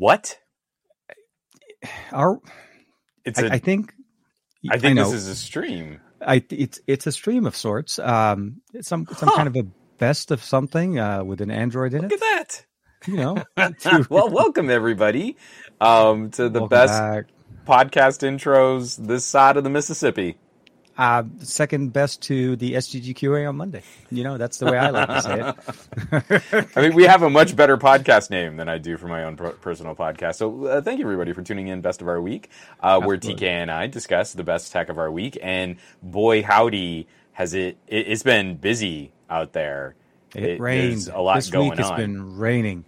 What? Our, It's I a- I think. I think know. this is a stream. I it's it's a stream of sorts. Um, it's some some Huh. kind of a best of something uh, with an Android in Look it. Look at that. You know, well, welcome everybody um, to the Welcome best back. podcast intros this side of the Mississippi. Uh, second best to the SGGQA on Monday. You know, that's the way I like to say it. I mean, we have a much better podcast name than I do for my own pro- personal podcast. So, uh, thank you everybody for tuning in. Best of our week, uh, where TK and I discuss the best tech of our week. And boy, howdy, has it! it it's been busy out there. It, It- there's a lot this going week it's on. been raining.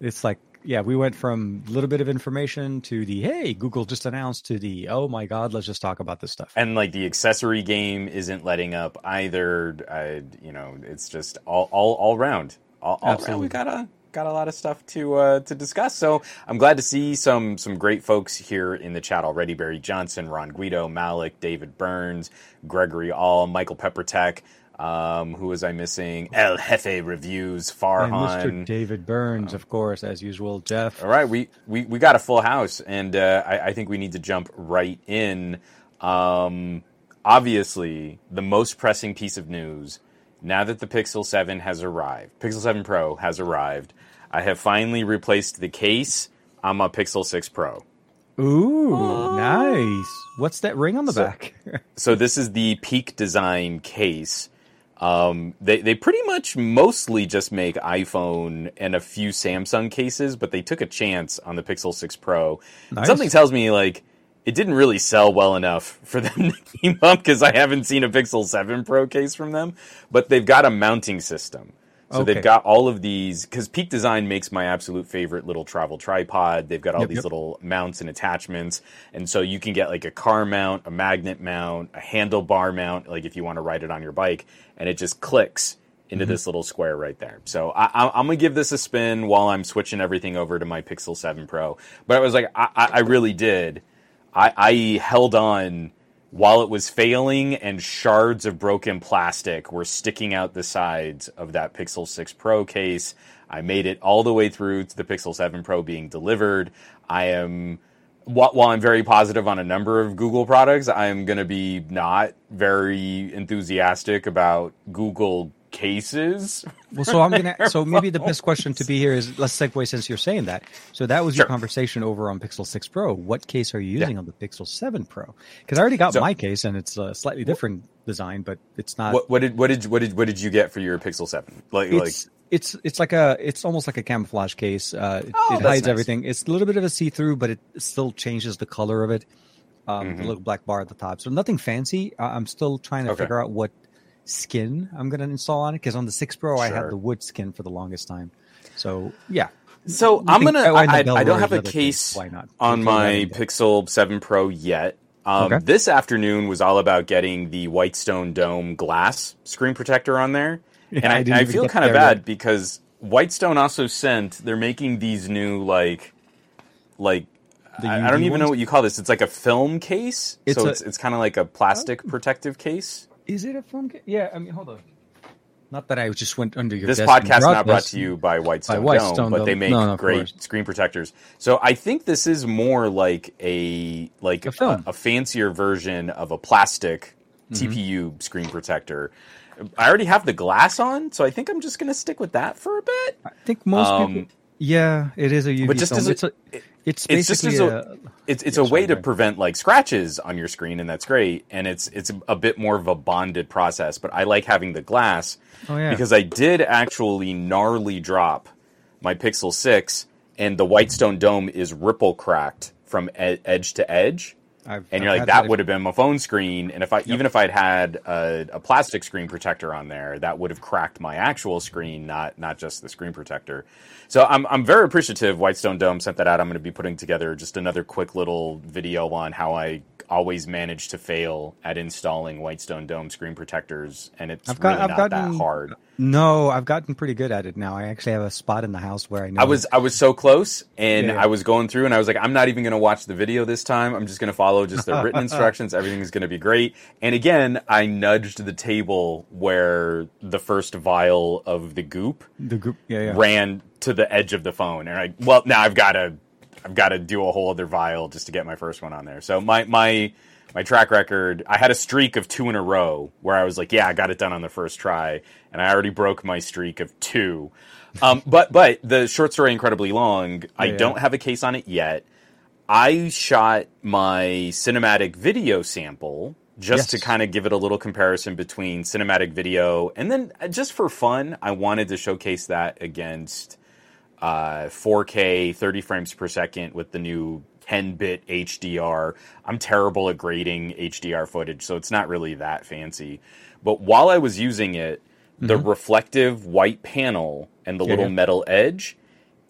It's like yeah, we went from a little bit of information to the hey, Google just announced to the oh my god, let's just talk about this stuff. and like the accessory game isn't letting up either. I, you know, it's just all all all round. All, all round, Absolutely. we got a got a lot of stuff to uh, to discuss. So I'm glad to see some some great folks here in the chat already. Barry Johnson, Ron Guido, Malik, David Burns, Gregory All, Michael Peppertech. Um, who was I missing? El Jefe reviews, And Farhan. Mr. David Burns, of course, as usual. Jeff, All right, we, we, we got a full house, and uh, I, I think we need to jump right in. Um, obviously, the most pressing piece of news now that the Pixel 7 has arrived, Pixel 7 Pro has arrived, I have finally replaced the case on my Pixel 6 Pro. Ooh, nice. What's that ring on the So- back? So this is the Peak Design case. Um, they they pretty much mostly just make iPhone and a few Samsung cases, but they took a chance on the Pixel 6 Pro. Nice. Something tells me like it didn't really sell well enough for them to keep up because I haven't seen a Pixel 7 Pro case from them. But they've got a mounting system. So Okay. they've got all of these because Peak Design makes my absolute favorite little travel tripod. They've got all Yep, these yep. little mounts and attachments, and so you can get like a car mount, a magnet mount, a handlebar mount, like if you want to ride it on your bike, and it just clicks into Mm-hmm. this little square right there. So I, I, I'm gonna give this a spin while I'm switching everything over to my Pixel 7 Pro. But I was like, I, I I really did. I, I held on while it was failing and shards of broken plastic were sticking out the sides of that Pixel 6 Pro case. I made it all the way through to the Pixel 7 Pro being delivered. I am while I'm very positive on a number of Google products, I am going to be not very enthusiastic about Google cases. Well, so I'm gonna. So maybe the best question to be here is let's segue since you're saying that. So that was Sure. your conversation over on Pixel 6 Pro. What case are you using on the Pixel 7 Pro? Because I already got So- my case and it's a slightly different design, but it's not. What, what did what did what did what did you get for your Pixel 7? Like like it's it's like a it's almost like a camouflage case. Uh, it, Oh, it hides nice. everything. It's a little bit of a see through, but it still changes the color of it. Um, Mm-hmm. The little black bar at the top. So nothing fancy. I'm still trying to Okay. figure out what skin I'm going to install on it because on the 6 Pro I had the wood skin for the longest time. So yeah, So You I'm think- gonna. oh, I, I don't have a case case, why not? on We'll throw that my. Pixel 7 Pro yet. Um, Okay. This afternoon was all about getting the Whitestone Dome glass screen protector on there, and I I, I feel kind of bad yet. because Whitestone also sent. They're making these new like, like. I, I don't even know what you call this. It's like a film case, It's so a- it's it's kind of like a plastic protective case. Is it a phone case? Yeah, I mean, hold on. Not that I just went under your This desk and podcast is not brought to you by Whitestone, Whitestone Dome, but they make No, no, great course. screen protectors. So I think this is more like a like A film. a, fancier version of a plastic Mm-hmm. TPU screen protector. I already have the glass on, so I think I'm just going to stick with that for a bit. I think most Um, people. Yeah, it is a UV but just film. as a- it's a, it's It's just basically a, a, it's it's Yeah, a way to prevent like scratches on your screen, and that's great. And it's it's a bit more of a bonded process, but I like having the glass Oh, yeah. because I did actually gnarly drop my Pixel Six, and the Whitestone Dome is ripple cracked from e- edge to edge. I've- And you're I've like, had that would have been my phone screen, and if I even if I'd had a, a plastic screen protector on there, that would have cracked my actual screen, not not just the screen protector. So I'm I'm very appreciative. Whitestone Dome sent that out. I'm going to be putting together just another quick little video on how I always manage to fail at installing Whitestone Dome screen protectors, and it's I've got- really I've not gotten- that hard. No, I've gotten pretty good at it now. I actually have a spot in the house where I know. I was I was so close, and Yeah, yeah. I was going through, and I was like, I'm not even going to watch the video this time. I'm just going to follow just the written instructions. Everything's going to be great. And again, I nudged the table where the first vial of the goop the. Yeah, yeah. ran to the edge of the phone, and I well now I've got to I've got to do a whole other vial just to get my first one on there. So my my my track record, I had a streak of two in a row where I was like, yeah, I got it done on the first try, and I already broke my streak of two. Um, but but the short story incredibly long. I yeah. don't have a case on it yet. I shot my cinematic video sample just Yes. to kind of give it a little comparison between cinematic video and then uh, just for fun, I wanted to showcase that against uh, 4K 30 frames per second with the new 10 bit HDR. I'm terrible at grading HDR footage, so it's not really that fancy. But while I was using it, the reflective white panel and the Yeah, little yeah. metal edge,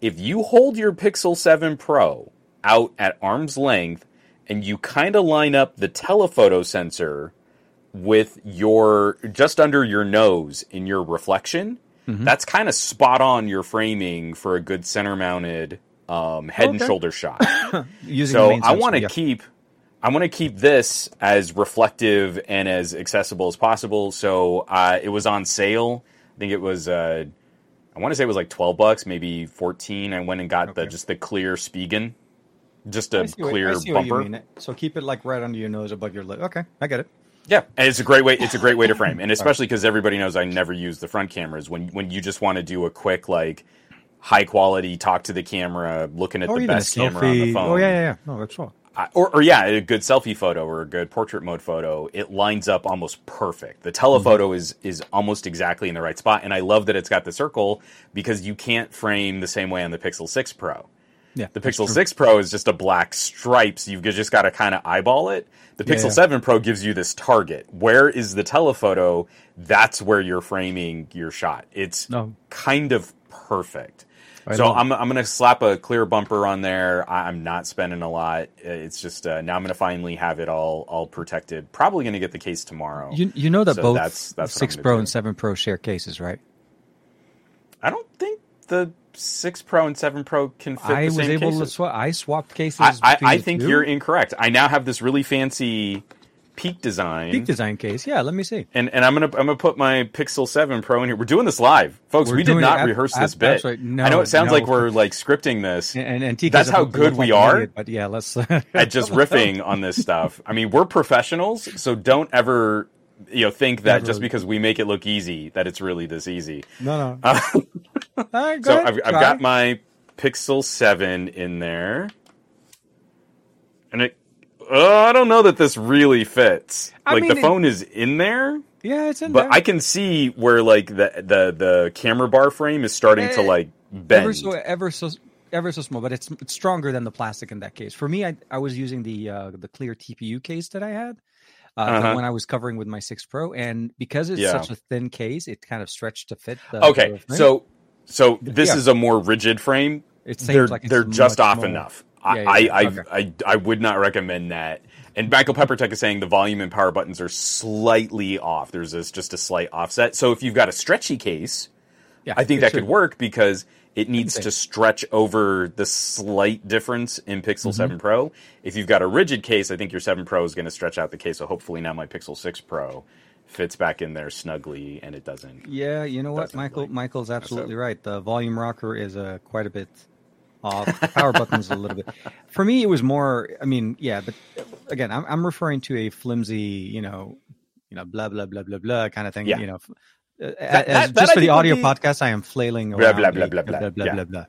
if you hold your Pixel 7 Pro out at arm's length and you kind of line up the telephoto sensor with your just under your nose in your reflection, Mm-hmm. that's kind of spot on your framing for a good center mounted um, head and Okay. shoulder shot. Using so I want to yeah. keep I want to keep this as reflective and as accessible as possible. So uh, it was on sale. I think it was uh, I want to say it was like twelve bucks, maybe fourteen. I went and got the just the clear Spigen, just a clear what bumper. So keep it like right under your nose, above your lip. Okay, I get it. Yeah, and it's a great way. It's a great way to frame, and especially because everybody knows I never use the front cameras. When when you just want to do a quick like high quality talk to the camera, looking at or the best camera on the phone. Oh yeah, yeah, yeah. No, that's all. I- or, or yeah, a good selfie photo or a good portrait mode photo, it lines up almost perfect. The telephoto Mm-hmm. is is almost exactly in the right spot, and I love that it's got the circle because you can't frame the same way on the Pixel Six Pro. Yeah, The Pixel true. 6 Pro is just a black stripe, so you've just got to kind of eyeball it. The Yeah, Pixel yeah. 7 Pro gives you this target. Where is the telephoto? That's where you're framing your shot. It's No. kind of perfect. Right so on. I'm, I'm going to slap a clear bumper on there. I- I'm not spending a lot. It's just uh, now I'm going to finally have it all all protected. Probably going to get the case tomorrow. You you know that So both that's- that's six Pro do. and seven Pro share cases, right? I don't think the 6 Pro and 7 Pro can fit I the was same able to cases. swap. I swapped cases. I, I, I think you're incorrect. I now have this really fancy peak design. peak design case. Yeah, let me see. and, and I'm gonna I'm gonna put my Pixel Seven Pro in here. We're doing this live, folks. We're we did not ab- rehearse ab- this bit. no, I know it sounds no. like we're like scripting this And and, and That's how good we are? idiot, but yeah, let's at just riffing on this stuff. I mean, we're professionals, so don't ever you know think that Never. just because we make it look easy that it's really this easy. No, no. Uh, All right, go so ahead, I've, I've got my Pixel Seven in there, and it. Uh, I don't know that this really fits. I like mean, the phone is in there, Yeah, it's in but there. But I can see where like the the the camera bar frame is starting to Eh, like bend. ever so ever so ever so small, but it's it's stronger than the plastic in that case. For me, I I was using the uh, the clear TPU case that I had. Uh, Uh-huh. one I was covering with my six Pro, and because it's Yeah. such a thin case, it kind of stretched to fit. The, okay, the so so this Yeah. is a more rigid frame. it seems They're like it's they're just off more- enough. Yeah, I, yeah, I, okay. I, I I would not recommend that. And Michael Peppertech is saying the volume and power buttons are slightly off. There's this, just a slight offset. So if you've got a stretchy case, Yeah, I think that should. could work because it needs to stretch over the slight difference in Pixel Mm-hmm. 7 Pro. If you've got a rigid case, I think your 7 Pro is going to stretch out the case. So hopefully now my Pixel 6 Pro fits back in there snugly and it doesn't. Yeah, you know what, Michael? like, Michael's absolutely right. The volume rocker is uh, quite a bit off. The power button's a little bit. For me, it was more. I mean, yeah, but again, I'm, I'm referring to a flimsy, you know, you know, blah blah blah blah blah kind of thing. Yeah. You know, uh, as, that- that just I for the audio be- podcast, I am flailing Blah, around blah, blah, blah, blah. blah blah Yeah. blah blah.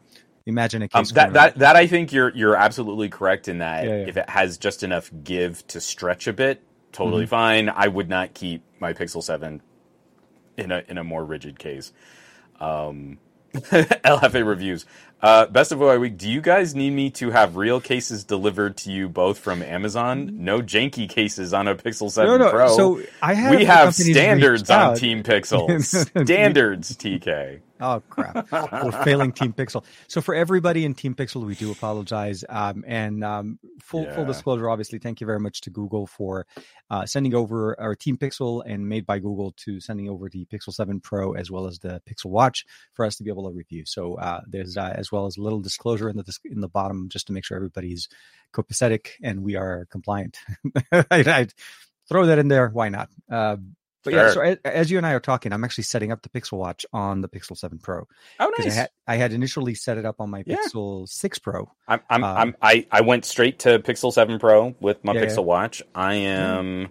Imagine a Um, case. that that that I think you're you're absolutely correct in that Yeah, yeah. if it has just enough give to stretch a bit, Mm-hmm. totally fine. I would not keep my Pixel Seven in a in a more rigid case. Um, El Jefe reviews. Uh, best of OI week. Do you guys need me to have real cases delivered to you both from Amazon? No janky cases on a Pixel Seven no, no. Pro. So I have we have standards on. Team Pixel. standards, TK. Oh crap! We're failing Team Pixel. So for everybody in Team Pixel, we do apologize. Um, and um, full full disclosure, obviously, thank you very much to Google for uh, sending over our Team Pixel and made by Google to sending over the Pixel Seven Pro as well as the Pixel Watch for us to be able to review. So uh, there's uh, as well as a little disclosure in the in the bottom just to make sure everybody's copacetic and we are compliant. I'd, I'd throw that in there. Why not? Uh, But yeah, so as, as you and I are talking, I'm actually setting up the Pixel Watch on the Pixel 7 Pro Oh, nice. I had I had initially set it up on my Yeah. Pixel 6 Pro. I'm, I'm, Uh, I'm, I, I went straight to Pixel 7 Pro with my Yeah, Pixel yeah. Watch. I am.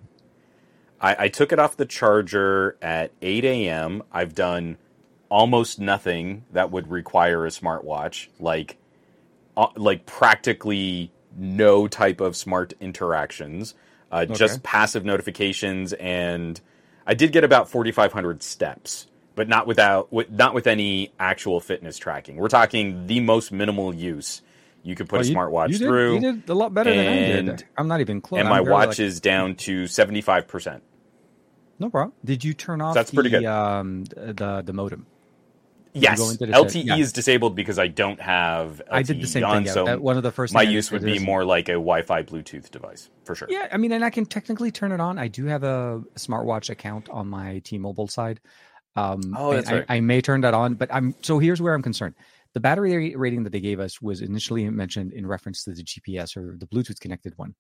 I, I took it off the charger at 8 a.m. I've done almost nothing that would require a smartwatch, like, uh, like practically no type of smart interactions, uh, Okay. just passive notifications, and I did get about 4,500 steps. But not without, with, not with any actual fitness tracking. We're talking the most minimal use you could put Well, a you- smartwatch you did, through, You did a lot better than I did. I'm not even close. and my watch like- is down to seventy five percent. no problem. Did you turn off? That's pretty good. Um, the the modem. Yes, go into the LTE yeah. is disabled because I don't have LTE I did the same on, thing. Yeah. so That- one of the first. my use would be more like a Wi-Fi Bluetooth device for sure. Yeah, I mean, and I can technically turn it on. I do have a smartwatch account on my T-Mobile side. Um, Oh, that's I, right. I may turn that on, but I'm so here's where I'm concerned. The battery rating that they gave us was initially mentioned in reference to the GPS or the Bluetooth connected one.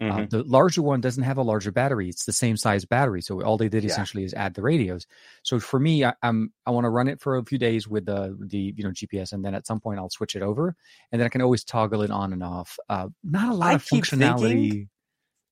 Uh, Mhm. the larger one doesn't have a larger battery; it's the same size battery. So all they did Yeah. essentially is add the radios. So for me, I, I'm I want to run it for a few days with the the you know GPS, and then at some point I'll switch it over, and then I can always toggle it on and off. Uh, not a lot I of functionality. thinking-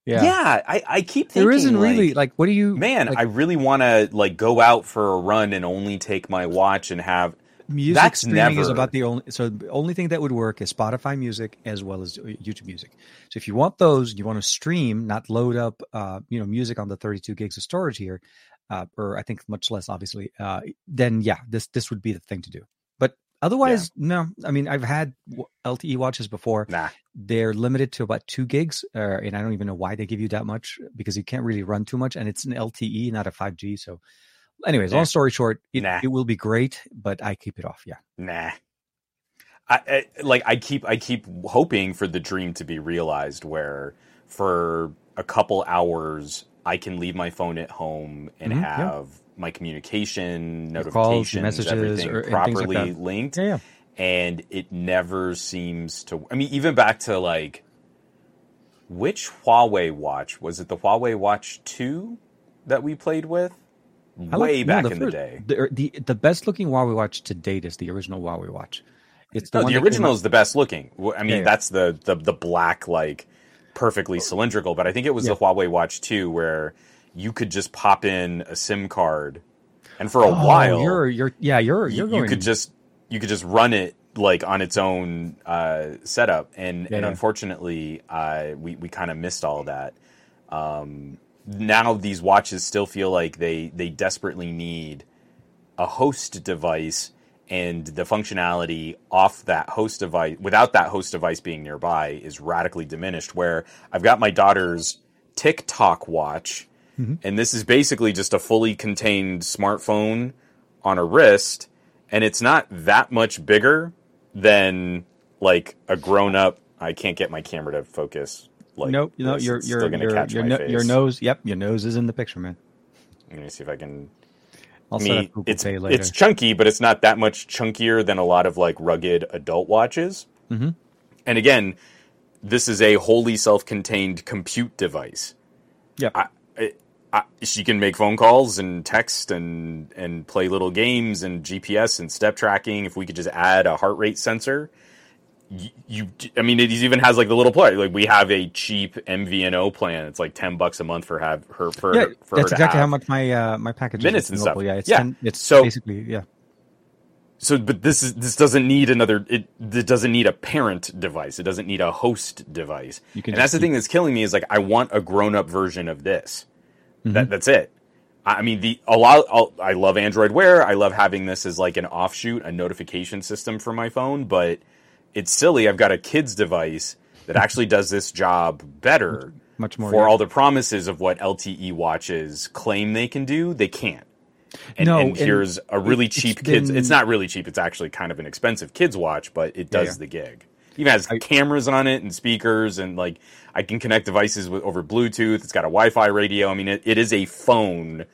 yeah, I, I keep thinking There isn't like, really like what do you man. like, I really want to like go out for a run and only take my watch and have music that's streaming is about the only so the only thing that would work is Spotify Music as well as uh, YouTube Music. So if you want those, you want to stream, not load up uh you know music on the 32 gigs of storage here, uh, or I think much less obviously. Uh, then yeah, this this would be the thing to do. But otherwise, no. I mean, I've had LTE watches before. nah. They're limited to about two gigs, uh, and I don't even know why they give you that much because you can't really run too much, and it's an LTE, not a 5G. So, anyways, Yeah. long story short, it, Nah. it will be great, but I keep it off. Yeah, Nah. I, I like I keep I keep hoping for the dream to be realized where for a couple hours I can leave my phone at home and Mhm, yeah. have my communication Your notifications your messages, everything or- things like properly linked yeah, yeah. and it never seems to I mean even back to like which Huawei watch was it the Huawei Watch 2 that we played with I like- way no, back the in first- the day The, the the best looking Huawei watch to date is the original Huawei watch. It's the No, the original is the best looking. I mean, Yeah, yeah. that's the, the the black like perfectly cylindrical. But I think it was the Huawei Watch 2 where you could just pop in a SIM card, and for a Oh, while You're you're yeah you're you, you're you going. could just you could just run it like on its own uh, setup. And Yeah, and yeah. unfortunately, uh, we we kind of missed all that. Um, now these watches still feel like they they desperately need a host device and the functionality off that host device without that host device being nearby is radically diminished where i've got my daughter's tiktok watch mm-hmm. and this is basically just a fully contained smartphone on a wrist and it's not that much bigger than like a grown up i can't get my camera to focus like nope, you know your your your catch your, my no- your nose. Yep, your nose is in the picture, man. let me see if i can I'll I set mean, up Google it's it's chunky, but it's not that much chunkier than a lot of like rugged adult watches. Mhm. And again, this is a wholly self-contained compute device. Yeah, I, I, I, she can make phone calls and text and and play little games and GPS and step tracking. If we could just add a heart rate sensor, you, you I mean, it even has like the little play. Like we have a cheap MVNO plan. It's like ten bucks a month for have her for yeah, for that's exactly how much my uh, my package Minutes is and stuff. Yeah, it's Yeah. 10, it's So- basically yeah. So, but this is this doesn't need another. It, it doesn't need a parent device. It doesn't need a host device. You can and that's the thing that's killing me is like I want a grown up version of this. That that's it. I I mean, the a lot. I'll, I love Android Wear. I love having this as like an offshoot, a notification system for my phone. But it's silly. I've got a kid's device that actually does this job better. Much more. for yeah. all the promises of what LTE watches claim they can do, they can't. And, No, and and here's a really it's cheap kids. been- It's not really cheap. It's actually kind of an expensive kids watch, but it does yeah. the gig. Even has I- cameras on it and speakers, and like I can connect devices with over Bluetooth. It's got a Wi-Fi radio. I mean, it, it is a phone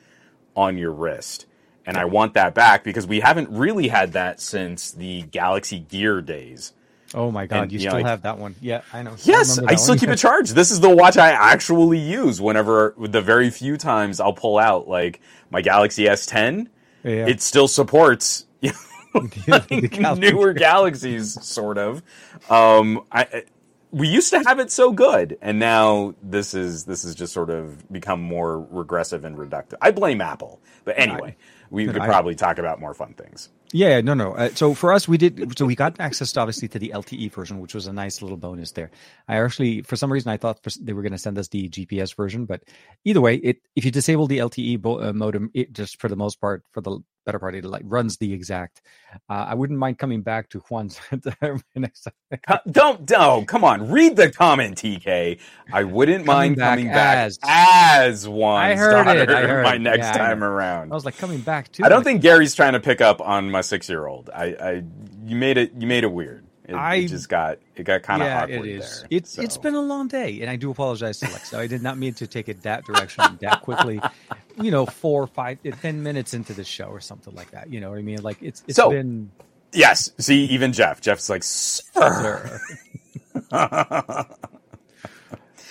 on your wrist, and I want that back because we haven't really had that since the Galaxy Gear days. Oh my god, And, you you know, still like- have that one? Yeah, I know. Yes, remember I still one. keep it charged. This is the watch I actually use whenever the very few times I'll pull out like my Galaxy S10. Yeah. It still supports you know, The Galaxy. newer Galaxies, sort of. Um, I, I- we used to have it so good, and now this is this has just sort of become more regressive and reductive. I blame Apple, but anyway, we could I- probably talk about more fun things. Yeah, no, no. Uh, so for us, we did. So we got access, to, obviously, to the LTE version, which was a nice little bonus there. I actually, for some reason, I thought they were going to send us the GPS version, but either way, it if you disable the LTE bo- uh, modem, it just for the most part, for the better part, it like runs the exact. Uh, I wouldn't mind coming back to Juan's next time. Co- Don't, come on, read the comment, TK. I wouldn't mind back coming back as- as one. I heard it, I heard my next Yeah, time know. around. I was like coming back too. I don't like, think Gary's trying to pick up on my six-year-old. I, I, you made it, you made it weird. It, it I- just got, it got kind of yeah, awkward it is. there. It's it's so. been a long day, and I do apologize to Alexa. I did not mean to take it that direction that quickly. You know, four, five, eh, ten minutes into the show or something like that. You know what I mean? Like it's it's So- been. yes. See, even Jeff, Jeff's like, "Sir."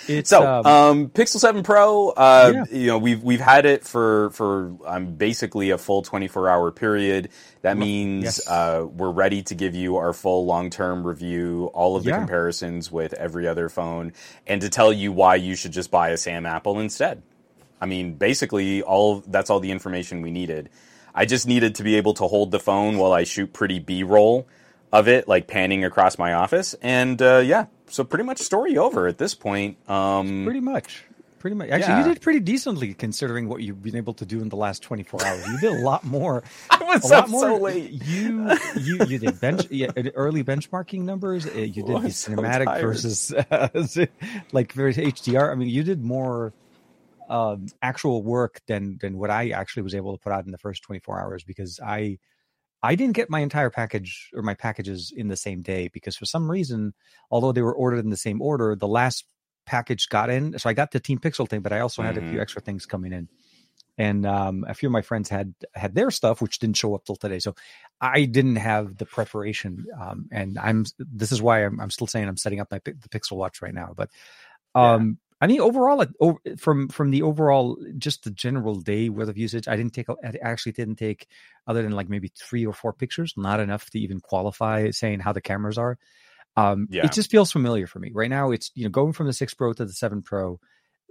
It's So, um, um, Pixel Seven Pro, uh, Yeah. you know, we've we've had it for for um, basically a full 24 hour period. That means yes. uh, we're ready to give you our full long term review, all of the Yeah. comparisons with every other phone, and to tell you why you should just buy a Sam Apple instead. I mean, basically, all that's all the information we needed. I just needed to be able to hold the phone while I shoot pretty B roll of it, like panning across my office, and uh, yeah. So pretty much story over at this point. Um, pretty much, pretty much. Actually, Yeah. you did pretty decently considering what you've been able to do in the last twenty four hours. You did a lot more. I was a up more. so late. You you you did bench yeah, early benchmarking numbers. uh, You did Oh, the I'm so cinematic versus uh, like versus HDR. I mean, you did more um, actual work than than what I actually was able to put out in the first twenty four hours because I I didn't get my entire package or my packages in the same day because for some reason, although they were ordered in the same order, the last package got in. So I got the Team Pixel thing, but I also had a few extra things coming in. And um, a few of my friends had had their stuff, which didn't show up till today. So I didn't have the preparation, um, and I'm. This is why I'm, I'm still saying I'm setting up my the Pixel Watch right now. But um, I mean, overall, from from the overall just the general day worth of usage, I didn't take. I actually didn't take other than like maybe three or four pictures, not enough to even qualify saying how the cameras are. Um, Yeah. It just feels familiar for me right now. It's you know going from the six Pro to the seven Pro,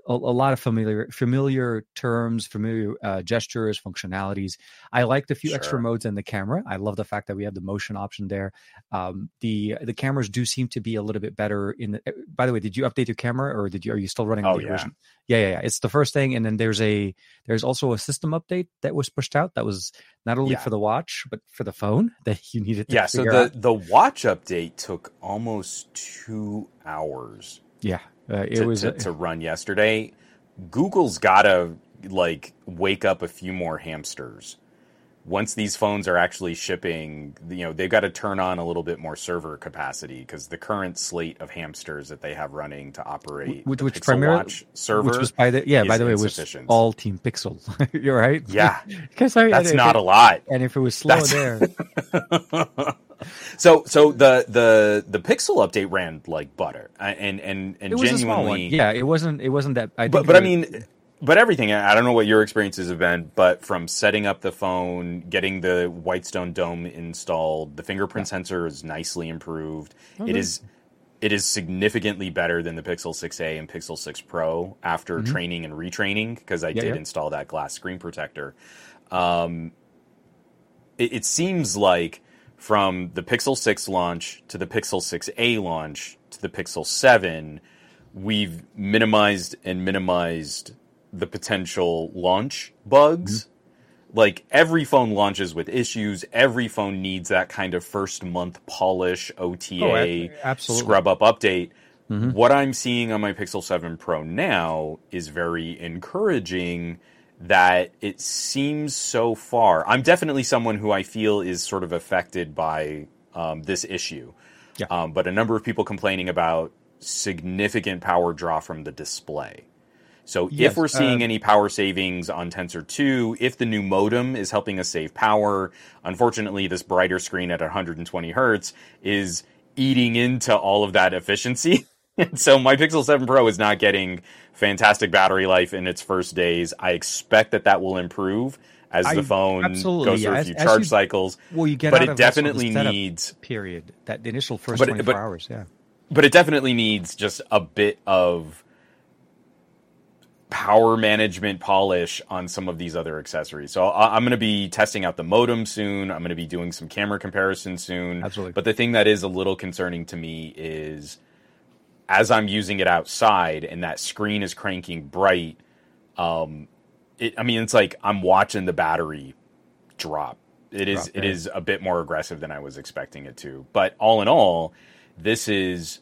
a, a lot of familiar familiar terms, familiar uh, gestures, functionalities. I like the few extra modes in the camera. I love the fact that we have the motion option there. Um, the the cameras do seem to be a little bit better. In the, uh, by the way, did you update your camera or did you are you still running Oh, the yeah. Yeah, yeah, yeah. It's the first thing, and then there's a there's also a system update that was pushed out that was not only Yeah. for the watch but for the phone that you needed to Yeah, so the out. the watch update took almost two hours Yeah, uh, it to, was to, to run yesterday. Google's got to like wake up a few more hamsters. Once these phones are actually shipping, you know, they've got to turn on a little bit more server capacity because the current slate of hamsters that they have running to operate Which- which primarily- server. which was by the yeah by the way was all Team Pixel. You're right. yeah, because I that's and not a lot. And if it was slow That's- there, so so the the the Pixel update ran like butter, and and and it was a small one. genuinely, Yeah, it wasn't. It wasn't that. I but but I mean, but everything. I don't know what your experiences have been, but from setting up the phone, getting the Whitestone Dome installed, the fingerprint sensor is nicely improved. Oh, It is it is significantly better than the Pixel 6a and Pixel 6 Pro after training and retraining because I did Mm-hmm. yeah. install that glass screen protector. Um, it, it seems like from the Pixel 6 launch to the Pixel 6a launch to the Pixel 7, we've minimized and minimized the potential launch bugs. Like every phone launches with issues. Every phone needs that kind of first month polish, OTA, Oh, scrub up update. Mhm. What I'm seeing on my Pixel 7 Pro now is very encouraging that it seems so far. I'm definitely someone who I feel is sort of affected by um, this issue. Yeah. Um, but a number of people complaining about significant power draw from the display. So Yes, if we're seeing uh, any power savings on Tensor 2, if the new modem is helping us save power, unfortunately this brighter screen at 120 hertz is eating into all of that efficiency. and so my Pixel 7 Pro is not getting fantastic battery life in its first days. I expect that that will improve as I- the phone absolutely, goes through yeah. a few as charge you- cycles. Well, you get but it definitely needs period that the initial first But- 24 but- hours. Yeah. but it definitely needs just a bit of power management polish on some of these other accessories. So I- I'm going to be testing out the modem soon. I'm going to be doing some camera comparison soon. Absolutely. But the thing that is a little concerning to me is as I'm using it outside and that screen is cranking bright, um, it, I mean, it's like I'm watching the battery drop. It is Drop, it is a bit more aggressive than I was expecting it to. But all in all, this is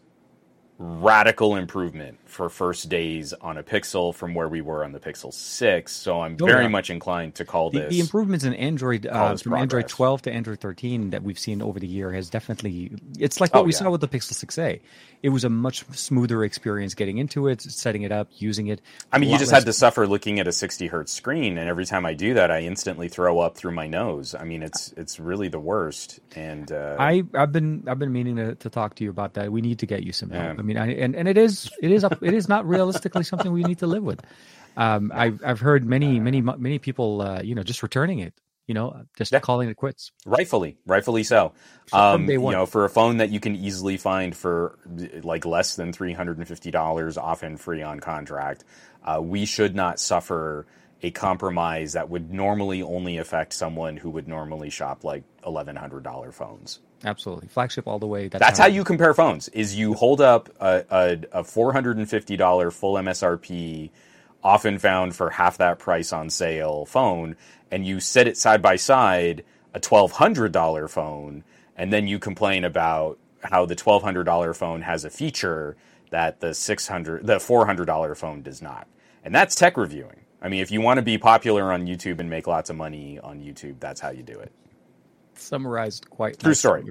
radical improvement for first days on a Pixel from where we were on the Pixel 6. So I'm Oh, very yeah. much inclined to call The, this the improvements in Android uh, from Android 12 to Android 13 that we've seen over the year has definitely. It's like what Oh, we yeah. saw with the Pixel 6a. It was a much smoother experience getting into it, setting it up, using it. I mean, you just less- had to suffer looking at a 60 hertz screen, and every time I do that, I instantly throw up through my nose. I mean, it's it's really the worst. And uh, I I've been I've been meaning to, to talk to you about that. We need to get you some help. Yeah. I mean, I, and and it is it is up, it is not realistically something we need to live with. Um, I've I've heard many many many people uh, you know just returning it, you know, just Yeah. calling it quits. rightfully, rightfully so. Um, you know, for a phone that you can easily find for like less than three hundred and fifty dollars, often free on contract, uh, we should not suffer a compromise that would normally only affect someone who would normally shop like eleven hundred dollar phones. Absolutely, flagship all the way. That's how you compare phones. Is you hold up a, a, a four hundred and fifty dollar full MSRP, often found for half that price on sale phone, and you set it side by side a twelve hundred dollar phone, and then you complain about how the twelve hundred dollar phone has a feature that the six hundred the four hundred dollar phone does not, and that's tech reviewing. I mean, if you want to be popular on YouTube and make lots of money on YouTube, that's how you do it. Summarized quite True story.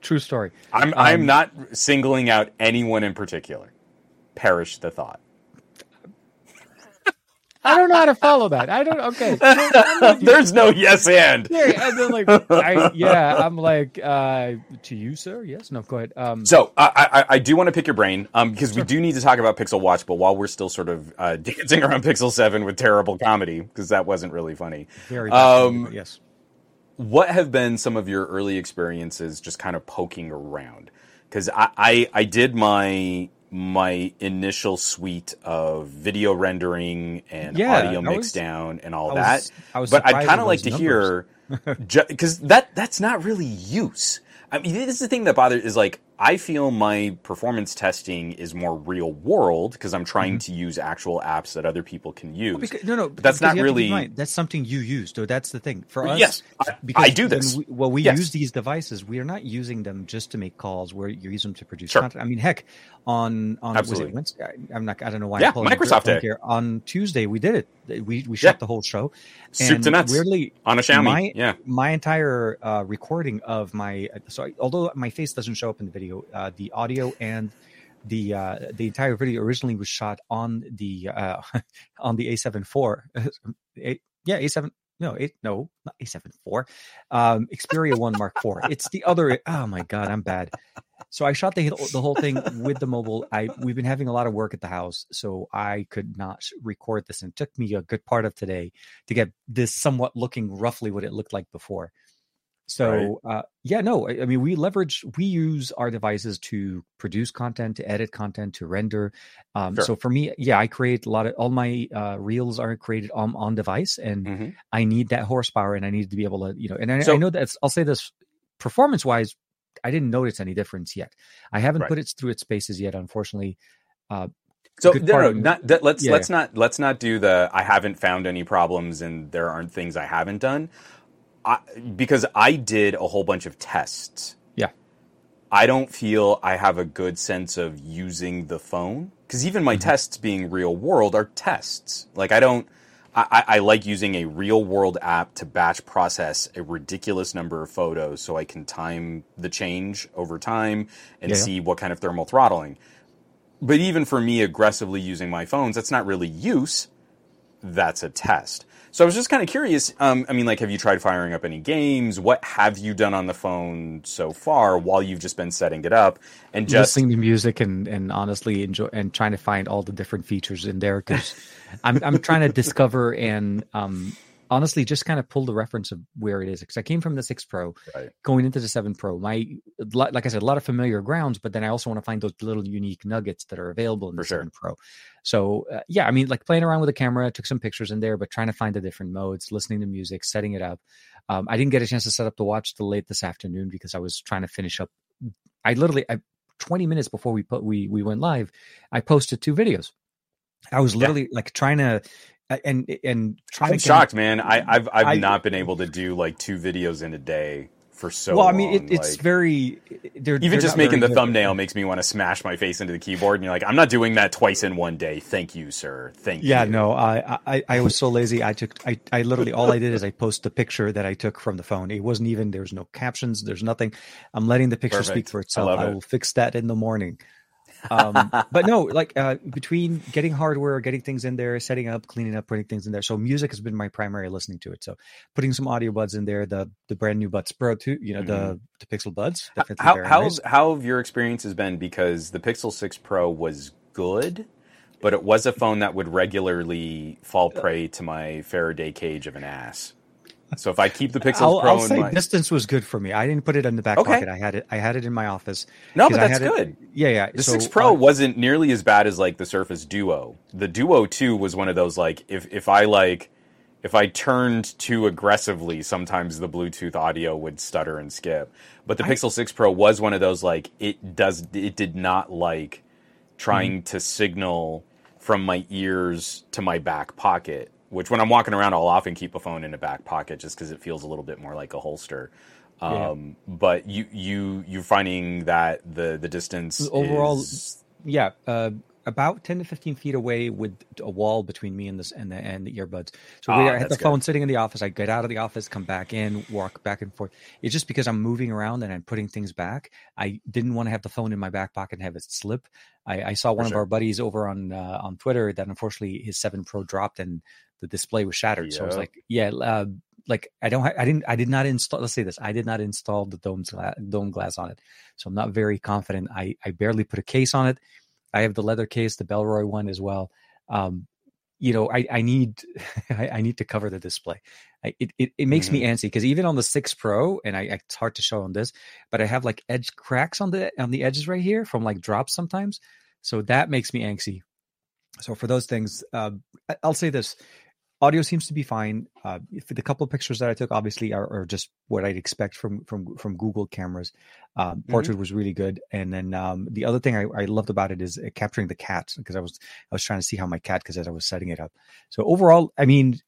True story. I'm I'm Um, not singling out anyone in particular. Perish the thought. I don't know how to follow that. I don't. Okay. I'm. There's no yes and. Yeah, and like, I, yeah, I'm like, uh, to you, sir. Yes, no, go ahead. Um, So I, I, I do want to pick your brain um, because we do need to talk about Pixel Watch, but while we're still sort of uh, dancing around Pixel Seven with terrible comedy because that wasn't really funny. very. um, yes. What have been some of your early experiences just kind of poking around? Because I, I I did my my initial suite of video rendering and Yeah, audio I mix was- down and all I that. was- I was but I'd kind of like to hear because that that's not really use. I mean, this is the thing that bothers is like I feel my performance testing is more real world because I'm trying to use actual apps that other people can use. Mm-hmm. Because, no, no, But that's not you have to keep in really- that's something you use. So that's the thing for us. Yes, I- because I do when this. We, well, we Yes. use these devices. We are not using them just to make calls. We're you use them to produce Sure. content. I mean, heck, on on was Absolutely. it Wednesday? I'm not. I don't know why. Yeah, I'm Microsoft Day. Here. On Tuesday, we did it. We we Yeah. shot the whole show. Soup and to nuts Weirdly, on a Xiaomi. my yeah, my entire uh, recording of my so I, although my face doesn't show up in the video, uh, the audio and the uh, the entire video originally was shot on the uh, on the A7 IV. Yeah, A7. No, eight. No, not A7 IV. Um, Xperia One Mark IV. It's the other. Oh my god, I'm bad. So I shot the the whole thing with the mobile. I we've been having a lot of work at the house, so I could not record this, and it took me a good part of today to get this somewhat looking roughly what it looked like before. So uh, yeah, no, I, I mean we leverage, we use our devices to produce content, to edit content, to render. Um, Sure. So for me, yeah, I create a lot of all my uh, reels are created on on device, and Mhm. I need that horsepower, and I need to be able to, you know, and I, So- I know that I'll say this, performance wise, I didn't notice any difference yet. I haven't Right. put it through its paces yet, unfortunately. Uh, So no, no, not, that, let's Yeah, let's not let's not do the I haven't found any problems and there aren't things I haven't done. I, because I did a whole bunch of tests. Yeah. I don't feel I have a good sense of using the phone because even my Mm-hmm. tests being real world are tests. Like I don't. I, I like using a real world app to batch process a ridiculous number of photos so I can time the change over time and yeah. see what kind of thermal throttling but even for me aggressively using my phones that's not really use that's a test So I was just kind of curious. Um, I mean, like, have you tried firing up any games? What have you done on the phone so far while you've just been setting it up and just listening to music and and honestly enjoy and trying to find all the different features in there because I'm I'm trying to discover and um honestly just kind of pull the reference of where it is because I came from the six Pro, Right. going into the seven Pro. My like I said, a lot of familiar grounds, but then I also want to find those little unique nuggets that are available in the For sure. seven Pro. So uh, yeah, I mean, like playing around with the camera, took some pictures in there, but trying to find the different modes, listening to music, setting it up. Um, I didn't get a chance to set up the watch till late this afternoon because I was trying to finish up. I literally, I, 20 minutes before we put we we went live, I posted two videos. I was Yeah. literally like trying to and and trying I'm to shocked, man. I, I've I've I- not been able to do like two videos in a day for so well, long. I mean, it, it's like- very they're even they're just making the good. thumbnail makes me want to smash my face into the keyboard. And you're like, I'm not doing that twice in one day. Thank you, sir. Thank Yeah, you. Yeah, no, I, I I was so lazy. I took I I literally all I did is I post the picture that I took from the phone. It wasn't even there's no captions. There's nothing. I'm letting the picture speak Perfect. for I itself. I, it. will fix that in the morning. Um, but no, like uh, between getting hardware, getting things in there, setting up, cleaning up, putting things in there. So music has been my primary listening to it. So putting some audio buds in there, the the brand new Buds Pro two, you know, the the Pixel Buds. Mm-hmm. How how's how have your experiences been? Because the Pixel Six Pro was good, but it was a phone that would regularly fall prey to my Faraday cage of an ass. So if I keep the Pixel I'll, Pro I'll say my distance was good for me. I didn't put it in the back Okay. pocket. I had it. I had it in my office. No, but that's had it- good. Yeah, yeah. The So, Six Pro uh, wasn't nearly as bad as like the Surface Duo. The Duo Two was one of those like if if I like if I turned too aggressively, sometimes the Bluetooth audio would stutter and skip. But the I- Pixel Six Pro was one of those like it does it did not like trying to signal from my ears to my back pocket. Which when I'm walking around, I'll often keep a phone in a back pocket just because it feels a little bit more like a holster. Yeah. Um, But you you you're finding that the the distance Overall, is- yeah, uh, about ten to fifteen feet away with a wall between me and this and the and the earbuds. So Ah, we, I had the that's phone sitting in the office. I get out of the office, come back in, walk back and forth. It's just because I'm moving around and I'm putting things back. I didn't want to have the phone in my back pocket and have it slip. I, I saw one of our buddies over on uh, on Twitter that unfortunately his seven Pro dropped and the display was shattered. So I was like, yeah. Uh, like I don't, ha- I didn't, I did not install. Let's say this: I did not install the dome gla- dome glass on it, so I'm not very confident. I I barely put a case on it. I have the leather case, the Bellroy one as well. Um, you know, I I need I, I need to cover the display. I, it, it it makes me antsy because even on the six Pro, and I it's hard to show on this, but I have like edge cracks on the on the edges right here from like drops sometimes, so that makes me antsy. So for those things, uh, I'll say this: audio seems to be fine. Uh, the couple of pictures that I took, obviously, are, are just what I'd expect from from from Google cameras. Um, portrait was really good, and then um, the other thing I, I loved about it is uh, capturing the cat because I was I was trying to see how my cat because as I was setting it up. So overall, I mean.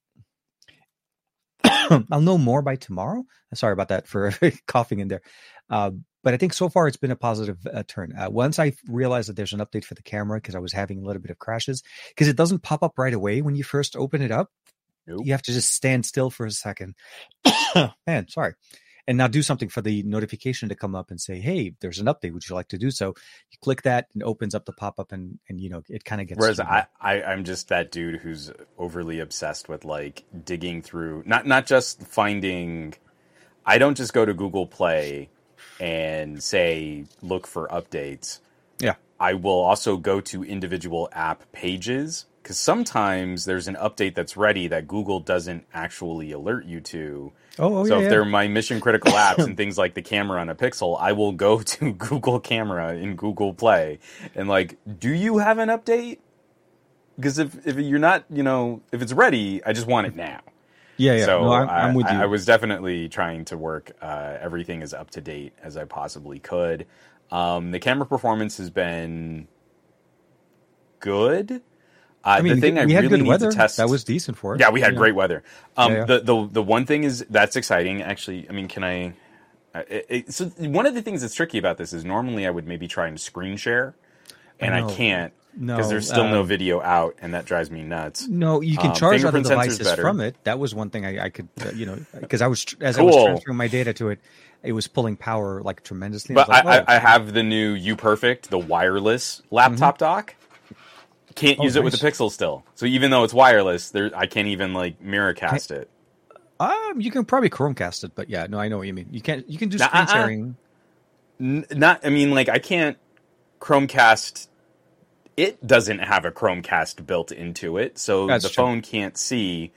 I'll know more by tomorrow. Sorry about that for coughing in there. Uh, but I think so far it's been a positive uh, turn. Uh, once I realized that there's an update for the camera because I was having a little bit of crashes because it doesn't pop up right away when you first open it up. Nope. You have to just stand still for a second. Man, sorry. And now do something for the notification to come up and say, "Hey, there's an update. Would you like to do so?" You click that and it opens up the pop up, and and you know it kind of gets. Whereas. I, I, I'm just that dude who's overly obsessed with like digging through, not not just finding. I don't just go to Google Play and say look for updates. Yeah. I will also go to individual app pages because sometimes there's an update that's ready that Google doesn't actually alert you to. oh, oh so yeah, if yeah. they're my mission critical apps and things like the camera on a Pixel, I will go to Google Camera in Google Play and like, do you have an update? Because if if you're not, you know, if it's ready, I just want it now. Yeah, yeah. So no, I'm, I, I'm with you. I, I was definitely trying to work uh, everything as up to date as I possibly could. Um, the camera performance has been good. Uh, I mean, the thing we I had really good need weather. to test That was decent for it. yeah, we had great weather. Um, Yeah, yeah. The the the one thing is that's exciting. Actually, I mean, can I? Uh, it, it, so one of the things that's tricky about this is normally I would maybe try and screen share, and I, know. can't No, because there's still no uh, video out, and that drives me nuts. No, you can Um, charge other devices from it. That was one thing I, I could, uh, you know, because I was as I was transferring my data to it, it was pulling power like tremendously. But was like, I, oh, I, I have the new U Perfect, the wireless laptop Mm-hmm. dock. can't Oh, use it with the Pixel still. So even though it's wireless, there I can't even like mirror cast it. Um, you can probably Chromecast it, but yeah, no, I know what you mean. You can't. You can do screen uh-uh. sharing. N- not I mean like I can't Chromecast it doesn't have a Chromecast built into it, so That's the true. phone can't see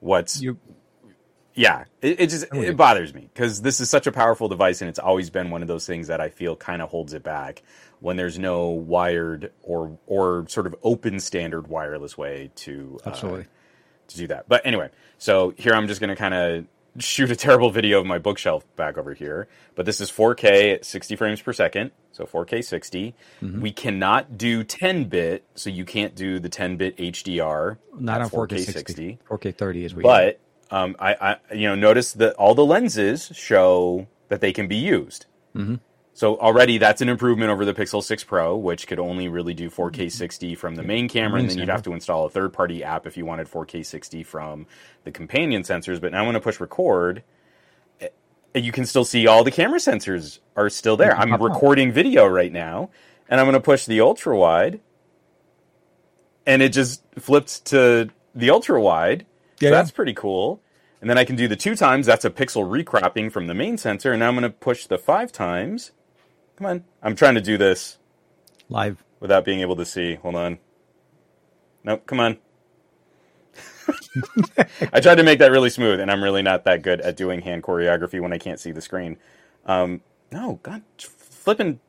what's You yeah it, it just it bothers me because this is such a powerful device and it's always been one of those things that i feel kind of holds it back when there's no wired or or sort of open standard wireless way to uh, absolutely. to do that but anyway so here i'm just going to kind of shoot a terrible video of my bookshelf back over here but this is 4k at 60 frames per second so 4k 60 Mm-hmm. we cannot do 10 bit so you can't do the 10 bit hdr Not on 4K 60. 4K 30 is what. but um, I, I, you know, notice that all the lenses show that they can be used. Mhm. So already that's an improvement over the Pixel 6 Pro, which could only really do 4K 60 from the main camera, and then you'd have to install a third-party app if you wanted 4K 60 from the companion sensors. But now when I push record, eh, you can still see all the camera sensors are still there. I'm recording video right now, and I'm going to push the ultra wide, and it just flipped to the ultra wide. Yeah, so that's pretty cool. And then I can do the two times. That's a pixel recropping from the main sensor. And now I'm going to push the five times. Come on. I'm trying to do this live. without being able to see. Hold on. Nope. Come on. I tried to make that really smooth, and I'm really not that good at doing hand choreography when I can't see the screen. Um, no, God, flipping.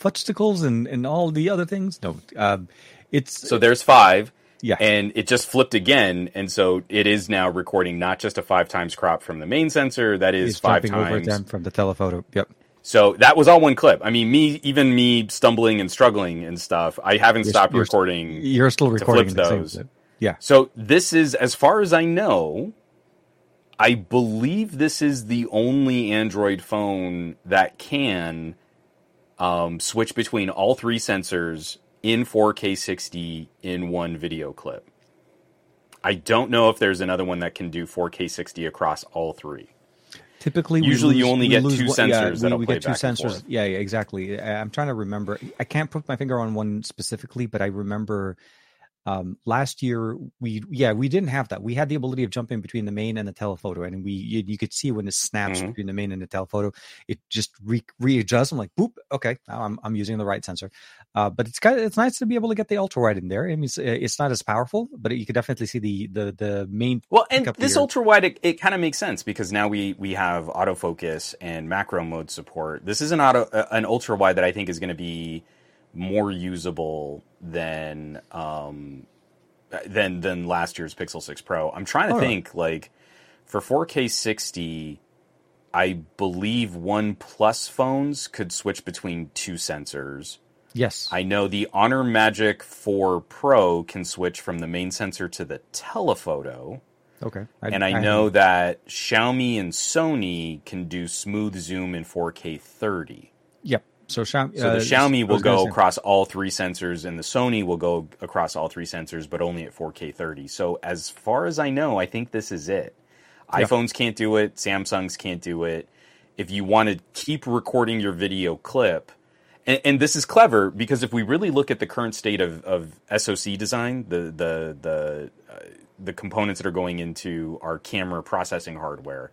Fudgesticles and and all the other things. No, um, it's So there's five. yeah. and it just flipped again, and so it is now recording not just a five times crop from the main sensor, that is It's five times. from the telephoto. Yep. So that was all one clip. I mean, me even me stumbling and struggling and stuff. I haven't You're- stopped you're- recording. You're still recording those. Yeah. So this is, as far as I know, I believe this is the only Android phone that can um, switch between all three sensors in 4K 60 in one video clip. I don't know if there's another one that can do 4K 60 across all three. Typically, we Usually you only we get lose two one- yeah, sensors we, that'll we play get two sensors. Yeah, yeah, exactly. I'm trying to remember. I can't put my finger on one specifically, but I remember um, last year we yeah we didn't have that. We had the ability of jumping between the main and the telephoto, and we you, you could see when it snaps Mhm. between the main and the telephoto, it just re- readjusts. I'm like, boop, okay, now I'm I'm using the right sensor. Uh, but it's kind of, it's nice to be able to get the ultra wide in there. I mean, it's, it's not as powerful, but you could definitely see the the the main. Well, and this ultra wide, it, it kind of makes sense because now we we have autofocus and macro mode support. This is an auto uh, an ultra wide that I think is going to be more usable than um than than last year's Pixel 6 Pro. I'm trying to yeah. think like for 4K 60 I believe One Plus phones could switch between two sensors. Yes, I know the Honor Magic 4 Pro can switch from the main sensor to the telephoto okay, and I, know that Xiaomi and Sony can do smooth zoom in 4K 30. Yep. So, Xiaomi, So uh, the Xiaomi will go across all three sensors, and the Sony will go across all three sensors, but only at 4K 30. So as far as I know, I think this is it. Yeah. iPhones can't do it. Samsungs can't do it. If you want to keep recording your video clip, and, and this is clever because if we really look at the current state of, of SoC design, the the the uh, the components that are going into our camera processing hardware,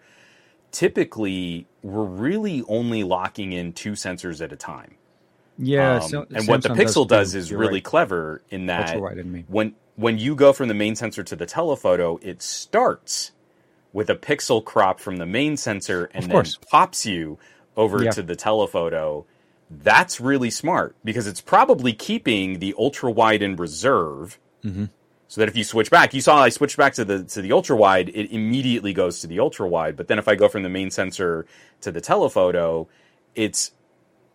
typically we're really only locking in two sensors at a time. Yeah, Um, so- and what the Pixel does too. is really right. clever in that in when when you go from the main sensor to the telephoto, it starts with a pixel crop from the main sensor and then pops you over Yeah. to the telephoto. That's really smart because it's probably keeping the ultra wide in reserve. Mhm. So that if you switch back, you saw I switched back to the to the ultra wide, it immediately goes to the ultra wide. But then if I go from the main sensor to the telephoto, it's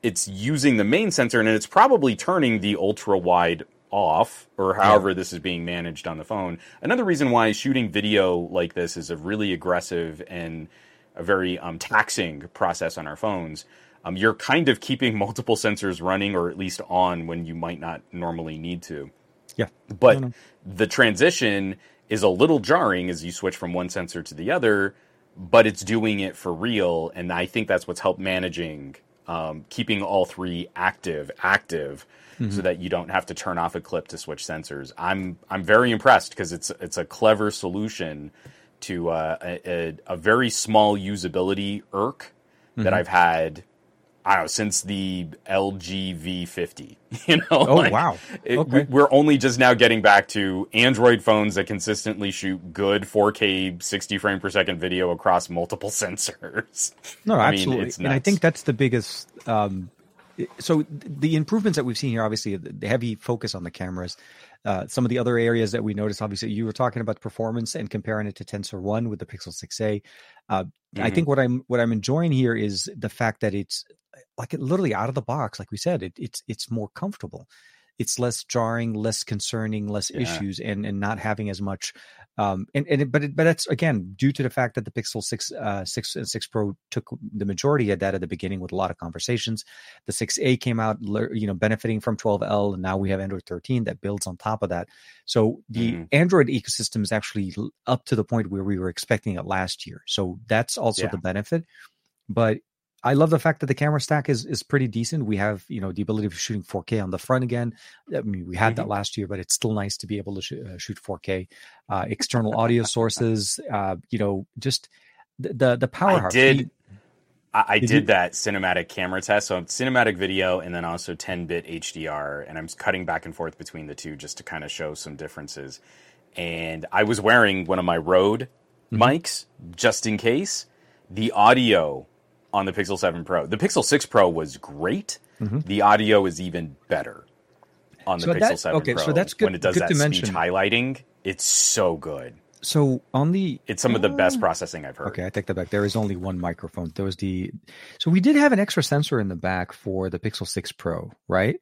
it's using the main sensor and it's probably turning the ultra wide off or however this is being managed on the phone. Another reason why shooting video like this is a really aggressive and a very um, taxing process on our phones. Um, you're kind of keeping multiple sensors running or at least on when you might not normally need to. Yeah. But. The transition is a little jarring as you switch from one sensor to the other, but it's doing it for real. And I think that's what's helped managing um, keeping all three active active Mm-hmm. so that you don't have to turn off a clip to switch sensors. I'm I'm very impressed because it's it's a clever solution to uh, a, a, a very small usability irk that Mm-hmm. I've had. I don't know since the LG V50. You know, Oh, Like, wow. it- Okay. we- we're only just now getting back to Android phones that consistently shoot good 4K 60 frame per second video across multiple sensors. No, I mean, absolutely. it's and I think that's the biggest. Um, so the improvements that we've seen here, obviously, the the heavy focus on the cameras. Uh, some of the other areas that we noticed, obviously, you were talking about performance and comparing it to Tensor One with the Pixel 6a. Uh, I Mhm. think what I'm what I'm enjoying here is the fact that it's like it literally out of the box, like we said, it, it's it's more comfortable. It's less jarring, less concerning, less Yeah. issues, and and not having as much. Um, and and it, but it, but that's again due to the fact that the Pixel six uh six and six Pro took the majority of that at the beginning with a lot of conversations. The 6A came out, you know, benefiting from 12L, and now we have Android 13 that builds on top of that. So the Mhm. Android ecosystem is actually up to the point where we were expecting it last year. So that's also Yeah. the benefit. But I love the fact that the camera stack is is pretty decent. We have you know the ability of shooting 4K on the front again. I mean, we had that Mhm. last year, but it's still nice to be able to sh- uh, shoot 4K. Uh, external audio sources, uh, you know, just the the, the I did. I, I Did did, that cinematic camera test. So cinematic video and then also 10 bit HDR. And I'm cutting back and forth between the two just to kind of show some differences. And I was wearing one of my Rode Mm-hmm. mics just in case. The audio on the Pixel 7 Pro, the Pixel 6 Pro was great. The audio is even better on the Mm-hmm. So Pixel that- 7 okay, Pro. so that's good- when it does that to speech highlighting. It's so good. so on the It's some of the best processing I've heard. Okay, I take that back. There is only one microphone. There was the so we did have an extra sensor in the back for the Pixel 6 Pro, right?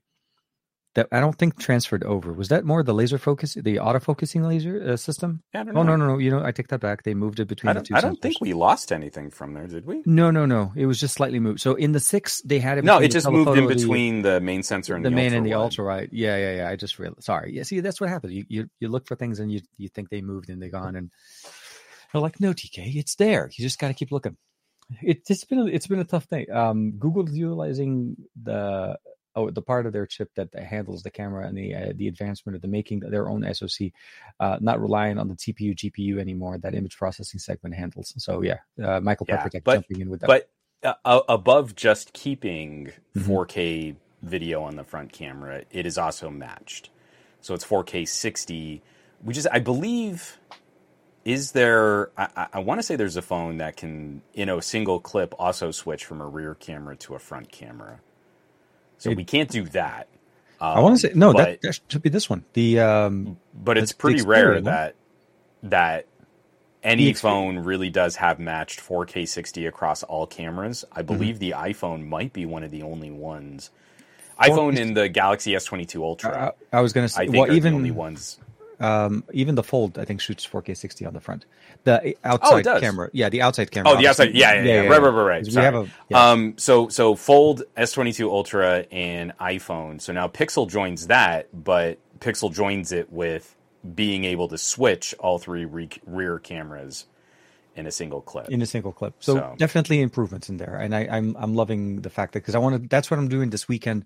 That I don't think transferred over. Was that more the laser focus, the autofocusing laser uh, system? Yeah, I don't Oh know. no, no, no. You know, I take that back. They moved it between I the two. I don't sensors. think we lost anything from there, did we? No, no, no. It was just slightly moved. So in the six, they had it. No, it just moved in telephoto, the- between the main sensor and the, the, main and the ultra right. Yeah, yeah, yeah. I just realized. Sorry. Yeah. See, that's what happens. You you you look for things and you you think they moved and they're gone, and they're like, no, TK, it's there. You just got to keep looking. It, it's been a, it's been a tough thing. Um, Google's utilizing the oh the part of their chip that handles the camera and the uh, the advancement of the making their own SoC, uh, not relying on the TPU GPU anymore. That image processing segment handles. So yeah, uh, Michael Yeah, Peppertech but- jumping in with that. But uh, above just keeping Mhm. 4K video on the front camera, it is also matched. So it's 4K 60. We just, I believe, is there? I, I- I want to say there's a phone that can, in a single clip, also switch from a rear camera to a front camera. So It- we can't do that. I want to say no. Um, but- That, that should be this one. The um, but it's pretty rare no? that that any phone really does have matched 4K 60 across all cameras. Mm-hmm. I believe the iPhone might be one of the only ones. iPhone and the Galaxy S22 Ultra, I, I was going to I say, think, well, are even the only ones. Um, even the Fold, I think, shoots 4K 60 on the front. The outside does. camera, yeah, the outside camera. Oh, the outside, obviously- yeah, yeah, yeah, right, right, right, right. 'Cause We have a yeah. Um, so so Fold, S22 Ultra, and iPhone. So now Pixel joins that, but Pixel joins it with being able to switch all three re- rear cameras in a single clip. in a single clip. So, So- definitely improvements in there, and I, I'm I'm loving the fact that because I want to. That's what I'm doing this weekend.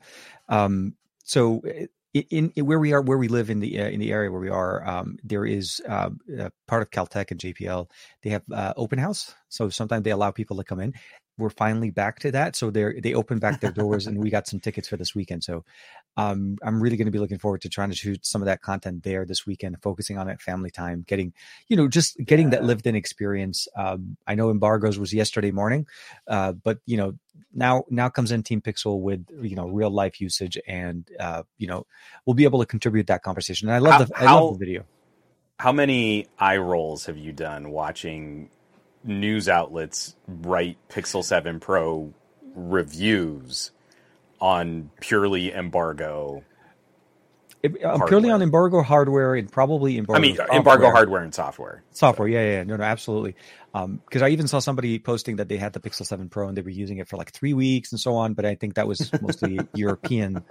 Um, so i- in, in where we are, where we live in the uh, in the area where we are, um, there is uh, uh, part of Caltech and JPL. They have uh, open house, so sometimes they allow people to come in. We're finally back to that, so they they open back their doors, and we got some tickets for this weekend. So um, I'm really going to be looking forward to trying to shoot some of that content there this weekend, focusing on it, family time, getting, you know, just getting that lived in experience. Um, I know embargoes was yesterday morning, uh, but you know, now now comes in Team Pixel with you know real life usage, and uh, you know, we'll be able to contribute that conversation. And I love How- the I how- love the video. How many eye rolls have you done watching news outlets write Pixel 7 Pro reviews on purely embargo? It- uh, purely on embargo hardware and probably embargo. I mean, software. embargo hardware and software. Software, yeah, yeah, yeah. no, no, absolutely. Because I even saw somebody posting that they had the Pixel Seven Pro and they were using it for like three weeks and so on. But I think that was mostly European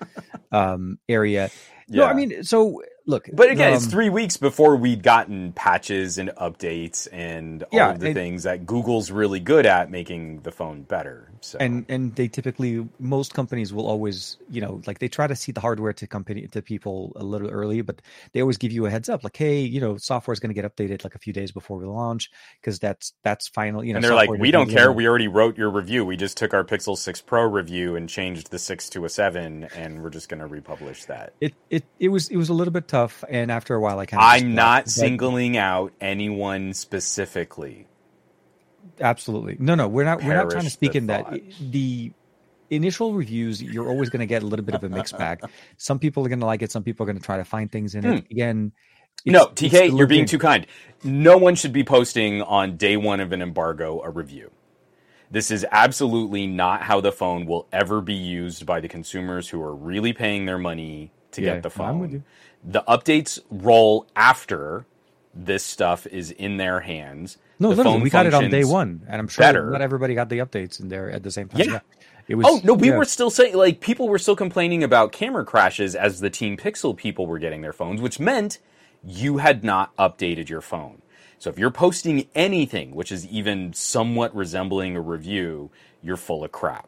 um, area. No, I mean, so look, But again, it's um, three weeks before we'd gotten patches and updates and all Yeah, of the it- things that Google's really good at making the phone better. So and and they typically most companies will always you know like they try to see the hardware to company to people a little early but they always give you a heads up like hey you know software is going to get updated like a few days before we launch because that's that's final you know and they're like, we don't care. We already wrote your review. We just took our Pixel 6 Pro review and changed the 6 to a 7, and we're just going to republish that. it, it it was it was a little bit tough and after a while i kind of I'm not singling out anyone specifically. absolutely no no we're not we're not trying to speak in that the initial reviews you're always going to get a little bit of a mixed bag some people are going to like it some people are going to try to find things in it hmm. again No, it's- TK, you're being too kind. No one should be posting on day one of an embargo a review. This is absolutely not how the phone will ever be used by the consumers who are really paying their money to Yeah, get the phone. The updates roll after this stuff is in their hands. No, the literally, we got it on day one, and I'm sure better. not everybody got the updates in there at the same time. Yeah. Yeah, it was. Oh no, we yeah. were still saying like people were still complaining about camera crashes as the Team Pixel people were getting their phones, which meant you had not updated your phone. So if you're posting anything which is even somewhat resembling a review, you're full of crap.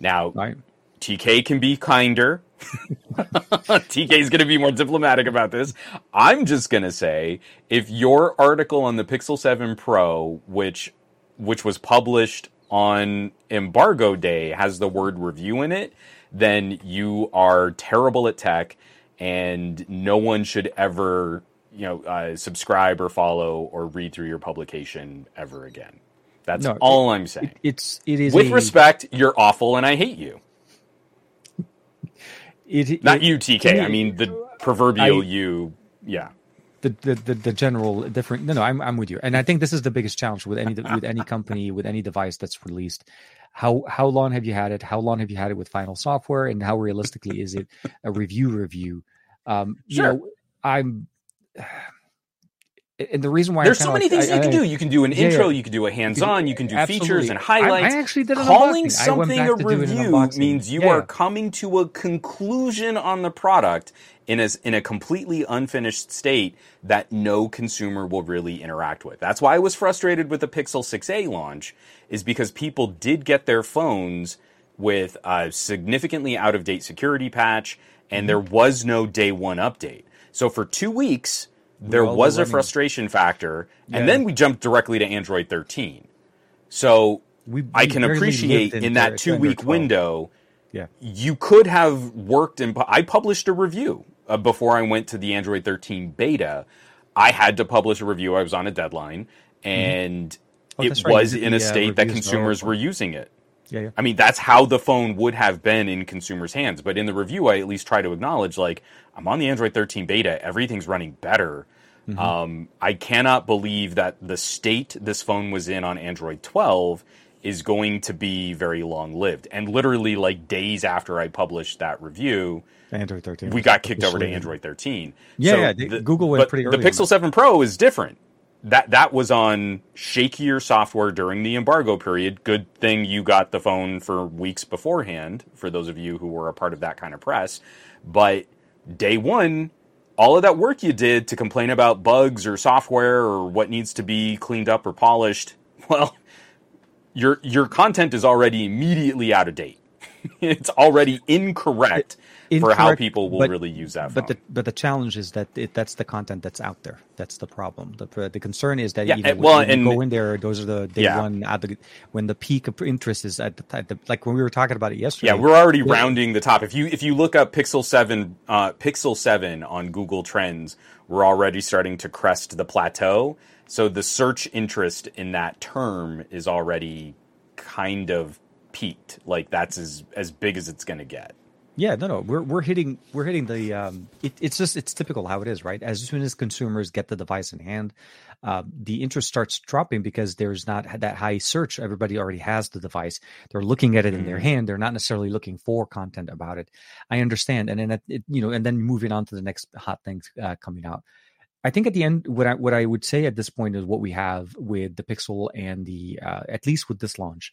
Now, right. TK can be kinder. TK is going to be more diplomatic about this. I'm just going to say if your article on the Pixel 7 Pro, which which was published on embargo day, has the word review in it, then you are terrible at tech, and no one should ever you know uh, subscribe or follow or read through your publication ever again. That's No, all I'm saying. It, it's it is With a- respect, you're awful, and I hate you. It, Not it- you, TK. I I- mean the proverbial I- you. Yeah. the, the the the general different. No, no, I'm I'm with you, and I think this is the biggest challenge with any with any company with any device that's released. How how long have you had it? How long have you had it with final software? And how realistically is it a review review? Um, Sure. You know, I'm. And the reason why There's I so many like- things I- you can do. You can do an Yeah, intro, yeah. you can do a hands-on, you can do features and highlights. I, actually did an Calling. I something a review means you Yeah, are coming to a conclusion on the product in a, in a completely unfinished state that no consumer will really interact with. That's why I was frustrated with the Pixel 6a launch is because people did get their phones with a significantly out of date security patch Mm-hmm. and there was no day 1 update. So for 2 weeks there was a frustration factor Yeah. and then we jumped directly to Android 13. So We- I can appreciate in that two week 12. window, Yeah. you could have worked and pu- I published a review uh, before I went to the Android 13 beta. I had to publish a review. I was on a deadline, and Oh, it right. Was in a the, uh, state that consumers were using it. Yeah, yeah. I mean, that's how the phone would have been in consumers' hands. But in the review, I at least try to acknowledge, like, I'm on the Android 13 beta. Everything's running better. Mm-hmm. Um, I cannot believe that the state this phone was in on Android 12 is going to be very long lived. And literally, like days after I published that review, Android 13. we got kicked over to Android 13. Yeah, yeah, they- Google went pretty The early on Pixel 7 Pro is different. That that was on shakier software during the embargo period. Good thing you got the phone for weeks beforehand. For those of you who were a part of that kind of press, but day one, all of that work you did to complain about bugs or software or what needs to be cleaned up or polished, well, your your content is already immediately out of date. it's already incorrect, for how people will but- really use that phone. But the but the challenge is that it, that's the content that's out there. That's the problem. The the concern is that Yeah, you know, and- well, when you and- go in there, those are the day Yeah. one at the when the peak of interest is at the, at the like when we were talking about it yesterday. Yeah, we're already Yeah. rounding the top. If you if you look up Pixel Seven, uh, Pixel Seven on Google Trends, we're already starting to crest the plateau. So the search interest in that term is already kind of peaked. Like that's as as big as it's going to get. Yeah, no, no, we're we're hitting we're hitting the. Um, it, it's just it's typical how it is, right? As soon as consumers get the device in hand, uh, the interest starts dropping because there's not that high search. Everybody already has the device. They're looking at it in their Mhm. hand. They're not necessarily looking for content about it. I understand, and then it, you know, and then moving on to the next hot things uh, coming out. I think at the end, what I what I would say at this point is what we have with the Pixel and the uh, at least with this launch.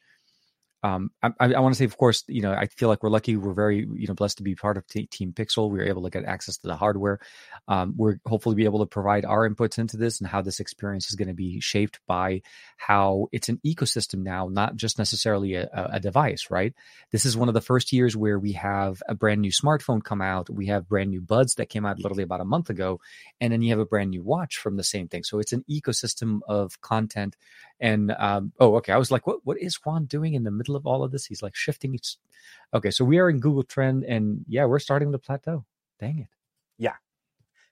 Um, I, I want to say, of course, you know, I feel like we're lucky. We're very, you know, blessed to be part of T- Team Pixel. We are able to get access to the hardware. Um, we're hopefully be able to provide our inputs into this and how this experience is going to be shaped by how it's an ecosystem now, not just necessarily a, a device, right? This is one of the first years where we have a brand new smartphone come out. We have brand new buds that came out literally about a month ago, and then you have a brand new watch from the same thing. So it's an ecosystem of content and um, oh, okay. I was like, what what is Juan doing in the middle of all of this? He's like shifting. Each... Okay, so we are in Google Trend, and yeah, we're starting the plateau. Dang it. Yeah.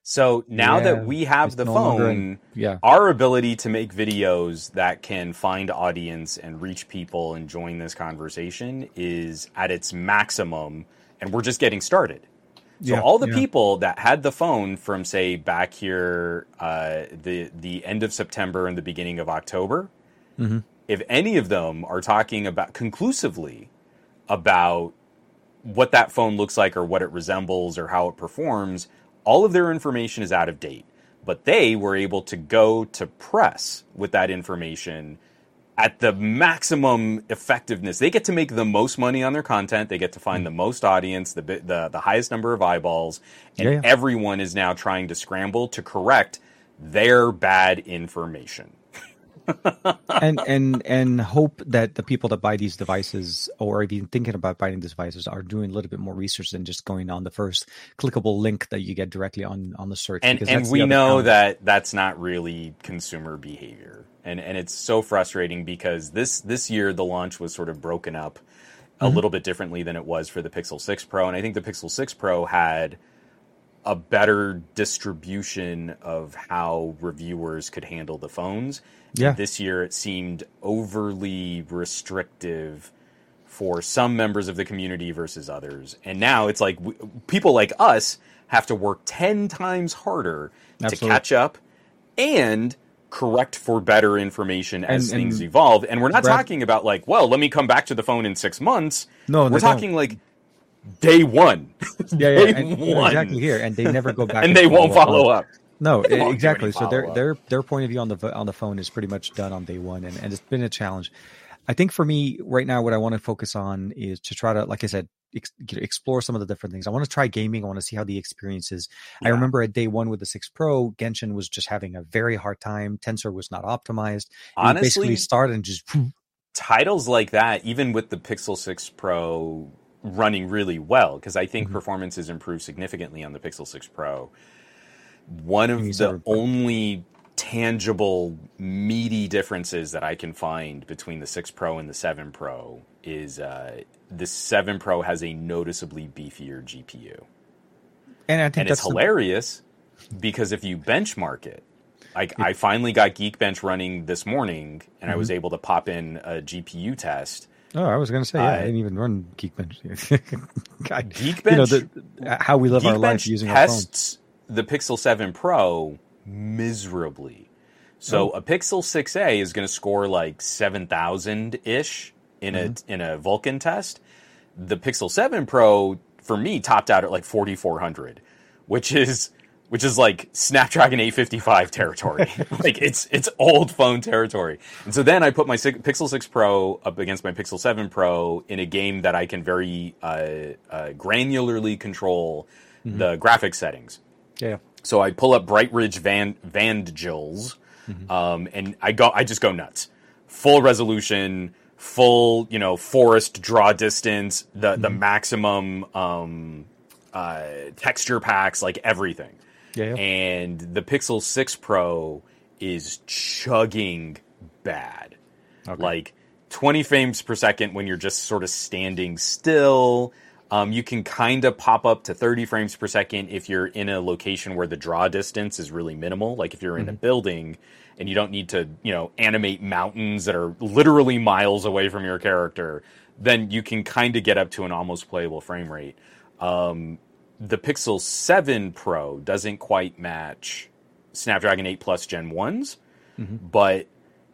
So now yeah, that we have the no phone, yeah. our ability to make videos that can find audience and reach people and join this conversation is at its maximum, and we're just getting started. So yeah, all the yeah. people that had the phone from say back here uh, the the end of September and the beginning of October, mm-hmm. if any of them are talking about conclusively about what that phone looks like or what it resembles or how it performs, all of their information is out of date. But they were able to go to press with that information at the maximum effectiveness. They get to make the most money on their content. They get to find mm. the most audience, the the, the highest number of eyeballs, and yeah, yeah. everyone is now trying to scramble to correct their bad information. And and and hope that the people that buy these devices or even thinking about buying these devices are doing a little bit more research than just going on the first clickable link that you get directly on on the search. And and we know that that's not really consumer behavior and and it's so frustrating because this this year the launch was sort of broken up a mm-hmm. little bit differently than it was for the Pixel 6 Pro, and I think the Pixel 6 Pro had a better distribution of how reviewers could handle the phones. Yeah. This year it seemed overly restrictive for some members of the community versus others. And now it's like w- people like us have to work 10 times harder Absolutely. to catch up and correct for better information as and, things and evolve. And we're not Brad, talking about like, well, let me come back to the phone in six months. No, we're talking don't. like day one. Yeah, yeah, and, one. exactly here, and they never go back, and, and they won't follow up. No, exactly. So their their their point of view on the on the phone is pretty much done on day one, and, and it's been a challenge. I think for me right now, what I want to focus on is to try to, like I said, ex- explore some of the different things. I want to try gaming. I want to see how the experience is. Yeah. I remember at day one with the six Pro, Genshin was just having a very hard time. Tensor was not optimized. Honestly, basically started and just titles like that, even with the Pixel Six Pro running really well, because I think mm-hmm. performance has improved significantly on the Pixel Six Pro. One of the only tangible, meaty differences that I can find between the 6 Pro and the 7 Pro is uh, the 7 Pro has a noticeably beefier GPU. And I think and it's hilarious the... because if you benchmark it, like I finally got Geekbench running this morning, and mm-hmm. I was mm-hmm. able to pop in a GPU test. Oh, I was going to say, yeah, uh, I didn't even run Geekbench. God, Geekbench, you know, the, how we live Geekbench our life using tests our phone. the Pixel Seven Pro miserably. So oh. a Pixel 6a is going to score like 7000 ish in mm-hmm. a in a Vulkan test. The Pixel 7 Pro for me topped out at like 4400, which is which is like Snapdragon 855 territory. like it's it's old phone territory. And so then I put my Pixel 6 Pro up against my Pixel 7 Pro in a game that I can very uh, uh, granularly control mm-hmm. the graphics settings. Yeah. So I pull up Bright Ridge Van Vandgils, mm-hmm. um, and I go. I just go nuts. Full resolution, full you know forest draw distance, the mm-hmm. the maximum um, uh, texture packs, like everything. Yeah, yeah. And the Pixel Six Pro is chugging bad, okay. like 20 frames per second when you're just sort of standing still. Um, you can kind of pop up to 30 frames per second if you're in a location where the draw distance is really minimal. Like if you're in mm-hmm. a building and you don't need to, you know, animate mountains that are literally miles away from your character, then you can kind of get up to an almost playable frame rate. Um, the Pixel 7 Pro doesn't quite match Snapdragon 8 Plus Gen 1s, mm-hmm. but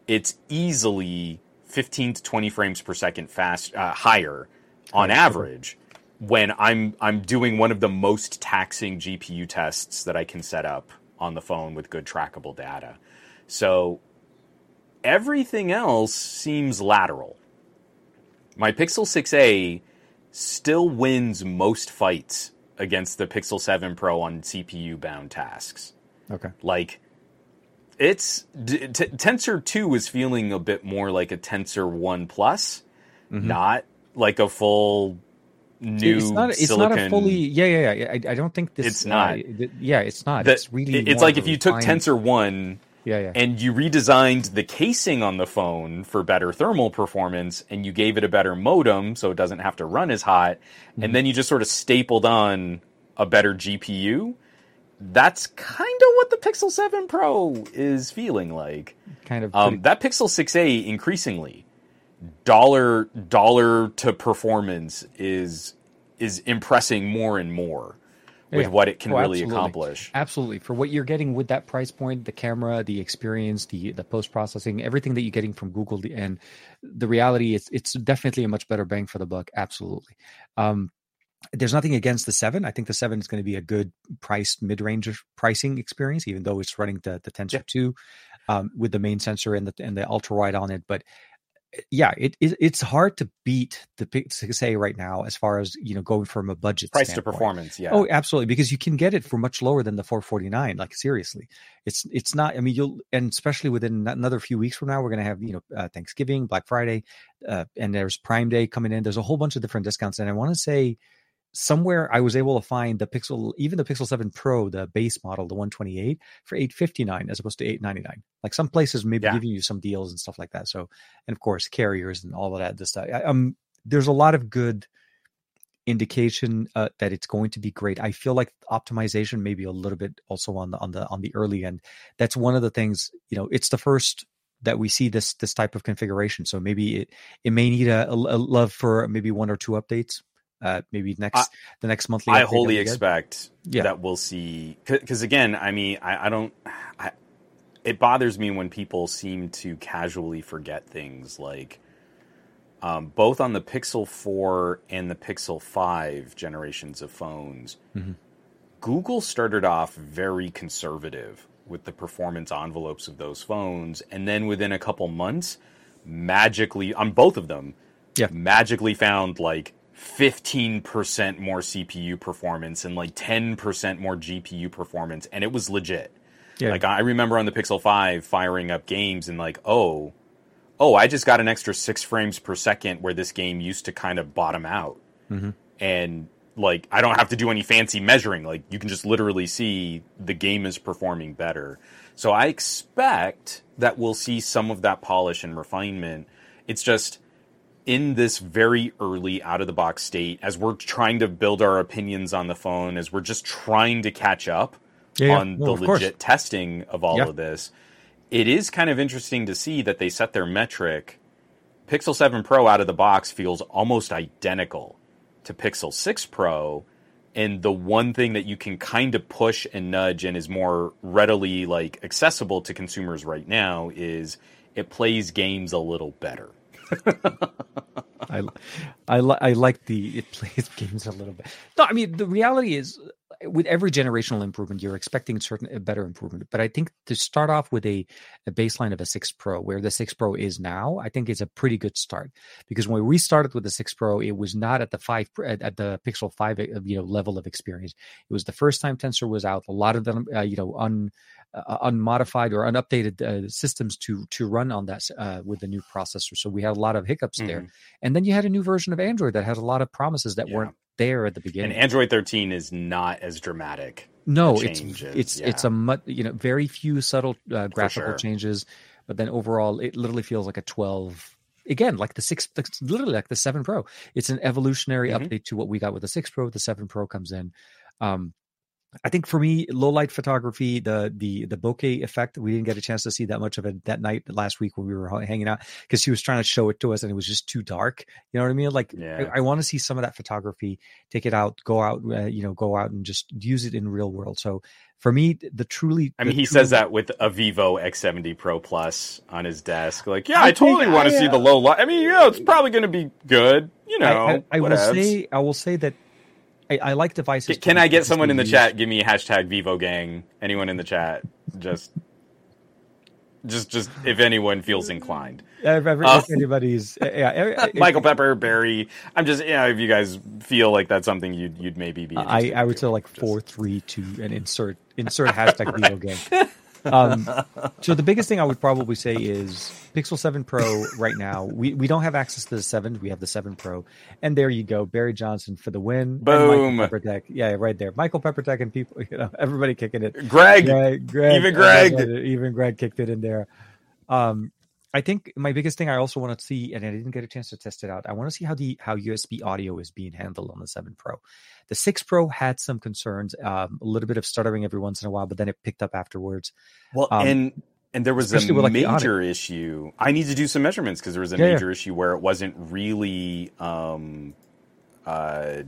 it's easily 15 to 20 frames per second fast uh, higher on average when I'm I'm doing one of the most taxing GPU tests that I can set up on the phone with good trackable data. So everything else seems lateral. my Pixel 6a still wins most fights against the Pixel 7 Pro on CPU bound tasks. Okay. Like it's t- Tensor 2 is feeling a bit more like a Tensor 1 Plus, mm-hmm. not like a full new it's not, it's silicon. not a fully yeah yeah yeah I, I don't think this It's not. uh, yeah it's not The- it's really it's like if you took Tensor 1 yeah yeah. And you redesigned the casing on the phone for better thermal performance and you gave it a better modem so it doesn't have to run as hot. Mm-hmm. and then you just sort of stapled on a better GPU that's kind of what the Pixel 7 Pro is feeling like. Kind of um, that Pixel 6a increasingly dollar dollar to performance is is impressing more and more with Yeah. what it can Oh, really absolutely. accomplish Absolutely. For what you're getting with that price point, the camera, the experience, the the post processing, everything that you're getting from Google, and the reality is it's definitely a much better bang for the buck. Absolutely. Um, there's nothing against the seven. I think the seven is going to be a good price mid range pricing experience, even though it's running the the Tensor Yeah. two um, with the main sensor and the and the ultra wide on it. But yeah, it, it it's hard to beat the Pixel 6a right now as far as you know going from a budget price to performance yeah Oh, absolutely, because you can get it for much lower than the 449. Like seriously, it's it's not. I mean, you'll and especially within another few weeks from now, we're going to have you know uh, Thanksgiving, Black Friday, uh, and there's Prime Day coming in. There's a whole bunch of different discounts, and I want to say somewhere I was able to find the Pixel, even the Pixel 7 Pro, the base model, the 128 for 859 as opposed to 899. Like some places maybe Yeah. giving you some deals and stuff like that. So, and of course carriers and all of that. This stuff. I, um, there's a lot of good indication uh, that it's going to be great. I feel like optimization maybe a little bit also on the on the on the early end. That's one of the things. You know, it's the first that we see this this type of configuration. So maybe it it may need a, a, a love for maybe one or two updates. Uh, maybe next the next monthly. I wholly expect Yeah. that we'll see because again, I mean, I, I don't. I, it bothers me when people seem to casually forget things like um, both on the Pixel 4 and the Pixel 5 generations of phones. Mhm. Google started off very conservative with the performance envelopes of those phones, and then within a couple months, magically on both of them, Yeah. magically found like 15% more CPU performance and like 10% more GPU performance, and it was legit. Yeah. Like I remember on the Pixel 5 firing up games and like, oh, oh, I just got an extra six frames per second where this game used to kind of bottom out. Mhm. And like I don't have to do any fancy measuring. Like you can just literally see the game is performing better. So I expect that we'll see some of that polish and refinement. It's just in this very early out of the box state as we're trying to build our opinions on the phone as we're just trying to catch up Yeah, yeah. on the of course. legit testing of all Yeah. of this it is kind of interesting to see that they set their metric pixel 7 pro out of the box feels almost identical to pixel 6 pro and the one thing that you can kind of push and nudge and is more readily like accessible to consumers right now is it plays games a little better I, I, li- I like the it plays games a little bit. No, I mean the reality is with every generational improvement, you're expecting certain a better improvement. But I think to start off with a, a baseline of a six Pro, where the six Pro is now, I think is a pretty good start. Because when we started with the six Pro, it was not at the five at, at the Pixel five uh, you know level of experience. It was the first time Tensor was out. A lot of them uh, you know un uh, unmodified or unupdated uh, systems to to run on that uh, with the new processor. So we had a lot of hiccups there. Mhm. And then you had a new version of Android that had a lot of promises that Yeah. weren't there at the beginning. and android 13 is not as dramatic no, it's it's yeah. it's a mut, you know very few subtle uh, graphical sure. changes, but then overall it literally feels like a 12 again like the 6 literally like the 7 Pro. It's an evolutionary Mhm. update to what we got with the 6 Pro. The 7 Pro comes in um I think for me, low light photography, the the the bokeh effect, we didn't get a chance to see that much of it that night last week when we were hanging out because she was trying to show it to us and it was just too dark. You know what I mean? Like Yeah. I, I want to see some of that photography, take it out, go out, uh, you know, go out and just use it in real world. So for me, the truly, I mean, he true- says that with a Vivo X70 Pro Plus on his desk. Like, yeah, I I, totally want to I, see uh, the low light. I mean, yeah, it's probably going to be good. You know, I, I, I will say, I will say that I, I like devices. Can, I get someone in the chat? Give me hashtag Vivo Gang. Anyone in the chat? Just just just if anyone feels inclined. Uh, if, ever, Uh, anybody's eh, yeah, if- eh, eh, Michael Pepper, Barry. I'm just yeah. If you guys feel like that's something you'd you'd maybe be. I, I would say like just- four, three, two, and insert insert hashtag video game. Um, so the biggest thing I would probably say is Pixel Seven Pro right now. We we don't have access to the seven. We have the Seven Pro, and there you go, Barry Johnson for the win. Boom. Peppertech, yeah, right there. Michael Peppertech and people, you know, everybody kicking it. Greg. Greg, Greg, Even Greg. even Greg kicked it in there. Um, I think my biggest thing I also want to see, and I didn't get a chance to test it out. I want to see how the how USB audio is being handled on the Seven Pro. The Six Pro had some concerns, um, a little bit of stuttering every once in a while, but then it picked up afterwards. Well, Um, and and there was a with, like, major issue. I need to do some measurements because there was a Yeah, yeah. major issue where it wasn't really. Um, uh,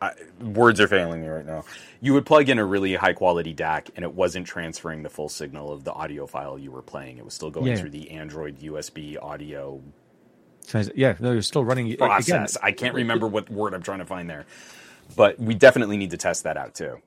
I, words are failing me right now. You would plug in a really high quality DAC, and it wasn't transferring the full signal of the audio file you were playing. It was still going Yeah. through the Android USB audio So, yeah, no, you're still running again, process. I can't remember what word I'm trying to find there, but we definitely need to test that out too.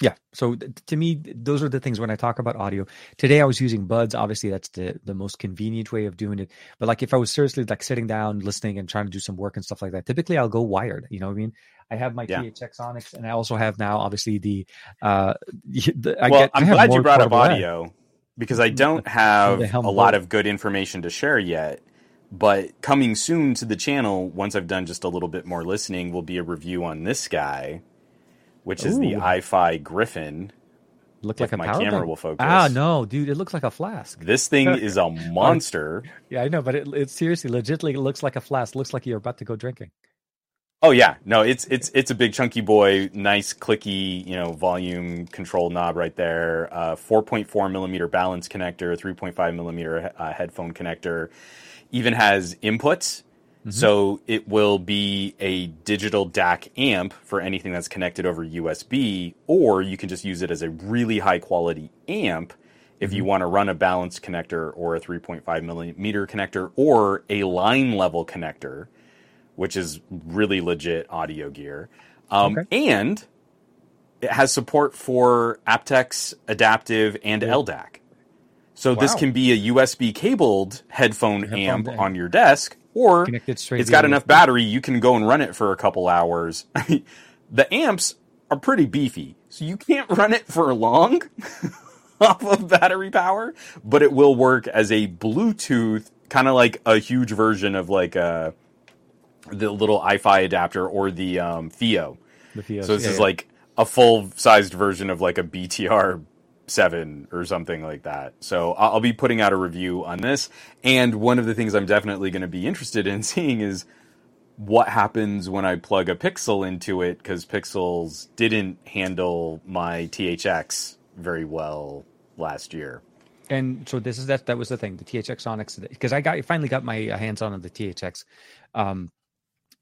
Yeah. So to me, those are the things when I talk about audio. Today I was using buds. Obviously, that's the the most convenient way of doing it. But like if I was seriously like sitting down, listening, and trying to do some work and stuff like that, typically I'll go wired. You know what I mean? I have my Yeah. THX Onyx, and I also have now obviously the. uh the, I well, get, I'm glad you brought up audio because I don't have a lot of good information to share yet. But coming soon to the channel, once I've done just a little bit more listening, will be a review on this guy, which is the iFi Gryphon. Look like a my camera bank. will focus. Ah, no, dude, it looks like a flask. This thing is a monster. Yeah, I know, but it, it seriously, legitimately, it looks like a flask. Looks like you're about to go drinking. Oh yeah, no, it's it's it's a big chunky boy, nice clicky, you know, volume control knob right there. Uh, 4.4 millimeter balance connector, 3.5 millimeter uh, headphone connector. Even has inputs, so it will be a digital DAC amp for anything that's connected over USB, or you can just use it as a really high quality amp if you want to run a balanced connector or a 3.5 millimeter connector or a line level connector which is really legit audio gear. Um, Okay. And it has support for aptX, adaptive, and LDAC. So this can be a USB cabled headphone, Headphone amp amp. on your desk, or it's got enough battery you can go and run it for a couple hours. the amps are pretty beefy, so you can't run it for long off of battery power, but it will work as a Bluetooth, kind of like a huge version of like a the little iFi adapter or the um, FiiO. The So this yeah, is yeah. like a full sized version of like a BTR seven or something like that. So I'll be putting out a review on this. And one of the things I'm definitely going to be interested in seeing is what happens when I plug a Pixel into it because Pixels didn't handle my THX very well last year. and so this is that that was the thing the THX Onyx because I got finally got my uh, hands on the THX. Um,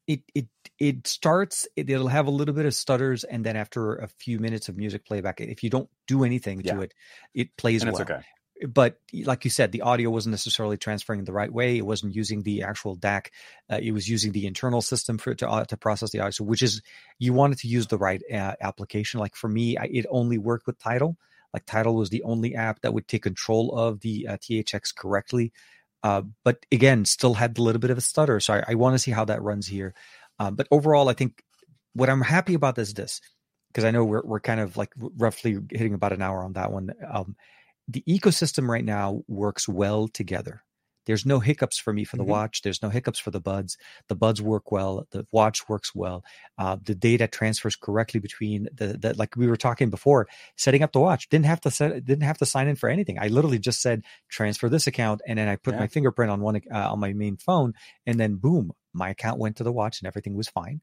it it it starts it, it'll have a little bit of stutters and then after a few minutes of music playback if you don't do anything Yeah. to it it plays And well okay. but like you said the audio wasn't necessarily transferring the right way it wasn't using the actual DAC uh, it was using the internal system for to uh, to process the audio so which is you wanted to use the right uh, application like for me I, it only worked with Tidal like Tidal was the only app that would take control of the uh, THX correctly uh, but again still had a little bit of a stutter so I, I want to see how that runs here um, but overall I think what I'm happy about is this because I know we're we're kind of like roughly hitting about an hour on that one. Um, the ecosystem right now works well together. There's no hiccups for me for the Mhm. watch. There's no hiccups for the buds. The buds work well. The watch works well. Uh, the data transfers correctly between the, the like we were talking before. Setting up the watch didn't have to set didn't have to sign in for anything. I literally just said transfer this account, and then I put Yeah. my fingerprint on one uh, on my main phone, and then boom, my account went to the watch, and everything was fine.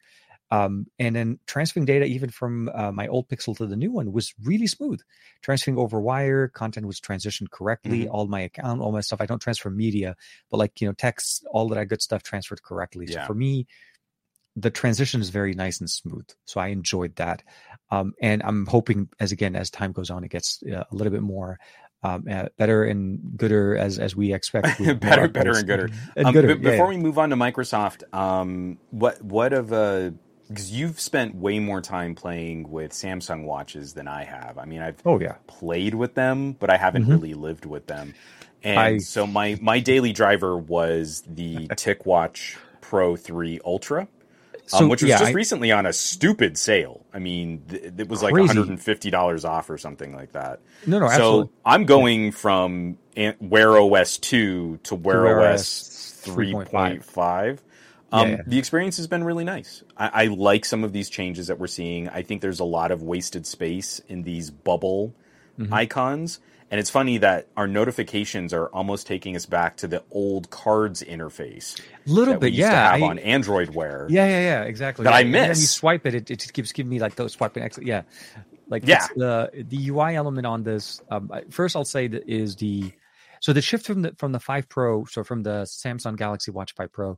Um, and then transferring data even from uh, my old pixel to the new one was really smooth. Transferring over wire content was transitioned correctly Mhm. all my account all my stuff. I don't transfer media but like you know text all that good stuff transferred correctly. So for me the transition is very nice and smooth. So i enjoyed that. Um, and i'm hoping as again as time goes on it gets uh, a little bit more um, uh, better and gooder as as we expect Better- better and gooder. and Um, gooder b- yeah, before yeah. we move on to Microsoft, um, what what of uh because you've spent way more time playing with Samsung watches than I have. I mean, I've oh yeah played with them, but I haven't Mhm. really lived with them. And I- so my my daily driver was the TicWatch Pro 3 Ultra, um, which was yeah, just I- recently on a stupid sale. I mean, th- it was like Crazy. $150 off or something like that. No, no, so absolutely. I'm going from Wear OS 2 to Wear Wear OS OS 3.5. Um, Yeah, yeah. The experience has been really nice. I, I like some of these changes that we're seeing. I think there's a lot of wasted space in these bubble Mm-hmm. icons. And it's funny that our notifications are almost taking us back to the old cards interface A little bit, used yeah. to have I- on Android Wear. Yeah, yeah, yeah, exactly. That yeah. I And then you swipe it, it, it just keeps giving me like those swiping. Ex- yeah, like Yeah. the the UI element on this. Um, first, I'll say that is the so the shift from the from the five Pro, so from the Samsung Galaxy Watch Five Pro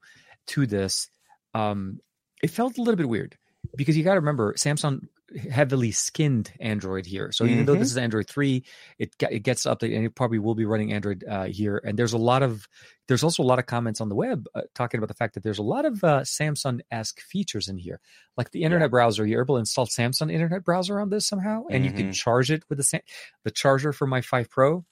to this, um, it felt a little bit weird because you got to remember Samsung heavily skinned Android here. So even though this is Android three, it it gets updated and it probably will be running Android uh, here. And there's a lot of there's also a lot of comments on the web uh, talking about the fact that there's a lot of uh, Samsung esque features in here, like the internet browser. You're able to install Samsung internet browser on this somehow, and you can charge it with the the charger for my Five Pro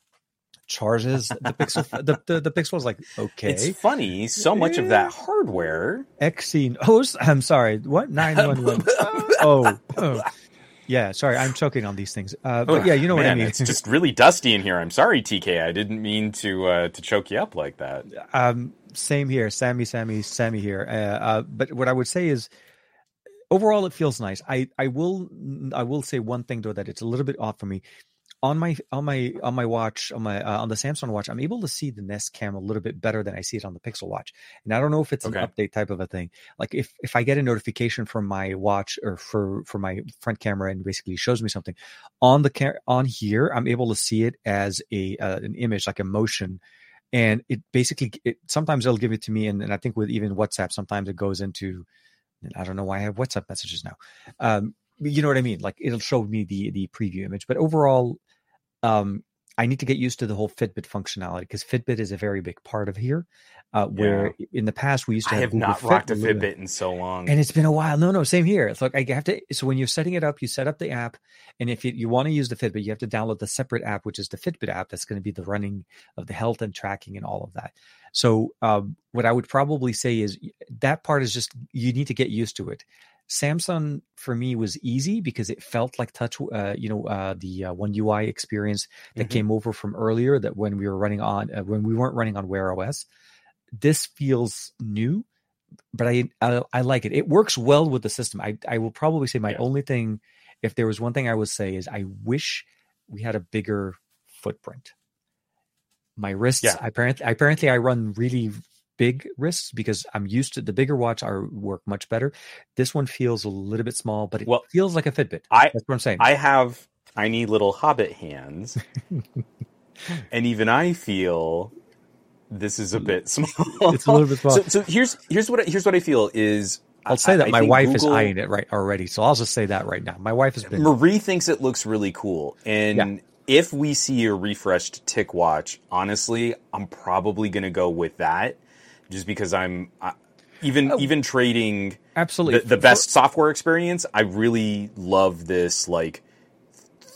charges the Pixel. the, the the Pixel is like okay, It's funny, so much of that hardware. Exene. Oh, I'm sorry. What nine one one? Oh, oh, yeah. Sorry, I'm choking on these things. Uh, but yeah, you know what I mean. It's just really dusty in here. I'm sorry, TK. I didn't mean to uh, to choke you up like that. um, same here. Sammy, Sammy, Sammy here. Uh, uh, but what I would say is, overall, it feels nice. I I will I will say one thing though that it's a little bit odd for me. On my on my on my watch on my uh, on the Samsung watch, I'm able to see the Nest Cam a little bit better than I see it on the Pixel Watch, and I don't know if it's Okay. an update type of a thing. Like if if I get a notification from my watch or for for my front camera and basically shows me something on the cam- on here, I'm able to see it as a uh, an image like a motion. And it basically it, sometimes it'll give it to me and, and i think with even whatsapp sometimes it goes into and i don't know why i have whatsapp messages now. Um you know what i mean? Like it'll show me the the preview image. But overall um i need to get used to the whole fitbit functionality because fitbit is a very big part of here uh where in the past we used to I have, have Google not Fit rocked a. Fitbit in so long. And it's been a while. No, no, same here. It's like I have to. So when you're setting it up, you set up the app, and if you, you want to use the Fitbit, you have to download the separate app, which is the Fitbit app. That's going to be the running of the health and tracking and all of that. So um, what I would probably say is that part is just you need to get used to it. Samsung for me was easy because it felt like touch, uh, you know, uh, the uh, One UI experience that Mhm. came over from earlier. That when we were running on uh, when we weren't running on Wear OS, this feels new but I, I I like it. It works well with the system. I I will probably say my Yeah. only thing, if there was one thing I would say is I wish we had a bigger footprint. My wrists, Yeah. apparently, apparently I run really big wrists because I'm used to the bigger watch. I work much better. This one feels a little bit small, but it Well, feels like a Fitbit. I That's what I'm saying. I have tiny little hobbit hands, and even I feel this is a bit small. It's a little bit small. So, so here's here's what I, here's what I feel is I'll say that I my think wife is eyeing it right already. So I'll just say that right now. My wife has been. Marie thinks it looks really cool, and Yeah. if we see a refreshed TicWatch, honestly, I'm probably going to go with that, just because I'm I, even Oh. even trading Absolutely. the, the best software experience. I really love this like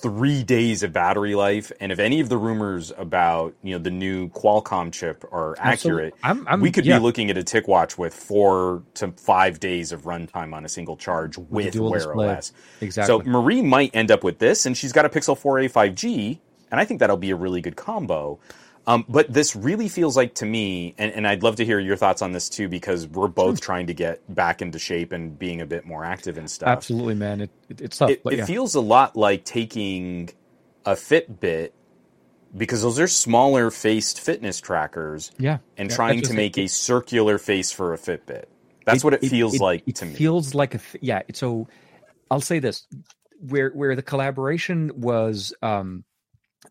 three days of battery life, and if any of the rumors about you know the new Qualcomm chip are accurate, I'm, I'm, we could yeah. be looking at a TicWatch with four to five days of runtime on a single charge with dual Wear display. OS. Exactly. So Marie might end up with this, and she's got a Pixel 4a 5G, and I think that'll be a really good combo. Um, but this really feels like to me, and, and I'd love to hear your thoughts on this too, because we're both trying to get back into shape and being a bit more active and stuff. Absolutely, man. It, it, it's tough. It, but it feels a lot like taking a Fitbit, because those are smaller faced fitness trackers, yeah. and Yeah, trying to make a circular face for a Fitbit. That's what it, feels like it to me. feels like a, yeah. So I'll say this: where where the collaboration was, um,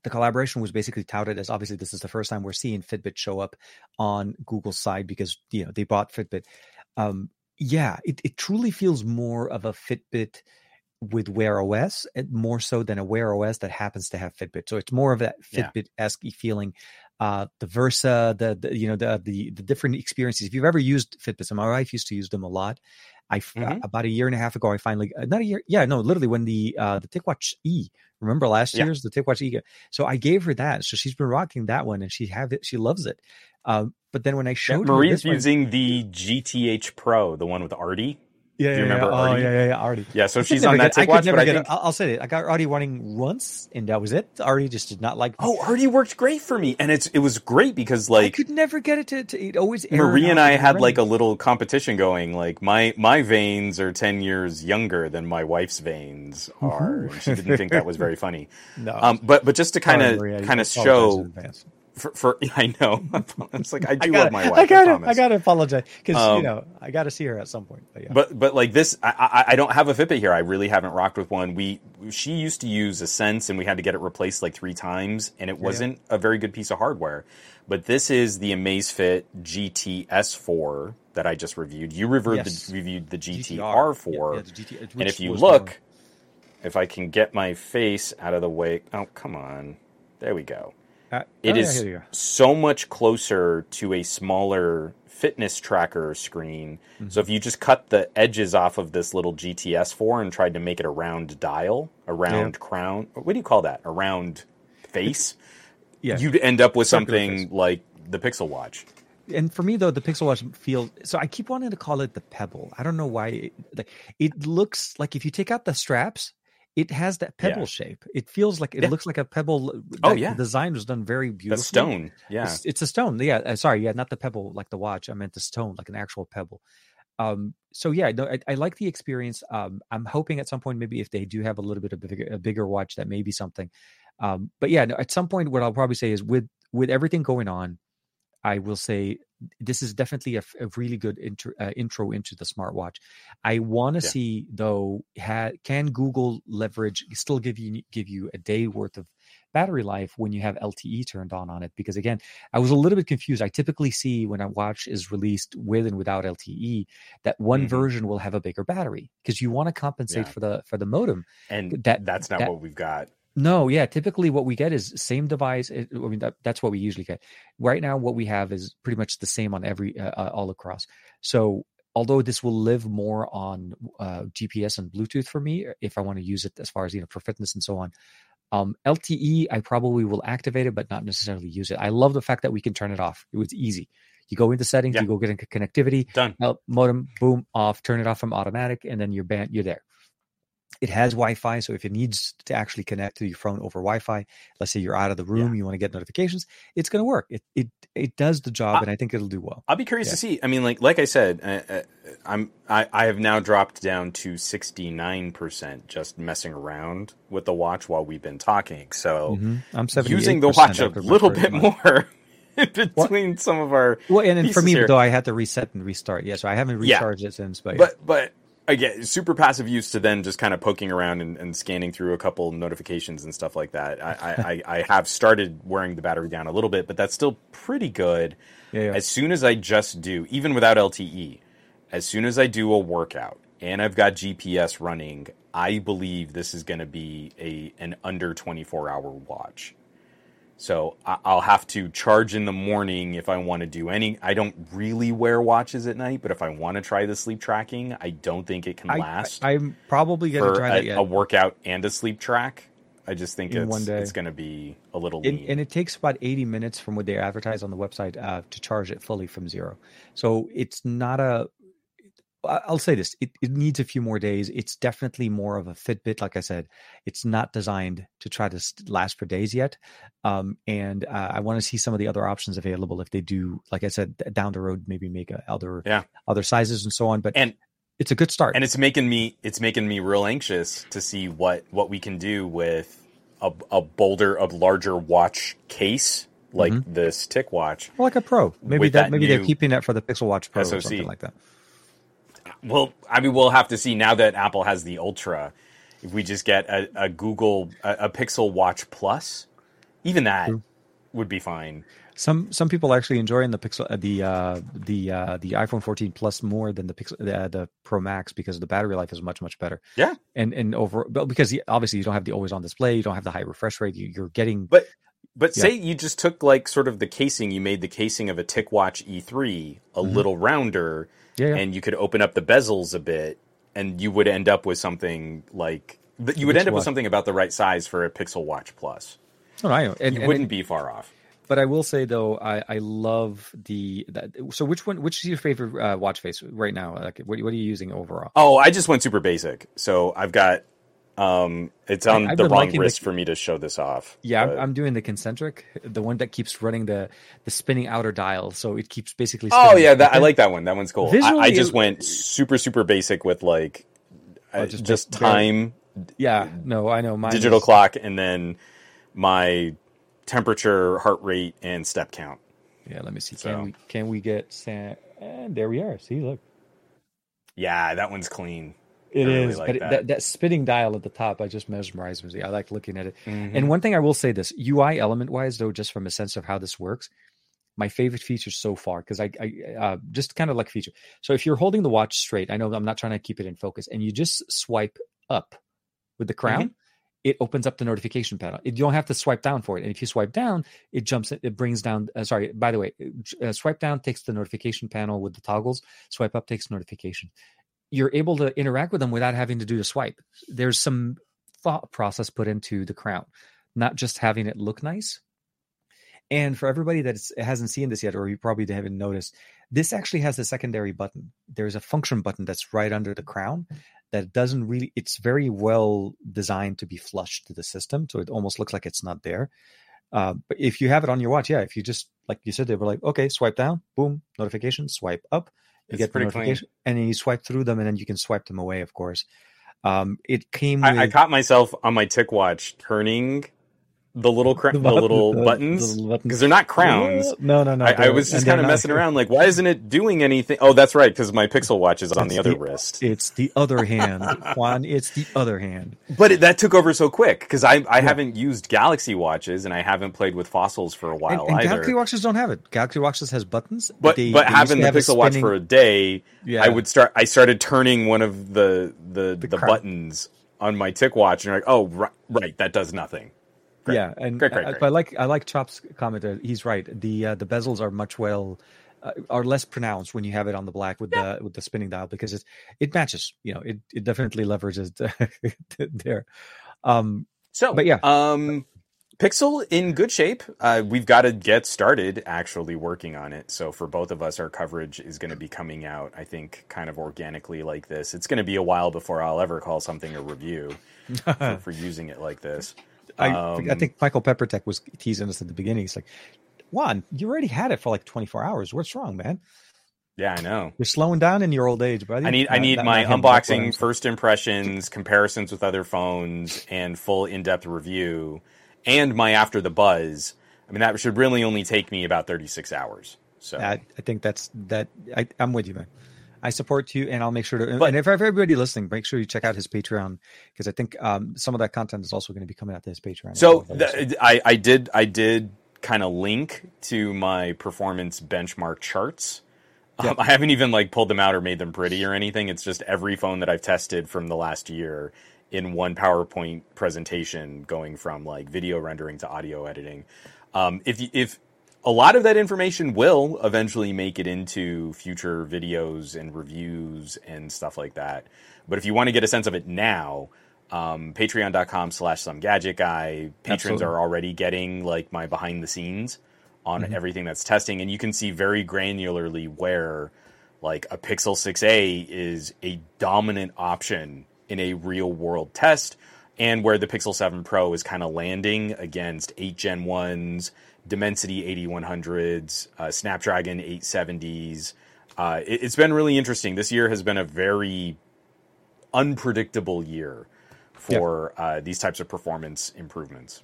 the collaboration was basically touted as obviously this is the first time we're seeing Fitbit show up on Google's side because you know they bought Fitbit. Um, yeah, it it truly feels more of a Fitbit with Wear OS, more so than a Wear OS that happens to have Fitbit. So it's more of that Fitbit esque feeling. Uh, the Versa, the, the you know the, the the different experiences. If you've ever used Fitbits, and my wife used to use them a lot, I f- Mhm. about a year and a half ago, I finally uh, not a year, yeah, no, literally when the uh the TicWatch E. Remember last Yeah. year's the TicWatch E? So I gave her that, so she's been rocking that one, and she have it. She loves it. Um, but then when I Yeah, showed her Maria's this one- using the GTH Pro, the one with Artie. Yeah, yeah, yeah. Oh, Artie? yeah, yeah, yeah, Artie. Yeah, so she's on that get- I could TicWatch, never but I get think. I'll, say it. I got Artie running once, and that was it. Artie just did not like. oh, Artie worked great for me, and it's it was great because like I could never get it to. to it always. Marie and I had red. like a little competition going. Like my my veins are ten years younger than my wife's veins are. She didn't think that was very funny. no. Um, but but just to kind of kind of show. For, for I know it's like I do I gotta, love my wife. I gotta, promise. I gotta apologize because Um, you know I gotta see her at some point. But yeah, But but like this, I, I I don't have a Fitbit here. I really haven't rocked with one. We she used to use a Sense, and we had to get it replaced like three times, and it wasn't a very good piece of hardware. But this is the Amazfit GTS 4 that I just reviewed. You reviewed Yes. the reviewed the GTR. GTR4, Yeah, yeah, the GT and if you look, more- if I can get my face out of the way, oh come on, there we go. Uh, It oh, is go. so much closer to a smaller fitness tracker screen. Mm-hmm. So if you just cut the edges off of this little GTS 4 and tried to make it a round dial, a round crown, what do you call that? A round face? Yeah, You'd end up with something like the Pixel Watch. and for me though the pixel watch feels so i keep wanting to call it the pebble i don't know why it, like, it looks like if you take out the straps it has that pebble Yeah. shape it feels like it Yeah. looks like a pebble Oh, yeah. the design was done very beautifully The stone. Yeah. it's, it's a stone yeah uh, sorry yeah not the pebble like the watch i meant the stone like an actual pebble um so yeah no I, I like the experience um i'm hoping at some point maybe if they do have a little bit of bigger, a bigger watch that may be something um but yeah no, at some point what i'll probably say is with with everything going on I will say this is definitely a really good intro, uh, intro into the smartwatch. I want to Yeah. see though, ha- can Google leverage still give you give you a day worth of battery life when you have LTE turned on on it? Because again, I was a little bit confused. I typically see when a watch is released with and without LTE that one Mhm. version will have a bigger battery because you want to compensate Yeah. for the for the modem. And that- that's not that- what we've got. No, yeah. Typically, what we get is same device. I mean, that, that's what we usually get. Right now, what we have is pretty much the same on every uh, uh, all across. So, although this will live more on uh, GPS and Bluetooth for me, if I want to use it as far as you know for fitness and so on, um, LTE I probably will activate it, but not necessarily use it. I love the fact that we can turn it off. It was easy. You go into settings, Yeah. you go get into connectivity, Done. Modem, boom, off, turn it off from automatic, and then you're banned, you're there. It has Wi-Fi, so if it needs to actually connect to your phone over Wi-Fi, let's say you're out of the room, you want to get notifications, it's going to work. It it it does the job, Uh, and I think it'll do well. I'll be curious Yeah. to see. I mean, like like I said, uh, uh, I'm I, I have now dropped down to sixty nine percent just messing around with the watch while we've been talking. So Mhm. I'm using the watch a little bit more between some of our. Well, and then for me, though, I had to reset and restart. Yeah, so I haven't Yeah. recharged it since. But, But but again, super passive use to then just kind of poking around and, and scanning through a couple notifications and stuff like that. I, I, I, have started wearing the battery down a little bit, but that's still pretty good. yeah, yeah. As soon as I just do, even without LTE, as soon as I do a workout and I've got GPS running, I believe this is going to be a an under 24 hour watch. So I- I'll have to charge in the morning if I want to do any. I don't really wear watches at night, but if I want to try the sleep tracking, I don't think it can last I, am probably going to try that a, yet. a workout and a sleep track. I just think In it's, it's going to be a little lean. and it takes about 80 minutes from what they advertise on the website uh, to charge it fully from zero so it's not a i'll say this it, it needs a few more days it's definitely more of a fitbit like i said it's not designed to try to last for days yet um, and uh, i want to see some of the other options available if they do like i said down the road maybe make a, other Yeah. other sizes and so on but And- it's a good start and it's making me it's making me real anxious to see what what we can do with a, a bolder a larger watch case like Mm-hmm. this TicWatch Well, like a pro maybe that, that maybe they're keeping that for the pixel watch pro or something like that well i mean we'll have to see now that apple has the ultra if we just get a, a google a, a pixel watch plus even that True. would be fine Some some people are actually enjoying the Pixel, uh, the uh, the uh, the iPhone 14 Plus more than the Pixel, uh, the Pro Max because the battery life is much much better. Yeah. and and over, but because obviously you don't have the always on display, you don't have the high refresh rate. You, you're getting But- But Yeah. say you just took like sort of the casing, you made the casing of a TicWatch E3 a little rounder, Mm-hmm. Yeah, yeah. and you could open up the bezels a bit, and you would end up with something like you would end up with something about the right size for a Pixel Watch Plus. No, I know. And, You and wouldn't it- be far off. but I will say though, I, I love the that, so which one which is your favorite uh, watch face right now? Like what, what are you using overall? Oh, I just went super basic. So I've got um it's on I've the wrong liking the- wrist for me to show this off. Yeah, I'm, I'm doing the concentric, the one that keeps running the the spinning outer dial, so it keeps basically. Oh yeah, that, I like that one. That one's cool. I, I just it- went super super basic with like uh, Oh, just, just just time, Yeah, no, I know. Mine digital is- clock, and then my temperature, heart rate, and step count. Yeah, let me see. So- Can we can we get San? And there we are. See, look, Yeah, that one's clean. It is. Like but that. that. that spinning dial at the top, I just mesmerized me. I like looking at it. Mhm. And one thing I will say this UI element wise, though, just from a sense of how this works, my favorite feature so far, because I, I uh, just kind of like feature. So if you're holding the watch straight, I know I'm not trying to keep it in focus, and you just swipe up with the crown, it opens up the notification panel. It, you don't have to swipe down for it. And if you swipe down, it jumps, it brings down. Uh, sorry, by the way, uh, swipe down takes the notification panel with the toggles. Swipe up takes notification. You're able to interact with them without having to do the swipe. There's some thought process put into the crown, not just having it look nice. And for everybody that hasn't seen this yet, or you probably haven't noticed, this actually has a secondary button. There's a function button that's right under the crown that doesn't really, it's very well designed to be flushed to the system. So it almost looks like it's not there. Uh, but if you have it on your watch, yeah, if you just, like you said, they were like, okay, swipe down, boom, notification, swipe up, you It's get the pretty clean. and then you swipe through them, and then you can swipe them away, of course. Um, it came I, I caught myself on my TicWatch turning the little cra- the, button- little the- buttons because they're not crowns. No, no, no. I, I was just kind of messing around, like, why isn't it doing anything? Oh, that's right, because my Pixel Watch is on the other wrist. It's the other hand, Juan. It's the other hand. But it, that took over so quick because I I haven't used Galaxy watches and I haven't played with fossils for a while and either. Galaxy watches don't have it. Galaxy watches has buttons, but they- but they having the have Pixel Watch for a day, Yeah. I would start. I started turning one of the the the, crown. buttons on my TicWatch, and you're like, oh right, right, that does nothing. Great. Yeah, and Great, great, I- great. but I like I like Chop's comment. There. He's right. The uh, the bezels are much well uh, are less pronounced when you have it on the black with the with the spinning dial because it it matches. You know, it it definitely leverages there. Um, So, But yeah. um, Pixel in good shape. Uh, we've got to get started actually working on it. So for both of us, our coverage is going to be coming out. I think kind of organically like this. It's going to be a while before I'll ever call something a review for, for using it like this. I Um, I think Michael Peppertech was teasing us at the beginning. He's like, Juan, you already had it for like 24 hours. What's wrong, man? Yeah, I know. You're slowing down in your old age, buddy. I need I need not- my not him, that's what I'm unboxing, first impressions, comparisons with other phones, and full in depth review, and my after the buzz. I mean, that should really only take me about thirty six hours. So I, I think that's that. I, I'm with you, man. I support you, and I'll make sure to. But- and if everybody listening, make sure you check out his Patreon because I think um, some of that content is also going to be coming out to his Patreon. So well. th- I, I did I did kind of link to my performance benchmark charts. Um, I haven't even like pulled them out or made them pretty or anything. It's just every phone that I've tested from the last year in one PowerPoint presentation, going from like video rendering to audio editing. Um, if you, if a lot of that information will eventually make it into future videos and reviews and stuff like that. But if you want to get a sense of it now, um, patreon.com slash SomeGadgetGuy patrons Absolutely. are already getting like my behind the scenes on everything that's testing and you can see very granularly where like a pixel 6a is a dominant option in a real world test and where the pixel 7 pro is kind of landing against 8 gen 1s dimensity 8100s uh, snapdragon 870s uh, it, it's been really interesting. This year has been a very unpredictable year for uh, these types of performance improvements.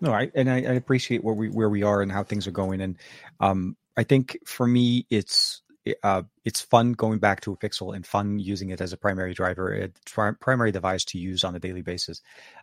No, I and I, I appreciate where we where we are and how things are going, and um, I think for me it's uh, it's fun going back to a Pixel and fun using it as a primary driver, a primary device to use on a daily basis,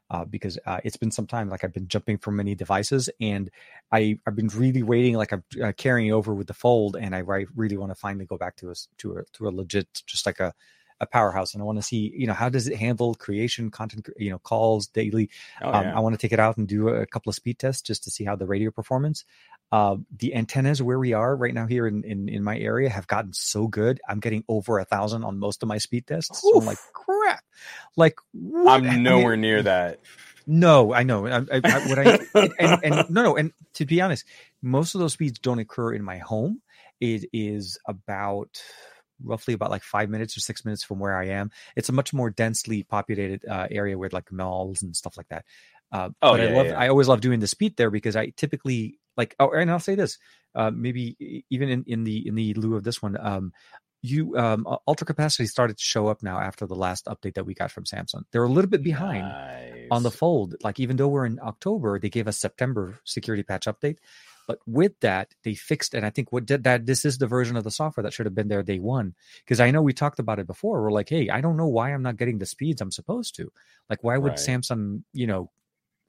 uh, because uh, it's been some time. Like I've been jumping from many devices, and I I've been really waiting. Like I'm uh, carrying over with the Fold, and I ri- really want to finally go back to a to a to a legit just like a a powerhouse, and I want to see you know how does it handle creation, content, you know, calls daily. Oh, um. I want to take it out and do a couple of speed tests just to see how the radio performance. Uh, the antennas where we are right now here in, in in my area have gotten so good. I'm getting over a thousand on most of my speed tests. So I'm like, crap. Like what? I I'm mean, nowhere near that. no, I know. I, I, I, what I and, and no, no. And to be honest, most of those speeds don't occur in my home. It is about roughly about like five minutes or six minutes from where I am. It's a much more densely populated uh, area with like malls and stuff like that. Uh, Oh, but I love. yeah. I always love doing the speed there because I typically like. Oh, and I'll say this. Uh, maybe even in, in the in the lieu of this one, um, you um, ultra capacity started to show up now after the last update that we got from Samsung. They're a little bit behind on the fold. Like even though we're in October, they gave us September security patch update. But with that, they fixed, and I think what did that this is the version of the software that should have been there day one. Because I know we talked about it before. We're like, hey, I don't know why I'm not getting the speeds I'm supposed to. Like, why would Right. Samsung, you know,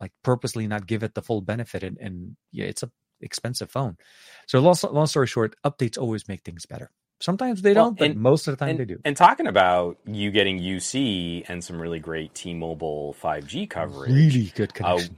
like purposely not give it the full benefit? And, and yeah, it's a expensive phone. So long, long story short, updates always make things better. Sometimes they Well, don't, but and- most of the time and, they do. and talking about you getting UC and some really great T-Mobile 5G coverage. Really good uh, connection.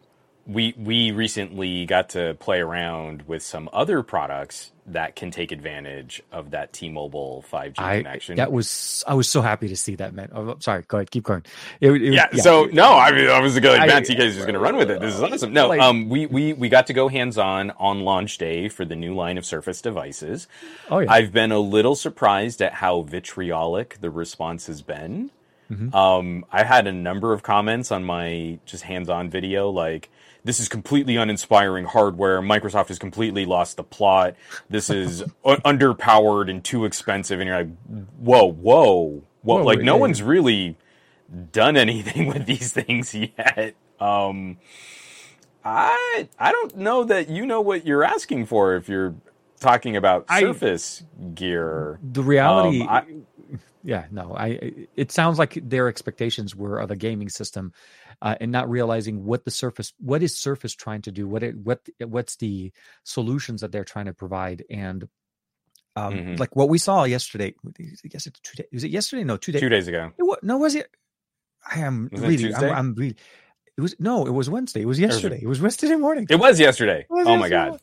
We we recently got to play around with some other products that can take advantage of that T-Mobile 5G I connection. that was I was so happy to see that man. Oh, sorry, go ahead, keep going. It, it- yeah, So no, I mean, I was gonna like, I- man, TK's just gonna run with it. This is awesome. No, Like- um, we we we got to go hands on on launch day for the new line of Surface devices. oh yeah, I've been a little surprised at how vitriolic the response has been. Mhm. Um, I had a number of comments on my just hands-on video, like this is completely uninspiring hardware. Microsoft has completely lost the plot. This is underpowered and too expensive. And you're like, whoa, whoa, whoa! Whoa, like no one's really done anything with these things yet. Um, I I don't know that you know what you're asking for if you're talking about I- Surface gear. the reality. um, I- yeah, no, I. It sounds like their expectations were of a gaming system, uh, and not realizing what the Surface, what is Surface trying to do, what it, what what's the solutions that they're trying to provide, and. Um, Mhm. Like what we saw yesterday. I guess it's two days. Was it yesterday? No, two days. Two days ago. It wa- no, was it? I am Was really. I'm, I'm really. It was no. It was Wednesday. It was yesterday. It was yesterday morning. It was yesterday. It was oh my god.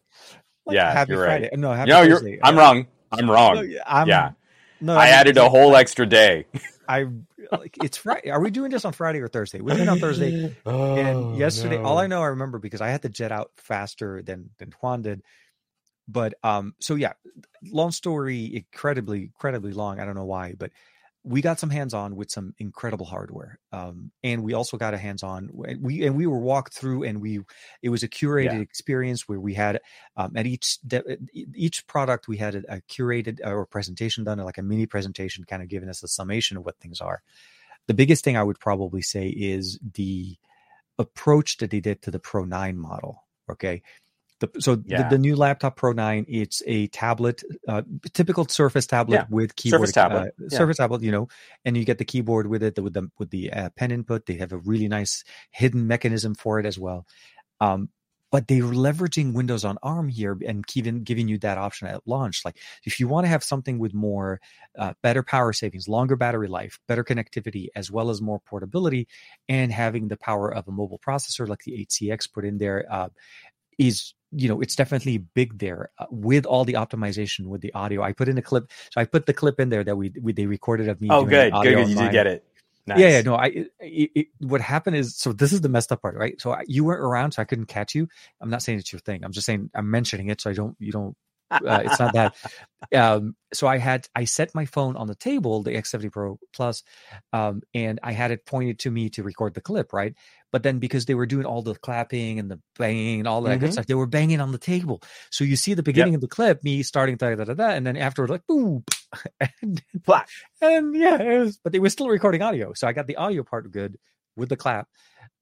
Like, Yeah, happy you're right. Friday. No, happy No, you're. Thursday. I'm Uh, wrong. I'm wrong. yeah, I'm, Yeah. No, I added a whole extra day. I like it's Friday. Are we doing this on Friday or Thursday? We did on Thursday. Oh, and yesterday, all I know I remember because I had to jet out faster than than Juan did. But um, so yeah, long story, incredibly, incredibly long. I don't know why, but we got some hands on with some incredible hardware. Um, and we also got a hands on. We and we were walked through, and we it was a curated Yeah. experience where we had um, at each de- each product we had a, a curated uh, or presentation done, like a mini presentation, kind of giving us a summation of what things are. The biggest thing I would probably say is the approach that they did to the Pro 9 model. Okay. The, so Yeah. the, the new laptop Pro 9, it's a tablet, uh, typical Surface tablet Yeah. with keyboard. Surface tablet. Uh, Yeah. Surface tablet, you know, and you get the keyboard with it with the with the uh, pen input. They have a really nice hidden mechanism for it as well. Um, but they're leveraging Windows on ARM here and giving giving you that option at launch. Like if you want to have something with more uh, better power savings, longer battery life, better connectivity, as well as more portability, and having the power of a mobile processor like the 8CX put in there uh, is you know it's definitely big there uh, with all the optimization with the audio. I put in a clip, so I put the clip in there that we, we they recorded of me. Oh, doing good. audio Good. on You did get it. Nice. Yeah, yeah, no. I it, it- what happened is so this is the messed up part, right? So I, you weren't around, so I couldn't catch you. I'm not saying it's your thing. I'm just saying I'm mentioning it, so I don't you don't. Uh, it's not that. Um, so I had I set my phone on the table, the X70 Pro Plus, um, and I had it pointed to me to record the clip, right? But then because they were doing all the clapping and the banging and all that good Mhm. stuff, they were banging on the table. So you see the beginning of the clip, me starting da da da da, and then afterwards like boom, and, and yeah, it was, but they were still recording audio, so I got the audio part good with the clap.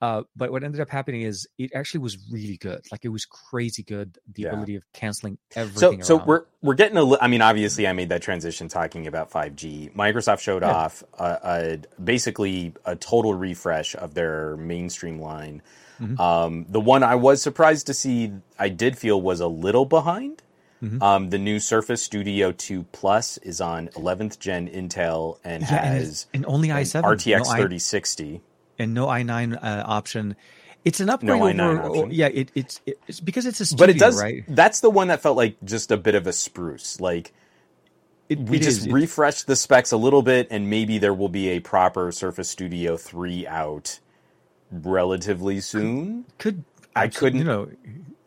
Uh, but what ended up happening is it actually was really good. Like it was crazy good. The Yeah. ability of canceling everything. so around. we're we're getting a. li- I mean, obviously, I made that transition talking about 5G. Microsoft showed Yeah. off a, a basically a total refresh of their mainstream line. Mhm. Um, the one I was surprised to see, I did feel was a little behind. Mhm. Um, the new Surface Studio 2 Plus is on 11th gen Intel and Yeah, has it's- and only i7, RTX no i- 3060. And no i9 uh, option. It's an upgrade No i9 over. option. Yeah, it, it's it's because it's a studio, But it does. right? That's the one that felt like just a bit of a spruce. Like It, we it just is. Refreshed the specs a little bit, and maybe there will be a proper Surface Studio 3 out relatively soon. could I couldn't- You know,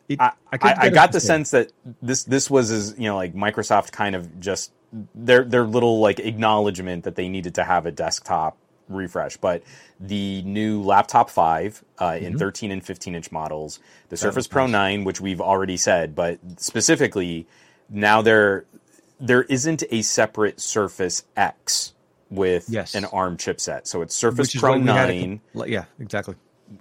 it, I, I, I, I got the sense that this this was as you know like Microsoft kind of just their their little like acknowledgement that they needed to have a desktop refresh. But the new laptop five uh, in 13 and 15 inch models, the Surface Pro nice. 9, which we've already said, but specifically now there there isn't a separate Surface X with Yes. an ARM chipset. So it's Surface which Pro what we had 9 a- yeah, exactly.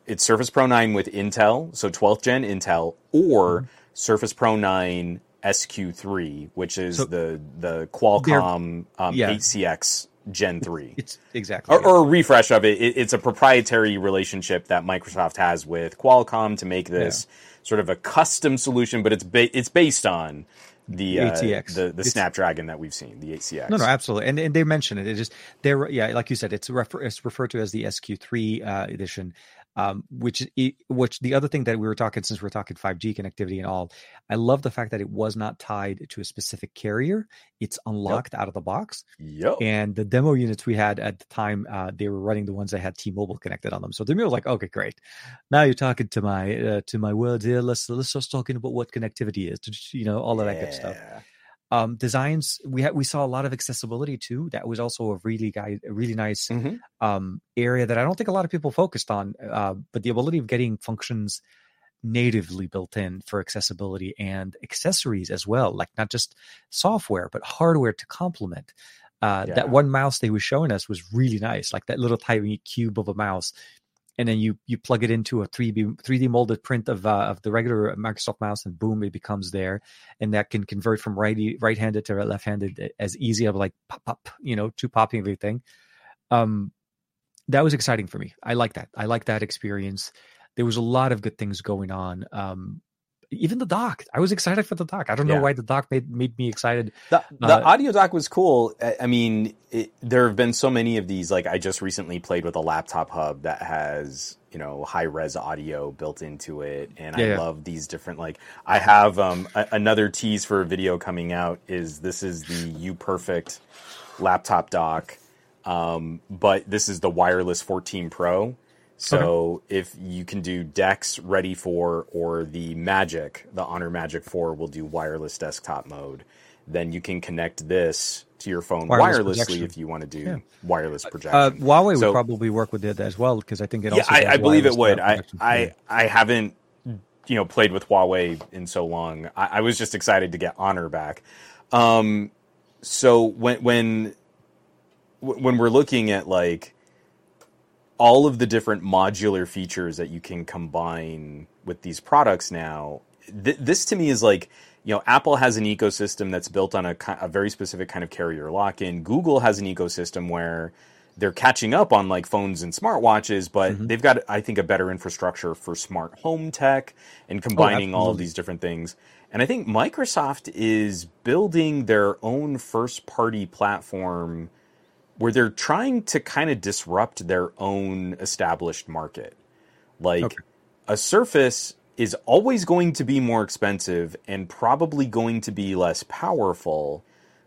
it's Surface Pro 9 with Intel, so 12th gen Intel, or Surface Pro 9 SQ3, which is So- the the Qualcomm um, yeah. 8CX Gen 3. It's exactly. Or, or a refresh of it. it. It's a proprietary relationship that Microsoft has with Qualcomm to make this sort of a custom solution, but it's ba- it's based on the uh, 8CX. the, the It's- Snapdragon that we've seen, the 8CX. No, no, absolutely, and and they mention it. It is they're yeah, like you said, it's refer, it's referred to as the SQ3 uh, edition, um, which which the other thing that we were talking since we're talking 5G connectivity and all, I love the fact that it was not tied to a specific carrier. It's unlocked out of the box, Yo. and the demo units we had at the time, uh, they were running the ones that had T-Mobile connected on them. So to me, I was like, okay, great. Now you're talking to my uh, to my world here. Let's let's just talking about what connectivity is, you know, all of that good stuff Yeah. Um designs we had we saw a lot of accessibility too that was also a really guy a really nice Mhm. um area that i don't think a lot of people focused on uh but the ability of getting functions natively built in for accessibility and accessories as well like not just software but hardware to complement uh Yeah. that one mouse they were showing us was really nice like that little tiny cube of a mouse and then you you plug it into a 3D 3D molded print of uh, of the regular Microsoft mouse, and boom, it becomes there, and that can convert from righty right handed to left handed as easy of like pop pop, you know, to popping everything. Um, that was exciting for me. I like that. I like that experience. There was a lot of good things going on. Um, even the dock, I was excited for the dock. I don't know Yeah. why the dock made made me excited. The, the Uh, audio dock was cool. I, I mean, it, there have been so many of these. Like, I just recently played with a laptop hub that has, you know, high res audio built into it. And Yeah, I yeah. love these different, like, I have um, a, another tease for a video coming out is this is the UPERFECT laptop dock. Um, but this is the wireless 14 Pro. So if you can do Dex ready for or the Magic, the Honor Magic 4 will do wireless desktop mode, then you can connect this to your phone Wireless wirelessly projection. if you want to do Yeah. wireless projection. Uh, Huawei So- would probably work with it as well because I think it yeah, also. I, I believe it would. uh, I. I I haven't you know played with Huawei in so long. I, I was just excited to get Honor back. Um, so when when when we're looking at like all of the different modular features that you can combine with these products now, th- this to me is like you know Apple has an ecosystem that's built on a, a very specific kind of carrier lock-in. Google has an ecosystem where they're catching up on like phones and smartwatches, but mm-hmm. they've got I think a better infrastructure for smart home tech and oh, combining all of these different things. And I think Microsoft is building their own first-party platform where they're trying to kind of disrupt their own established market. Like Okay. a Surface is always going to be more expensive and probably going to be less powerful,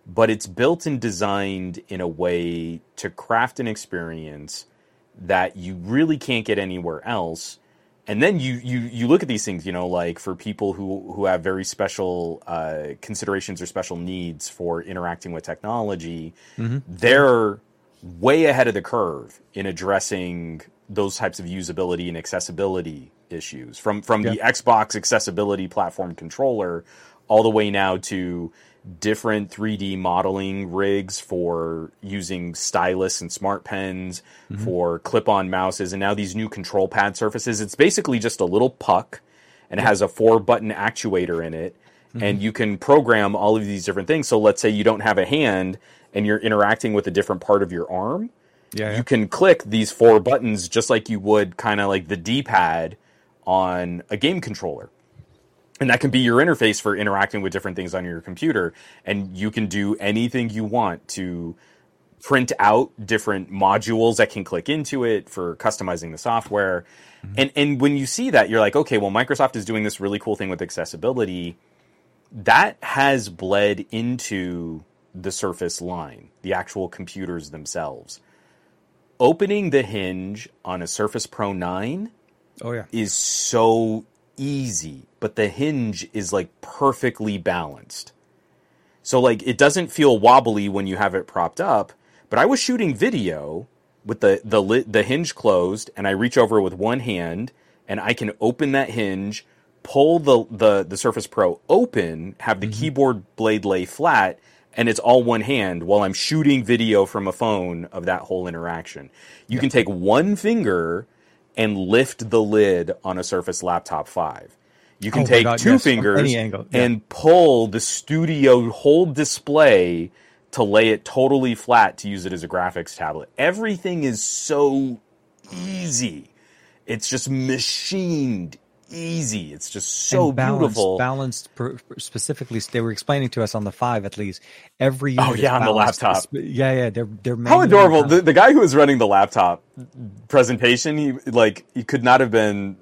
but it's built and designed in a way to craft an experience that you really can't get anywhere else. And then you, you, you look at these things, you know, like for people who, who have very special uh, considerations or special needs for interacting with technology, they're way ahead of the curve in addressing those types of usability and accessibility issues. From from the Xbox accessibility platform controller all the way now to different 3D modeling rigs for using stylus and smart pens mm-hmm. for clip-on mouses and now these new control pad surfaces. It's basically just a little puck and it has a four button actuator in it and mm-hmm. you can program all of these different things. So let's say you don't have a hand and you're interacting with a different part of your arm. Yeah, yeah. you can click these four buttons just like you would kind of like the D-pad on a game controller. And that can be your interface for interacting with different things on your computer. And you can do anything you want to print out different modules that can click into it for customizing the software. Mm-hmm. and and when you see that you're like okay well microsoft is doing this really cool thing with accessibility. That has bled into the surface line the actual computers themselves. Opening the hinge on a surface pro 9 oh yeah. is so easy, but the hinge is like perfectly balanced. So like it doesn't feel wobbly when you have it propped up, but I was shooting video with the the the hinge closed and I reach over with one hand and I can open that hinge, pull the the the Surface Pro open, have the mm-hmm. keyboard blade lay flat and it's all one hand while I'm shooting video from a phone of that whole interaction. You yeah. can take one finger and lift the lid on a Surface Laptop 5. You can oh take God, two yes, fingers yeah. and pull the studio whole display to lay it totally flat to use it as a graphics tablet. Everything is so easy. It's just machined easy. It's just so balanced, beautiful. Balanced, per, specifically, they were explaining to us on the five at least. Every oh yeah, on the laptop. Yeah, yeah, they're they're how adorable. The, the guy who was running the laptop presentation, he like he could not have been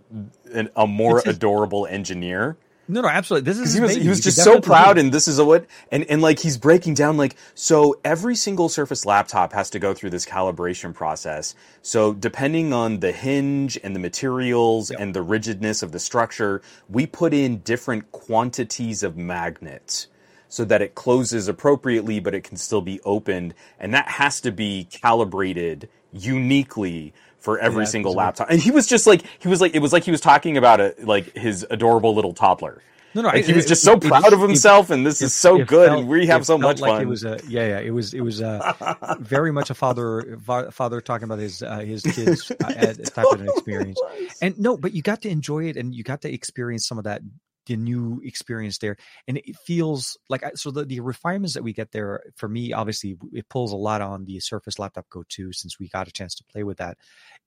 an, a more adorable engineer. No, no, absolutely. This is he was he was just so proud, and this is a what and and like he's breaking down like so every single Surface laptop has to go through this calibration process. So depending on the hinge and the materials yep. and the rigidness of the structure, we put in different quantities of magnets so that it closes appropriately, but it can still be opened, and that has to be calibrated uniquely for every yeah, single laptop. And he was just like he was like it was like he was talking about it like his adorable little toddler. No, no, like, he was just so proud it, of himself, it, and this is so good, felt, and we have so much like fun. It was a yeah, yeah. It was it was a very much a father father talking about his uh, his kids uh, type of an experience. And no, but you got to enjoy it, and you got to experience some of that the new experience there and it feels like so the, the refinements that we get there for me obviously it pulls a lot on the surface laptop go 2 since we got a chance to play with that.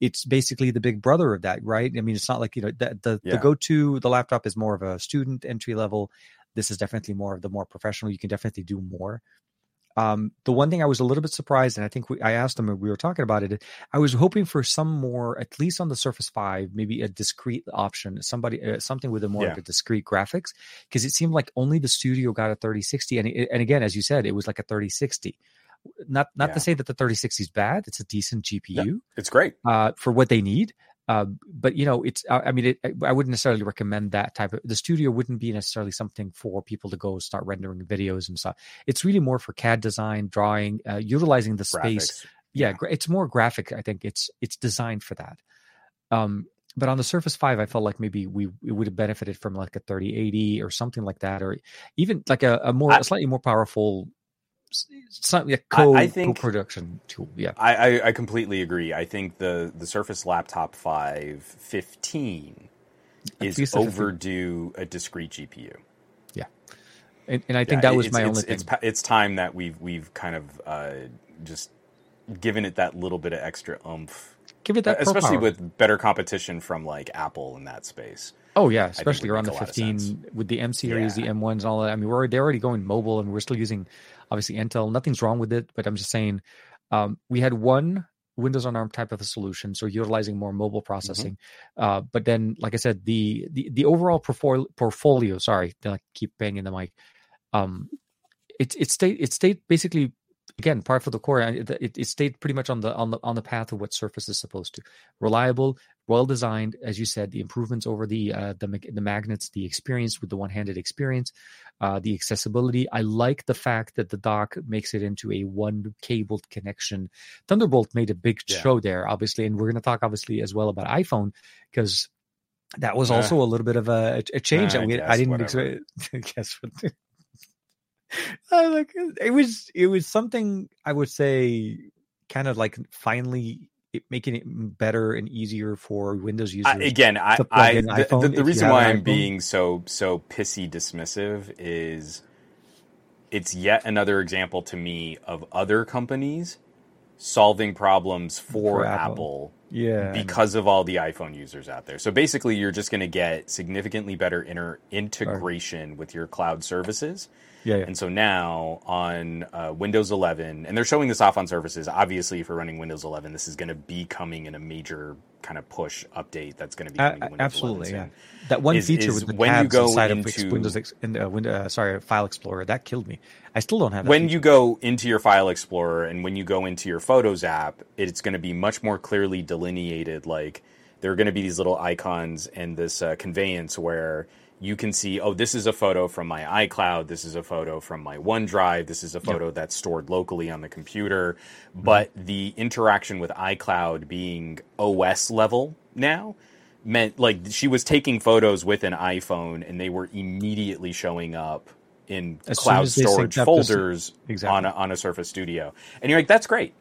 It's basically the big brother of that right? I mean it's not like you know the the, yeah. the go to the laptop is more of a student entry level. This is definitely more of the more professional. You can definitely do more um, the one thing I was a little bit surprised, and I think we, I asked them we were talking about it. I was hoping for some more, at least on the Surface Five, maybe a discrete option, somebody uh, something with a more yeah. of a discrete graphics, because it seemed like only the studio got a 3060, and it, and again, as you said, it was like a 3060 not not yeah. to say that the 3060 is bad it's a decent gpu yeah, it's great uh, for what they need uh, but you know, it's I mean, it, I wouldn't necessarily recommend that type of. The studio wouldn't be necessarily something for people to go start rendering videos and stuff. It's really more for CAD design, drawing, uh, utilizing the Graphics. space. Yeah, yeah, it's more graphic. I think it's it's designed for that. Um, but on the Surface Five, I felt like maybe we would have benefited from like a 3080 or something like that, or even like a, a more I, a slightly more powerful something a co I, I think, co-production tool. Yeah, I, I, I completely agree. I think the the Surface Laptop Five fifteen is overdue a discrete GPU. Yeah, and, and I think yeah, that was my only thing. It's, it's time that we've we've kind of uh, just given it that little bit of extra oomph. Give it that, especially with better competition from like Apple in that space. Oh yeah, especially around the 15 with the M series, yeah. the M ones, and all that. I mean, we're they're already going mobile, and we're still using obviously Intel. Nothing's wrong with it, but I'm just saying um, we had one Windows on ARM type of a solution, so utilizing more mobile mm-hmm. processing. Mm-hmm. Uh, but then, like I said, the the, the overall portfolio, portfolio sorry, I keep banging the mic. Um, it it stayed it stayed basically again part for the core it, it, stayed pretty much on the on the on the path of what surface is supposed to reliable well designed as you said the improvements over the uh, the the magnets the experience with the one-handed experience uh, the accessibility i like the fact that the dock makes it into a one cabled connection thunderbolt made a big yeah. show there obviously and we're going to talk obviously as well about iphone because that was also uh, a little bit of a, a change that we, guess, I didn't expect. guess what? like uh, it was it was something I would say kind of like finally it, making it better and easier for Windows users. again, I, I the, the, the reason why I'm being so so pissy dismissive is it's yet another example to me of other companies solving problems for, for Apple. Apple. Yeah. because of all the iPhone users out there. So basically, you're just going to get significantly better inter- integration with your cloud services. Yeah, yeah. And so now on uh, Windows 11, and they're showing this off on Surfaces. Obviously, if you're running Windows 11, this is going to be coming in a major kind of push update that's going to be coming a- Windows absolutely, 11 yeah. That one is- feature is with the when you tabs go inside of into- Windows, Ex- in, uh, uh, sorry, File Explorer, that killed me. I still don't have that. when feature. you go into your file explorer and when you go into your photos app it's going to be much more clearly delineated like there are going to be these little icons and this uh, conveyance where you can see oh this is a photo from my icloud this is a photo from my onedrive this is a photo that's stored locally on the computer but the interaction with icloud being os level now meant like she was taking photos with an iphone and they were immediately showing up in As cloud storage up the folders Exactly. on a, on a Surface Studio, and you're like, that's great.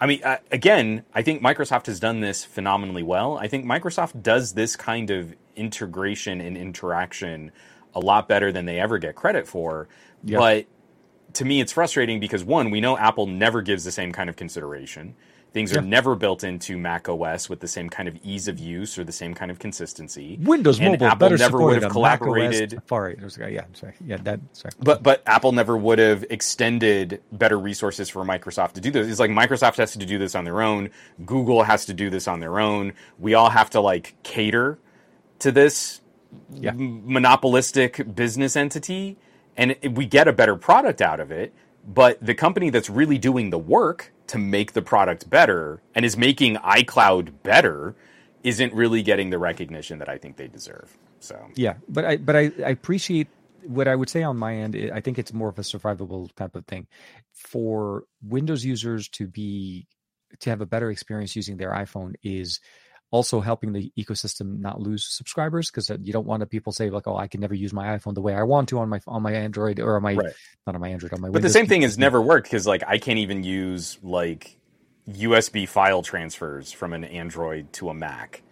I mean, uh, again, I think Microsoft has done this phenomenally well. I think Microsoft does this kind of integration and interaction a lot better than they ever get credit for. Yeah. But to me, it's frustrating because one, we know Apple never gives the same kind of consideration. Things are never built into Mac OS with the same kind of ease of use or the same kind of consistency. Windows And Mobile Apple never would have on Mac OS collaborated was- Yeah, sorry. Yeah, that. Sorry. but but Apple never would have extended better resources for Microsoft to do this. It's like Microsoft has to do this on their own. Google has to do this on their own. We all have to like cater to this Yeah. m- monopolistic business entity, and it, we get a better product out of it. But the company that's really doing the work to make the product better and is making iCloud better isn't really getting the recognition that I think they deserve. So Yeah, but I but I, I appreciate what I would say on my end. I think it's more of a survivable type of thing for Windows users to be to have a better experience using their iPhone is also helping the ecosystem not lose subscribers because you don't want to people say like oh I can never use my iPhone the way I want to on my on my Android or on my Right. not on my Android on my But the same thing has never worked because like I can't even use like USB file transfers from an Android to a Mac.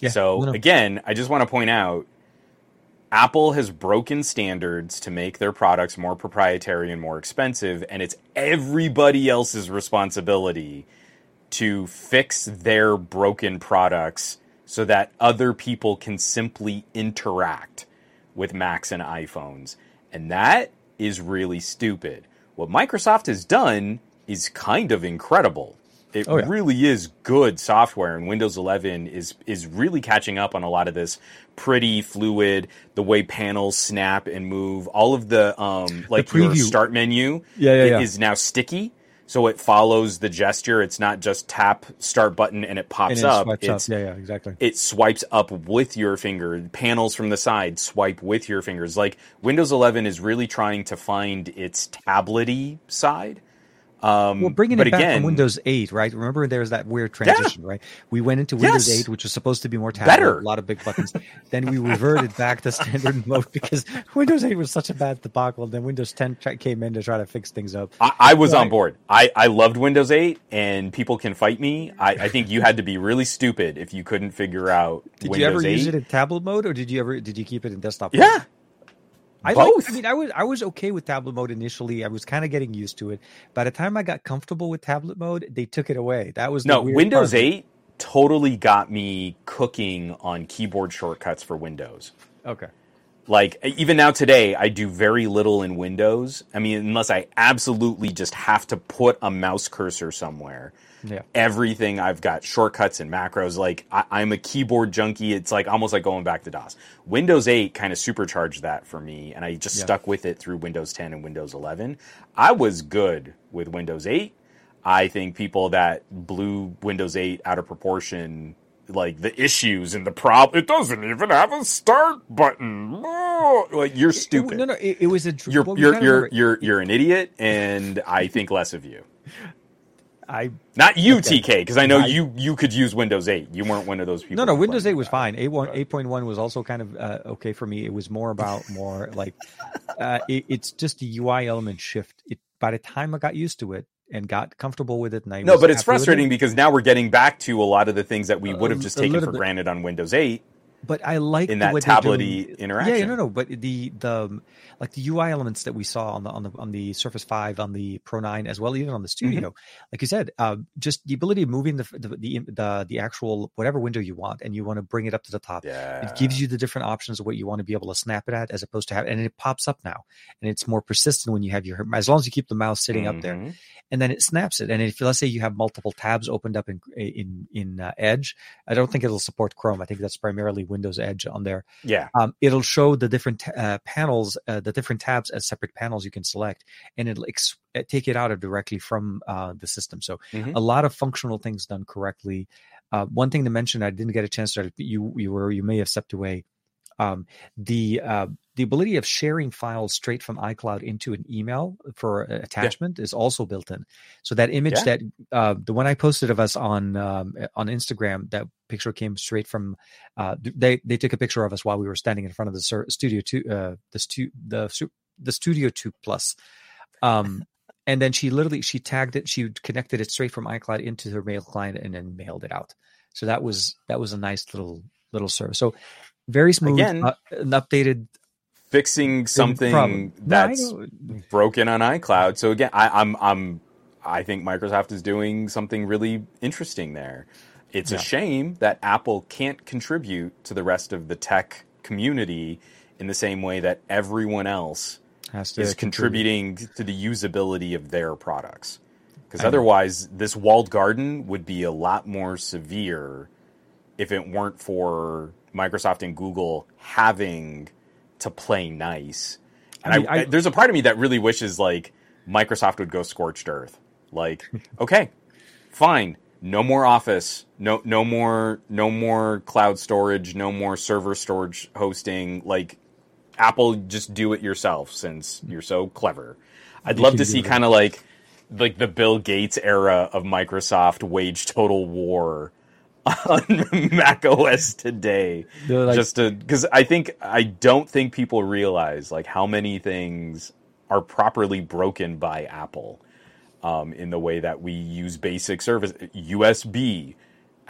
Yeah, so no, no. again, I just want to point out Apple has broken standards to make their products more proprietary and more expensive, and it's everybody else's responsibility to fix their broken products so that other people can simply interact with Macs and iPhones. And that is really stupid. What Microsoft has done is kind of incredible. It Oh, yeah. really is good software, and Windows 11 is is really catching up on a lot of this pretty fluid. The way panels snap and move, all of the um, like your start menu Yeah, yeah, yeah. is now sticky, so it follows the gesture. It's not just tap start button and it pops then it up. swipes It's up. Yeah, yeah, exactly. it swipes up with your finger. Panels from the side swipe with your fingers. Like Windows 11 is really trying to find its tablety side. Um, Well, bringing but it back again, from Windows 8, right? Remember, there was that weird transition, right? We went into Windows Yes. 8, which was supposed to be more tablet, Better. a lot of big buttons. then we reverted back to standard mode because Windows 8 was such a bad debacle. Then Windows 10 tri- came in to try to fix things up. I, I was on board. I, I loved Windows 8, and people can fight me. I, I think you had to be really stupid if you couldn't figure out Did Windows you ever 8. use it in tablet mode, or did you ever did you keep it in desktop? mode? I like- both. I mean, I was I was okay with tablet mode initially. I was kind of getting used to it. By the time I got comfortable with tablet mode, they took it away. That was the no, Windows. 8 totally got me cooking on keyboard shortcuts for Windows. Okay. like even now today i do very little in windows i mean unless i absolutely just have to put a mouse cursor somewhere Yeah. everything. I've got shortcuts and macros. Like I, i'm a keyboard junkie. It's like almost like going back to dos. Windows 8 kind of supercharged that for me and i just Yeah. stuck with it through windows 10 and windows 11 i was good with windows 8 i think people that blew windows 8 out of proportion like the issues and the problem it doesn't even have a start button. Oh, like you're It- stupid. no, no, it, it was a. dr- you're you're you're, you're you're an idiot and i think less of you I not you tk because i know I- you you could use windows 8 you weren't one of those people No, no, Windows 8 was about fine. it. 8.1 But- 8.1 was also kind of uh, okay for me. It was more about more like uh, it, it's just the UI element shift. It by the time I got used to it and got comfortable with it, and I no but it's frustrating it, because now we're getting back to a lot of the things that we would have just taken for bit. granted on windows 8 but I like in the that tablety interaction. Yeah, no, no, but the the like the UI elements that we saw on the on the on the Surface Five, on the Pro Nine, as well, even on the Studio, like you said, uh, just the ability of moving the, the the the the actual whatever window you want, and you want to bring it up to the top. Yeah. It gives you the different options of what you want to be able to snap it at, as opposed to have, and it pops up now, and it's more persistent when you have your as long as you keep the mouse sitting up there Mhm. and then it snaps it. And if let's say you have multiple tabs opened up in in in uh, Edge, I don't think it'll support Chrome. I think that's primarily Windows Edge on there. Yeah. Um, it'll show the different ta- uh, panels, uh, the different tabs as separate panels you can select, and it'll ex- uh, take it out of directly from uh, the system. So Mhm. a lot of functional things done correctly. Uh, one thing to mention, I didn't get a chance to. You you were you may have stepped away. Um, the uh, the ability of sharing files straight from iCloud into an email for attachment is also built in. So that image Yeah. that uh, the one I posted of us on um, on Instagram, that picture came straight from. Uh, they they took a picture of us while we were standing in front of the sur- studio two, uh, the stu- the the Studio Two Plus. Um, and then she literally she tagged it, she connected it straight from iCloud into her mail client, and then mailed it out. So that was that was a nice little little service. So very smooth, Again, uh, an updated Fixing something problem. No, I that's broken on iCloud. So again, I, I'm I'm I think Microsoft is doing something really interesting there. It's Yeah. a shame that Apple can't contribute to the rest of the tech community in the same way that everyone else has to is contribute. contributing to the usability of their products. Because I know. otherwise, this walled garden would be a lot more severe if it weren't for Microsoft and Google having to play nice. And I I, mean, I- there's a part of me that really wishes like Microsoft would go scorched earth. Like, okay, fine, no more Office, no no more no more cloud storage, no more server storage hosting. Like, Apple, just do it yourself since you're so clever. I'd love to see kind of like like the Bill Gates era of Microsoft wage total war on Mac OS today. Like- just to because I think I don't think people realize like how many things are properly broken by Apple um, in the way that we use basic service USB.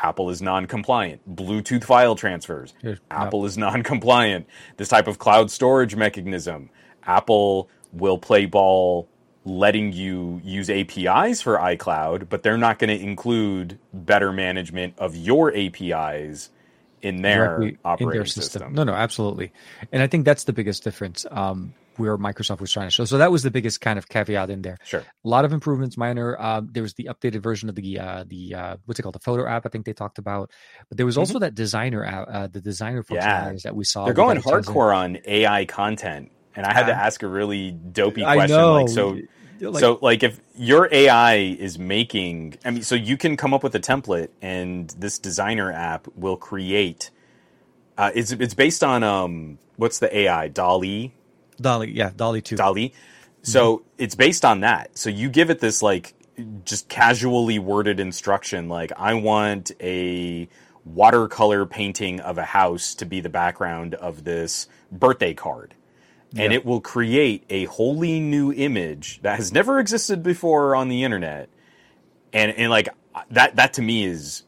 Apple is non-compliant. Bluetooth file transfers. Apple is non-compliant. This type of cloud storage mechanism. Apple will play ball letting you use APIs for iCloud, but they're not going to include better management of your APIs in their operating in their system. No, no, absolutely. And I think that's the biggest difference um, where Microsoft was trying to show. So that was the biggest kind of caveat in there. Sure. A lot of improvements, minor. Um, there was the updated version of the uh, the uh, what's it called, the photo app. I think they talked about, but there was also that designer app, uh, the designer Mm-hmm. Yeah. that we saw. They're going a chance to- hardcore on AI content, and I had to ask a really dopey question. Like, so, Like- so like if your AI is making, I mean, so you can come up with a template, and this designer app will create. Uh, it's it's based on um, what's the AI DALL-E DALL-E, yeah, DALL-E 2. DALL-E. So it's based on that. So you give it this like just casually worded instruction like I want a watercolor painting of a house to be the background of this birthday card. And Yeah. it will create a wholly new image that has never existed before on the internet. And and like that that to me is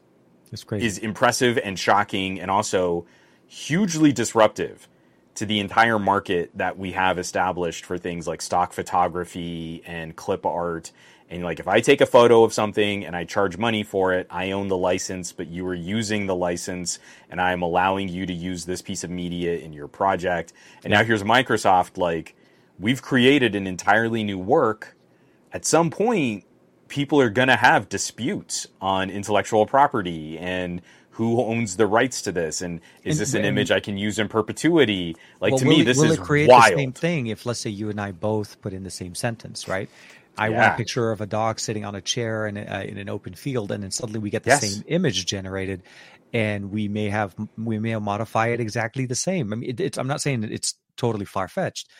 It's great. is impressive and shocking and also hugely disruptive to the entire market that we have established for things like stock photography and clip art and like if i take a photo of something and i charge money for it i own the license but you are using the license and i am allowing you to use this piece of media in your project. And now here's microsoft like we've created an entirely new work. At some point people are going to have disputes on intellectual property and who owns the rights to this and is And- this an image i can use in perpetuity? Like Well, to me it- this will is it create wild the same thing if let's say you and I both put in the same sentence, right? I want a picture of a dog sitting on a chair in, a, uh, in an open field, and then suddenly we get the Yes. same image generated, and we may have we may modify it exactly the same. I mean, it, it's, I'm not saying that it's totally far fetched.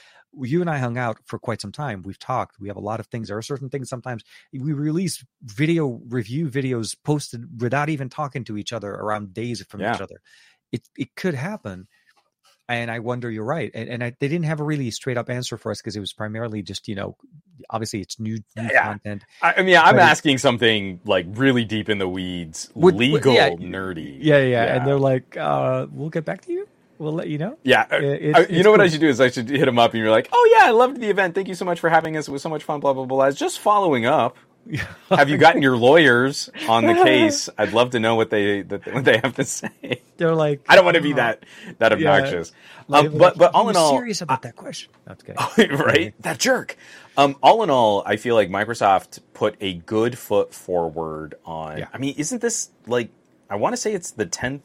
You and I hung out for quite some time. We've talked. We have a lot of things. There are certain things sometimes we release video review videos posted without even talking to each other around days from Yeah. each other. It it could happen and I wonder, you're right, and, and I, they didn't have a really straight up answer for us because it was primarily just you know, obviously it's new, new Yeah. content. I, I mean, I'm asking something like really deep in the weeds, Would- would- legal, yeah. nerdy. Yeah, yeah, Yeah. and they're like, uh, "We'll get back to you. We'll let you know." Yeah, uh, uh, you it's know what I should do is I should hit them up, and you're like, "Oh yeah, I loved the event. Thank you so much for having us. It was so much fun." Blah blah blah. blah. Just following up. Have you gotten your lawyers on the case? I'd love to know what they what they have to say. They're like, I don't want to be "Oh." that that obnoxious. Like, Um, but but all in all, serious about that question. That's okay. right? That jerk. Um, all in all, I feel like Microsoft put a good foot forward on. Yeah. I mean, isn't this like? I want to say it's the tenth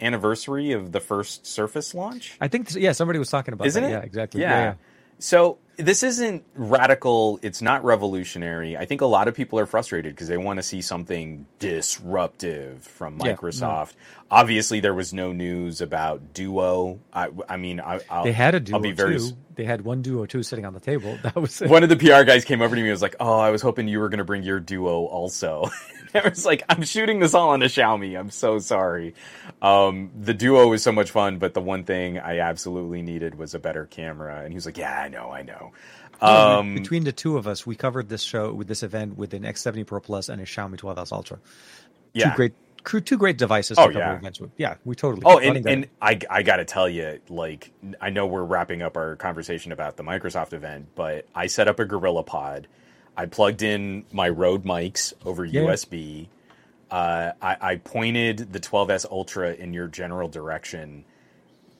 anniversary of the first Surface launch. I think, yeah, somebody was talking about Isn't that. it? Yeah, exactly. Yeah. So this isn't radical. It's not revolutionary. I think a lot of people are frustrated because they want to see something disruptive from Yeah. Microsoft. Obviously, there was no news about Duo. I, I mean, I, I'll, They had a duo I'll be very too. They had one duo two sitting on the table. That was it. one of the PR guys came over to me and was like, "Oh, I was hoping you were going to bring your Duo also." I was like, "I'm shooting this all on a Xiaomi. I'm so sorry." Um, the Duo was so much fun, but the one thing I absolutely needed was a better camera. And he was like, "Yeah, I know, I know." Yeah, Um, between the two of us, we covered this show with this event with an X70 Pro Plus and a Xiaomi 12s Ultra. yeah. Two great, cr- two great devices Oh, cover yeah. events with. Yeah, we totally. Oh, and, and I, I got to tell you, like, I know we're wrapping up our conversation about the Microsoft event, but I set up a Gorilla Pod. I plugged in my Rode mics over Yeah. USB. Uh, I, I pointed the 12S Ultra in your general direction,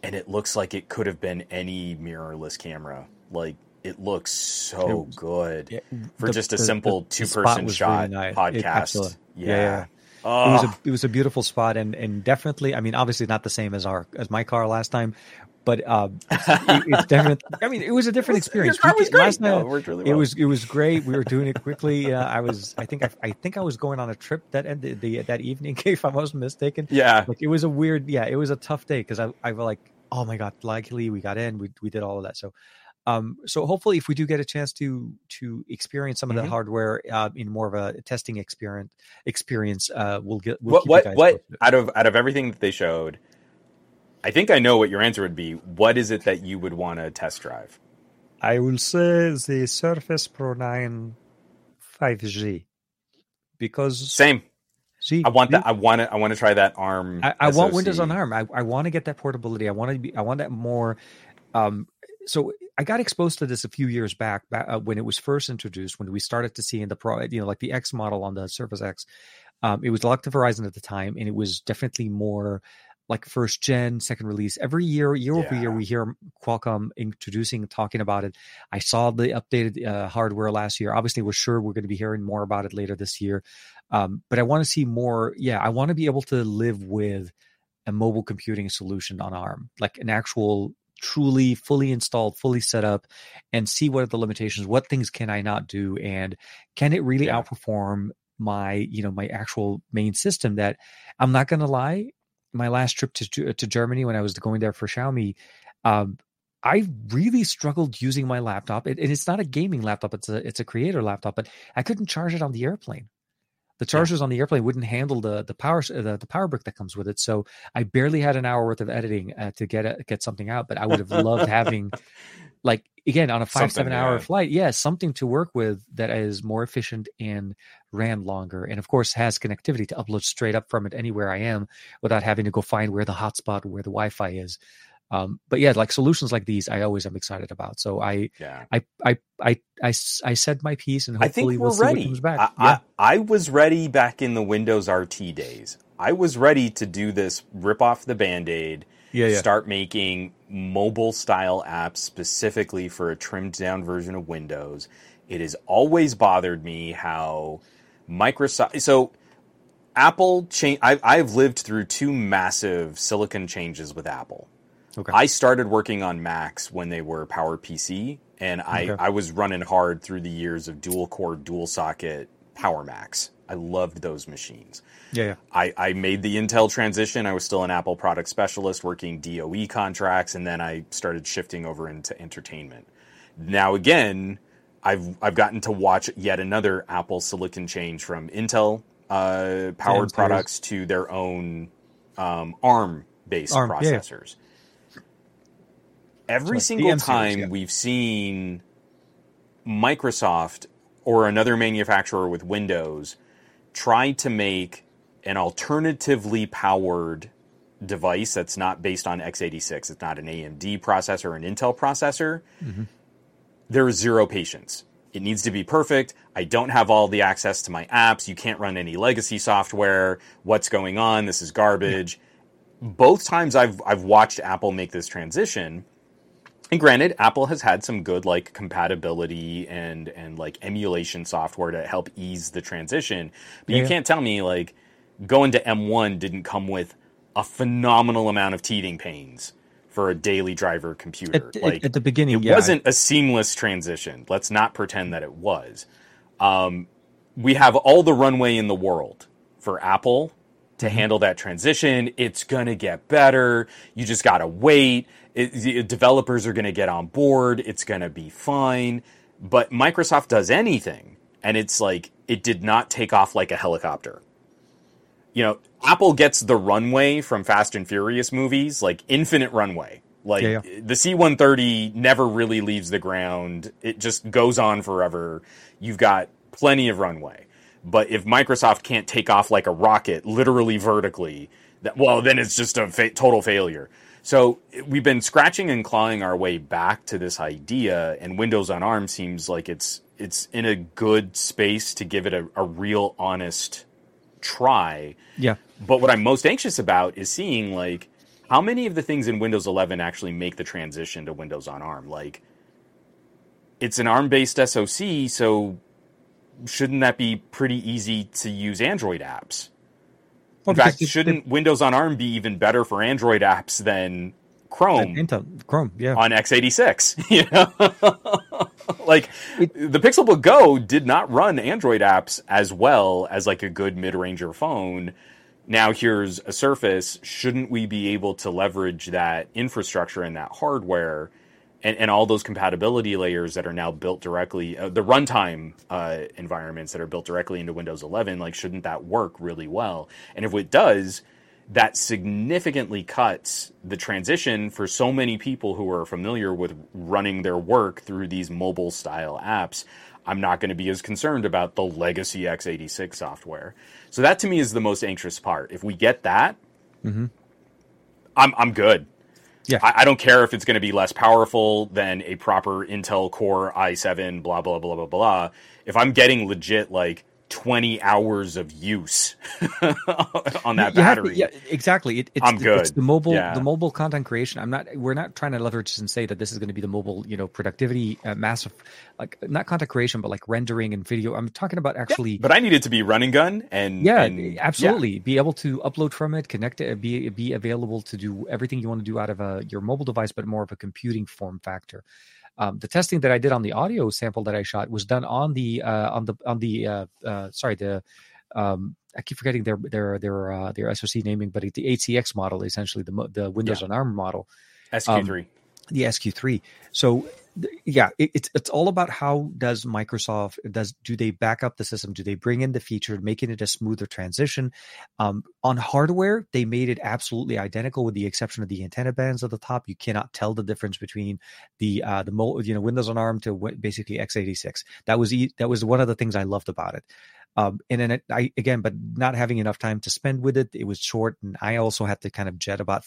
and it looks like it could have been any mirrorless camera. Like, it looks so It- good for the- just a the- simple the- the two spot person shot really nice. Podcast. yeah. Yeah, yeah. Oh, it was a it was a beautiful spot and and definitely I mean obviously not the same as our as my car last time, but uh, it, it's definitely I mean it was a different experience. Your car was great. Last No, night, it worked really it was it was great. We were doing it quickly. Uh, I was I think I, I think I was going on a trip that ended the that evening if I wasn't mistaken. yeah. Like it was a weird yeah it was a tough day because I I was like oh my god luckily we got in we we did all of that so. Um, so hopefully, if we do get a chance to to experience some of Mhm. that hardware uh, in more of a testing experience, experience, uh, we'll get we'll what keep you what guys what posted. out of out of everything that they showed i think i know what your answer would be what is it that you would want to test drive I will say the Surface Pro 9 5G because same See, I want that i want to i want to try that arm I, I want Windows on ARM. I, I want to get that portability. I want to be. I want that more. Um, so I got exposed to this a few years back, back uh, when it was first introduced. When we started to see in the pro, you know, like the X model on the Surface X, um, it was locked to Verizon at the time, and it was definitely more like first gen, second release. Every year, year over year, we hear Qualcomm introducing, talking about it. I saw the updated uh, hardware last year. Obviously, we're sure we're going to be hearing more about it later this year. Um, but I want to see more. Yeah, I want to be able to live with a mobile computing solution on ARM, like an actual, truly fully installed, fully set up, and see what are the limitations. What things can I not do, and can it really Yeah. outperform my, you know, my actual main system? That I'm not going to lie. My last trip to to Germany when I was going there for Xiaomi, um, I really struggled using my laptop. It, and it's not a gaming laptop; it's a it's a creator laptop. But I couldn't charge it on the airplane. The chargers on the airplane wouldn't handle the the power the, the power brick that comes with it. So I barely had an hour worth of editing uh, to get a, get something out. But I would have loved having, like again, on a five Something, seven hour yeah. flight, yeah, something to work with that is more efficient and ran longer, and of course has connectivity to upload straight up from it anywhere I am without having to go find where the hotspot where the Wi-Fi is. Um, but yeah, like solutions like these, I always am excited about. So I yeah I, I, I, I said my piece, and i hopefully think we'll we're see what ready comes back. I, yeah. I, I was ready back in the windows rt days i was ready to do this rip off the band-aid yeah, yeah. start making mobile style apps specifically for a trimmed down version of Windows. It has always bothered me how Microsoft. So Apple change. I've lived through two massive silicon changes with Apple. Okay. I started working on Macs when they were Power PC, and I, Okay. I was running hard through the years of dual core, dual socket Power Macs. I loved those machines. yeah, yeah. I, I made the Intel transition. I was still an Apple product specialist working DOE contracts, and then I started shifting over into entertainment. Now again, I've I've gotten to watch yet another Apple silicon change from Intel uh, powered products to their own um, ARM based ARM, yeah, yeah. Every the single series, time yeah. we've seen Microsoft or another manufacturer with Windows try to make an alternatively powered device that's not based on x86, it's not an AMD processor or an Intel processor, mm-hmm. there is zero patience. It needs to be perfect. I don't have all the access to my apps. You can't run any legacy software. What's going on? This is garbage. Both times I've I've watched Apple make this transition, and granted, Apple has had some good like compatibility and and like emulation software to help ease the transition. But you can't tell me like going to M1 didn't come with a phenomenal amount of teething pains for a daily driver computer. At, at- like at the beginning, it yeah, wasn't a seamless transition. Let's not pretend that it was. Um, we have all the runway in the world for Apple to Mm-hmm. handle that transition. It's gonna get better. You just gotta wait. It, the developers are gonna get on board. It's gonna be fine. But Microsoft does anything, and it's like it did not take off like a helicopter you know, Apple gets the runway from Fast and Furious movies, like infinite runway. Like Yeah, the C-130 never really leaves the ground. It just goes on forever. You've got plenty of runway. But if Microsoft can't take off like a rocket, literally vertically, that, well, then it's just a fa- total failure. So we've been scratching and clawing our way back to this idea, and Windows on ARM seems like it's it's in a good space to give it a, a real honest try. yeah. But what I'm most anxious about is seeing like how many of the things in Windows 11 actually make the transition to Windows on ARM. Like it's an ARM-based SoC, so shouldn't that be pretty easy to use Android apps? Well, In fact, shouldn't Windows on ARM be even better for Android apps than Chrome? Intel, Chrome, yeah. on x86. You know, like the Pixelbook Go did not run Android apps as well as like a good mid-ranger phone. Now here's a Surface. Shouldn't we be able to leverage that infrastructure and that hardware and, and all those compatibility layers that are now built directly, uh, the runtime uh, environments that are built directly into Windows 11? Like, shouldn't that work really well? And if it does, that significantly cuts the transition for so many people who are familiar with running their work through these mobile style apps. I'm not going to be as concerned about the legacy x86 software. So that to me is the most anxious part. If we get that, I'm I'm good. Yeah. I, I don't care if it's going to be less powerful than a proper Intel Core i7, blah blah blah blah blah. If I'm getting legit like 20 hours of use on that to- battery, yeah, exactly. It, it's, I'm It's good. the mobile, Yeah. the mobile content creation. I'm not. We're not trying to leverage and say that this is going to be the mobile, you know, productivity, uh, massive, like not content creation, but like rendering and video. I'm talking about actually. but I need it to be running gun and yeah, and- absolutely. Be able to upload from it, connect it, be be available to do everything you want to do out of a, your mobile device, but more of a computing form factor. Um, the testing that I did on the audio sample that I shot was done on the uh, on the on the uh, uh, sorry the um, I keep forgetting their their their uh, their SoC naming, but the ATX model, essentially the the Windows Yeah. on ARM model, SQ3. the SQ3. So yeah, it, it's it's all about how does Microsoft does do they back up the system? Do they bring in the feature, making it a smoother transition? Um, on hardware, they made it absolutely identical, with the exception of the antenna bands at the top. You cannot tell the difference between the uh, the mo- you know Windows on ARM to wi- basically x86. That was e- that was one of the things I loved about it. Um, and then it, I again, but not having enough time to spend with it, it was short, and I also had to kind of jet about.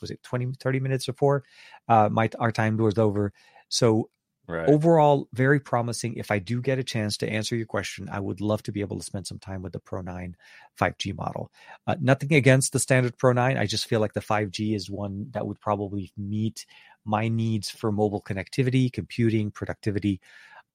Was it 20, 30 minutes before uh, my our time was over. So Right. overall, very promising. If I do get a chance to answer your question, I would love to be able to spend some time with the Pro 9 5G model. Uh, nothing against the standard Pro 9. I just feel like the 5G is one that would probably meet my needs for mobile connectivity, computing, productivity.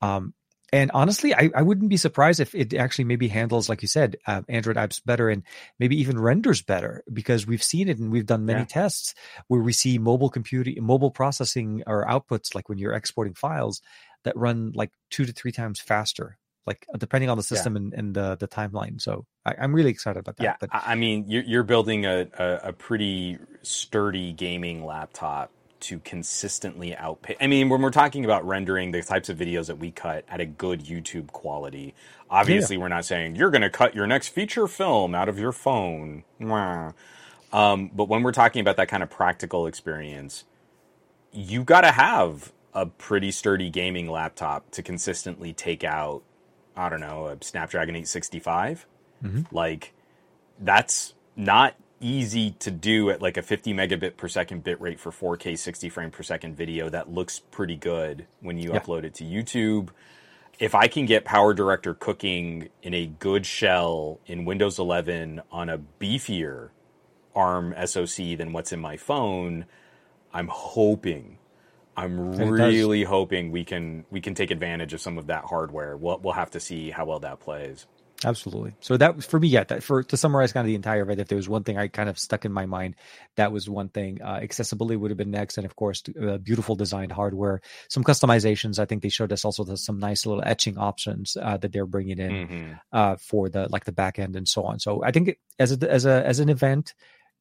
Um, and honestly, I, I wouldn't be surprised if it actually maybe handles, like you said, uh, Android apps better and maybe even renders better because we've seen it and we've done many Yeah. tests where we see mobile computing, mobile processing or outputs, like when you're exporting files that run like two to three times faster, like depending on the system and, and the, the timeline. So I, I'm really excited about that. Yeah, But I I mean, you're, you're building a, a, a pretty sturdy gaming laptop to consistently outpace. I mean, when we're talking about rendering the types of videos that we cut at a good YouTube quality, obviously we're not saying you're going to cut your next feature film out of your phone. Um, but when we're talking about that kind of practical experience, you got to have a pretty sturdy gaming laptop to consistently take out, I don't know, a Snapdragon 865. Mm-hmm. Like, that's not easy to do at like a 50 megabit per second bit rate for 4K 60 frame per second video that looks pretty good when you yeah. upload it to YouTube. If I can get PowerDirector cooking in a good shell in Windows 11 on a beefier ARM SoC than what's in my phone, I'm hoping I'm really hoping we can we can take advantage of some of that hardware. We'll we'll have to see how well that plays. Absolutely. So that for me, yeah. That, for to summarize, kind of the entire event, if there was one thing I kind of stuck in my mind, that was one thing. Uh, accessibility would have been next, and of course, uh, beautiful designed hardware, some customizations. I think they showed us also some nice little etching options uh, that they're bringing in mm-hmm. Uh, for the like the back end and so on. So I think as a as a as an event,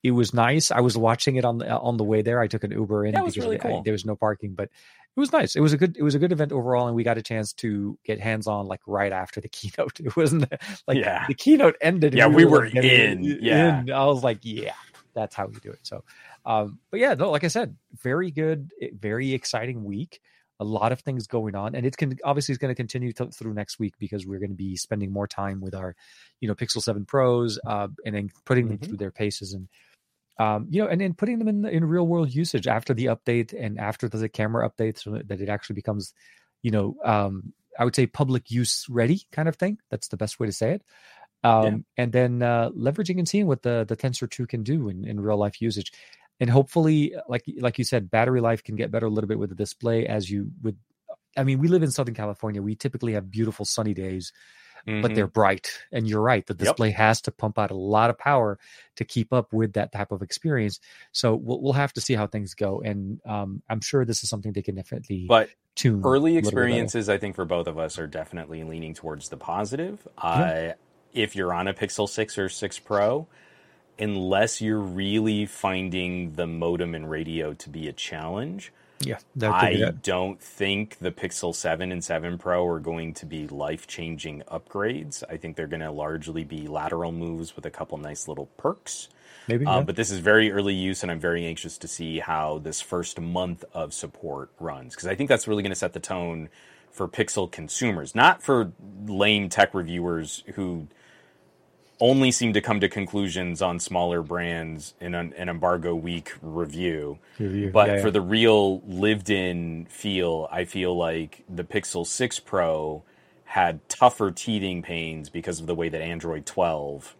it was nice. I was watching it on the on the way there. I took an Uber in that was really cool. I, there was no parking, but it was nice. It was a good it was a good event overall, and we got a chance to get hands on like right after the keynote. It wasn't like yeah. the keynote ended. Yeah, we, we were, like, in. Yeah, in. I was like, yeah, that's how we do it. So, um, but yeah, no, like I said, very good, eh, very exciting week. A lot of things going on, and it can obviously is going to continue through next week because we're going to be spending more time with our, you know, Pixel Seven Pros, uh, and then putting them mm-hmm. through their paces and um, you know, and then putting them in in real world usage after the update and after the camera updates, so that it actually becomes, you know, um, I would say public use ready kind of thing. That's the best way to say it. Um, yeah. And then uh, leveraging and seeing what the the Tensor Two can do in, in real life usage, and hopefully, like like you said, battery life can get better a little bit with the display as you would. I mean, we live in Southern California. We typically have beautiful sunny days mm-hmm. but they're bright. And you're right, the display yep. has to pump out a lot of power to keep up with that type of experience. So we'll, we'll have to see how things go. And um, I'm sure this is something they can definitely but tune. Early experiences, I think, for both of us are definitely leaning towards the positive. Yeah. Uh, if you're on a Pixel 6 or 6 Pro, unless you're really finding the modem and radio to be a challenge, yeah, I don't think the Pixel 7 and 7 Pro are going to be life changing upgrades. I think they're going to largely be lateral moves with a couple nice little perks. Maybe. Uh, yeah. But this is very early use, and I'm very anxious to see how this first month of support runs because I think that's really going to set the tone for Pixel consumers, not for lame tech reviewers who only seem to come to conclusions on smaller brands in an, an embargo week review. review. But yeah, for the real lived in feel, I feel like the Pixel 6 Pro had tougher teething pains because of the way that Android 12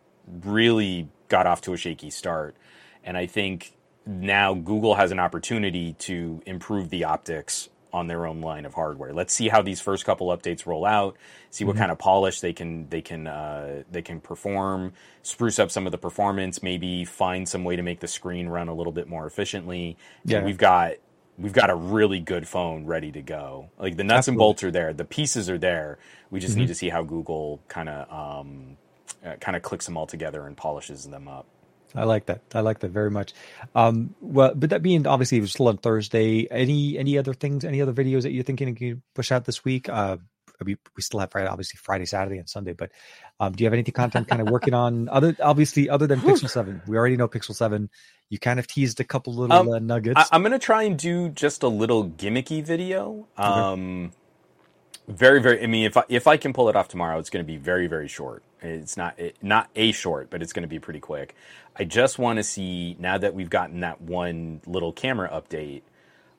really got off to a shaky start. And I think now Google has an opportunity to improve the optics on their own line of hardware. Let's see how these first couple updates roll out. See what mm-hmm. kind of polish they can they can uh, they can perform. Spruce up some of the performance. Maybe find some way to make the screen run a little bit more efficiently. Yeah, and we've got we've got a really good phone ready to go. Like the nuts Absolutely. and bolts are there. The pieces are there. We just mm-hmm. need to see how Google kind of um, uh, kind of clicks them all together and polishes them up. I like that. I like that very much. Um, well, but that being obviously it was still on Thursday. Any any other things? Any other videos that you're thinking you push out this week? Uh, we we still have Friday, obviously Friday, Saturday, and Sunday. But um, do you have anything content kind of working on other obviously other than Pixel Seven? We already know Pixel Seven. You kind of teased a couple little um, uh, nuggets. I, am gonna try and do just a little gimmicky video. Um, okay very very i mean if I, if I can pull it off tomorrow it's going to be very very short it's not it, not a short but it's going to be pretty quick i just want to see now that we've gotten that one little camera update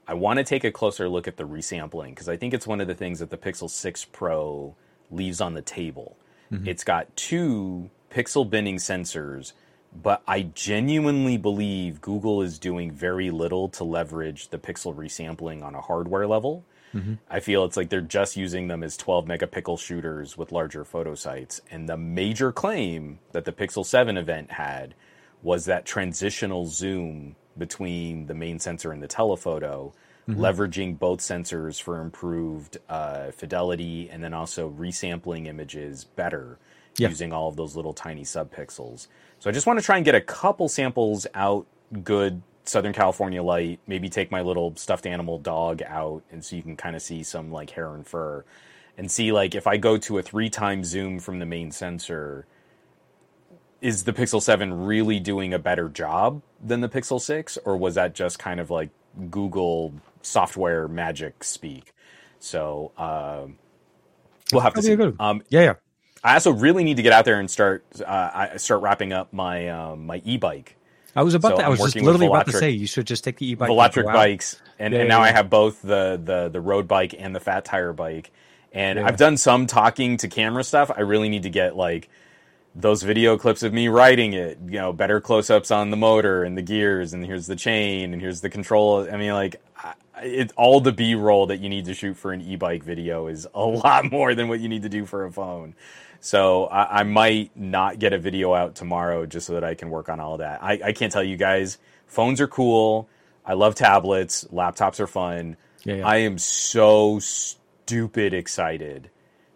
i want to take a closer look at the resampling because i think it's one of the things that the pixel 6 pro leaves on the table mm-hmm. it's got two pixel binning sensors but I genuinely believe Google is doing very little to leverage the pixel resampling on a hardware level. Mm-hmm. I feel it's like they're just using them as 12 megapixel shooters with larger photo sites. And the major claim that the Pixel 7 event had was that transitional zoom between the main sensor and the telephoto, mm-hmm. leveraging both sensors for improved uh, fidelity and then also resampling images better yeah. using all of those little tiny subpixels. So I just want to try and get a couple samples out good Southern California light, maybe take my little stuffed animal dog out and so you can kind of see some like hair and fur and see like if I go to a three times zoom from the main sensor, is the Pixel 7 really doing a better job than the Pixel 6 or was that just kind of like Google software magic speak. So uh, we'll have to That'd see. Um, Yeah, yeah. I also really need to get out there and start uh, I start wrapping up my um, my e-bike. I was about So to. I was just literally about to say you should just take the e-bike. electric bikes, and, Yeah, and yeah, now I have both the, the the road bike and the fat tire bike. And Yeah. I've done some talking to camera stuff. I really need to get like those video clips of me riding it. You know, better close ups on the motor and the gears, and here's the chain, and here's the control. I mean, like. I- It, all the B roll that you need to shoot for an e-bike video is a lot more than what you need to do for a phone. So I, I might not get a video out tomorrow just so that I can work on all that. I, I can't tell you guys. Phones are cool. I love tablets. Laptops are fun. Yeah, yeah. I am so stupid excited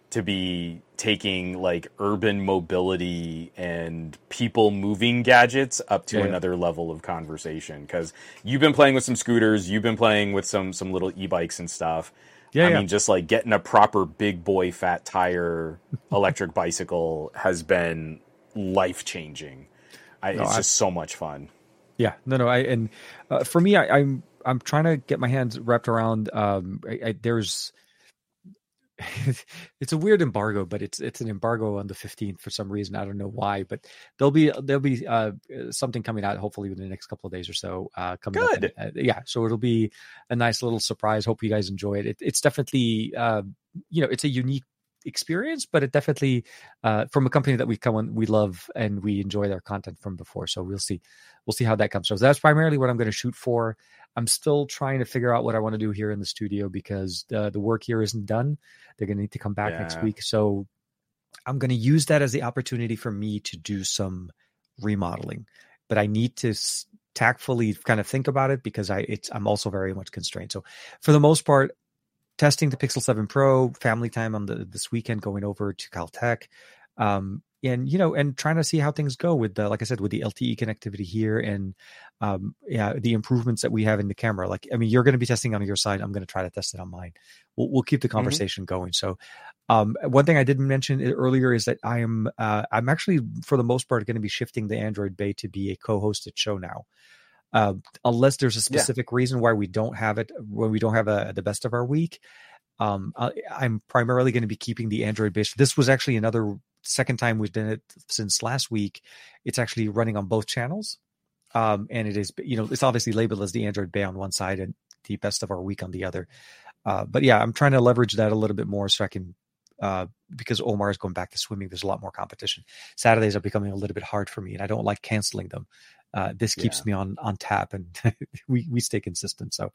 to be taking like urban mobility and people moving gadgets up to Yeah, another level of conversation because you've been playing with some scooters you've been playing with some some little e-bikes and stuff Yeah, i yeah. mean just like getting a proper big boy fat tire electric bicycle has been life changing No, it's I- just so much fun Yeah, no, no. I and uh, for me, I, I'm I'm trying to get my hands wrapped around. Um, I, I, there's it's a weird embargo, but it's it's an embargo on the 15th for some reason. I don't know why, but there'll be there'll be uh, something coming out hopefully within the next couple of days or so. Uh, coming up. And, uh, yeah, so it'll be a nice little surprise. Hope you guys enjoy it. it it's definitely uh, you know it's a unique experience, but it definitely uh, from a company that we come on we love and we enjoy their content from before. So we'll see we'll see how that comes. So that's primarily what I'm going to shoot for. I'm still trying to figure out what I want to do here in the studio because the the work here isn't done. They're going to need to come back next week. So I'm going to use that as the opportunity for me to do some remodeling. But I need to s- tactfully kind of think about it because I it's I'm also very much constrained. So for the most part, testing the Pixel 7 Pro, family time on the this weekend, going over to Caltech, um, and you know, and trying to see how things go with the like I said with the LTE connectivity here and um, yeah, the improvements that we have in the camera. Like, I mean, you're going to be testing on your side. I'm going to try to test it on mine. We'll, we'll keep the conversation going. So, um, one thing I didn't mention earlier is that I am uh, I'm actually for the most part going to be shifting the Android Bay to be a co-hosted show now. Uh, unless there's a Yeah. specific reason why we don't have it when we don't have a, the best of our week um, I, I'm primarily going to be keeping the Android Bay. This was actually another second time we've done it since last week. It's actually running on both channels, um, and it is you know it's obviously labeled as the Android Bay on one side and the best of our week on the other. Uh, but yeah, I'm trying to leverage that a little bit more so I can. Uh, because Omar is going back to swimming, there's a lot more competition. Saturdays are becoming a little bit hard for me, and I don't like canceling them. Uh, this keeps Yeah. me on on tap, and we we stay consistent. So,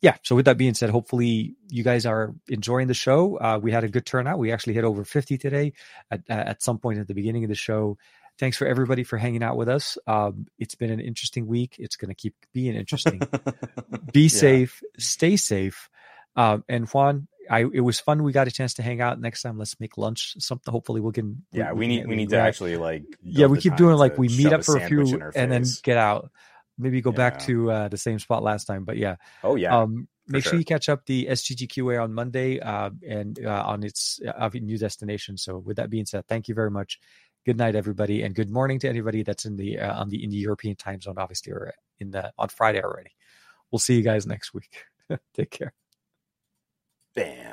yeah. So with that being said, hopefully you guys are enjoying the show. Uh, we had a good turnout. We actually hit over 50 today at, at some point at the beginning of the show. Thanks for everybody for hanging out with us. Um, it's been an interesting week. It's going to keep being interesting. Be Yeah. safe, stay safe. Um, and Juan, I, it was fun. We got a chance to hang out. Next time, let's make lunch. Something. Hopefully, we can. yeah we can- need we need to actually like Yeah, we keep doing like we meet up for a few sandwich in our and then get out. Maybe go back to uh, the same spot last time. But yeah, oh yeah um, make sure sure. you catch up the SGGQA on Monday uh, and uh, on its uh, new destination. So, with that being said, thank you very much. Good night, everybody, and good morning to anybody that's in the uh, on the in the European time zone. Obviously, or in the on Friday already. We'll see you guys next week. Take care. bam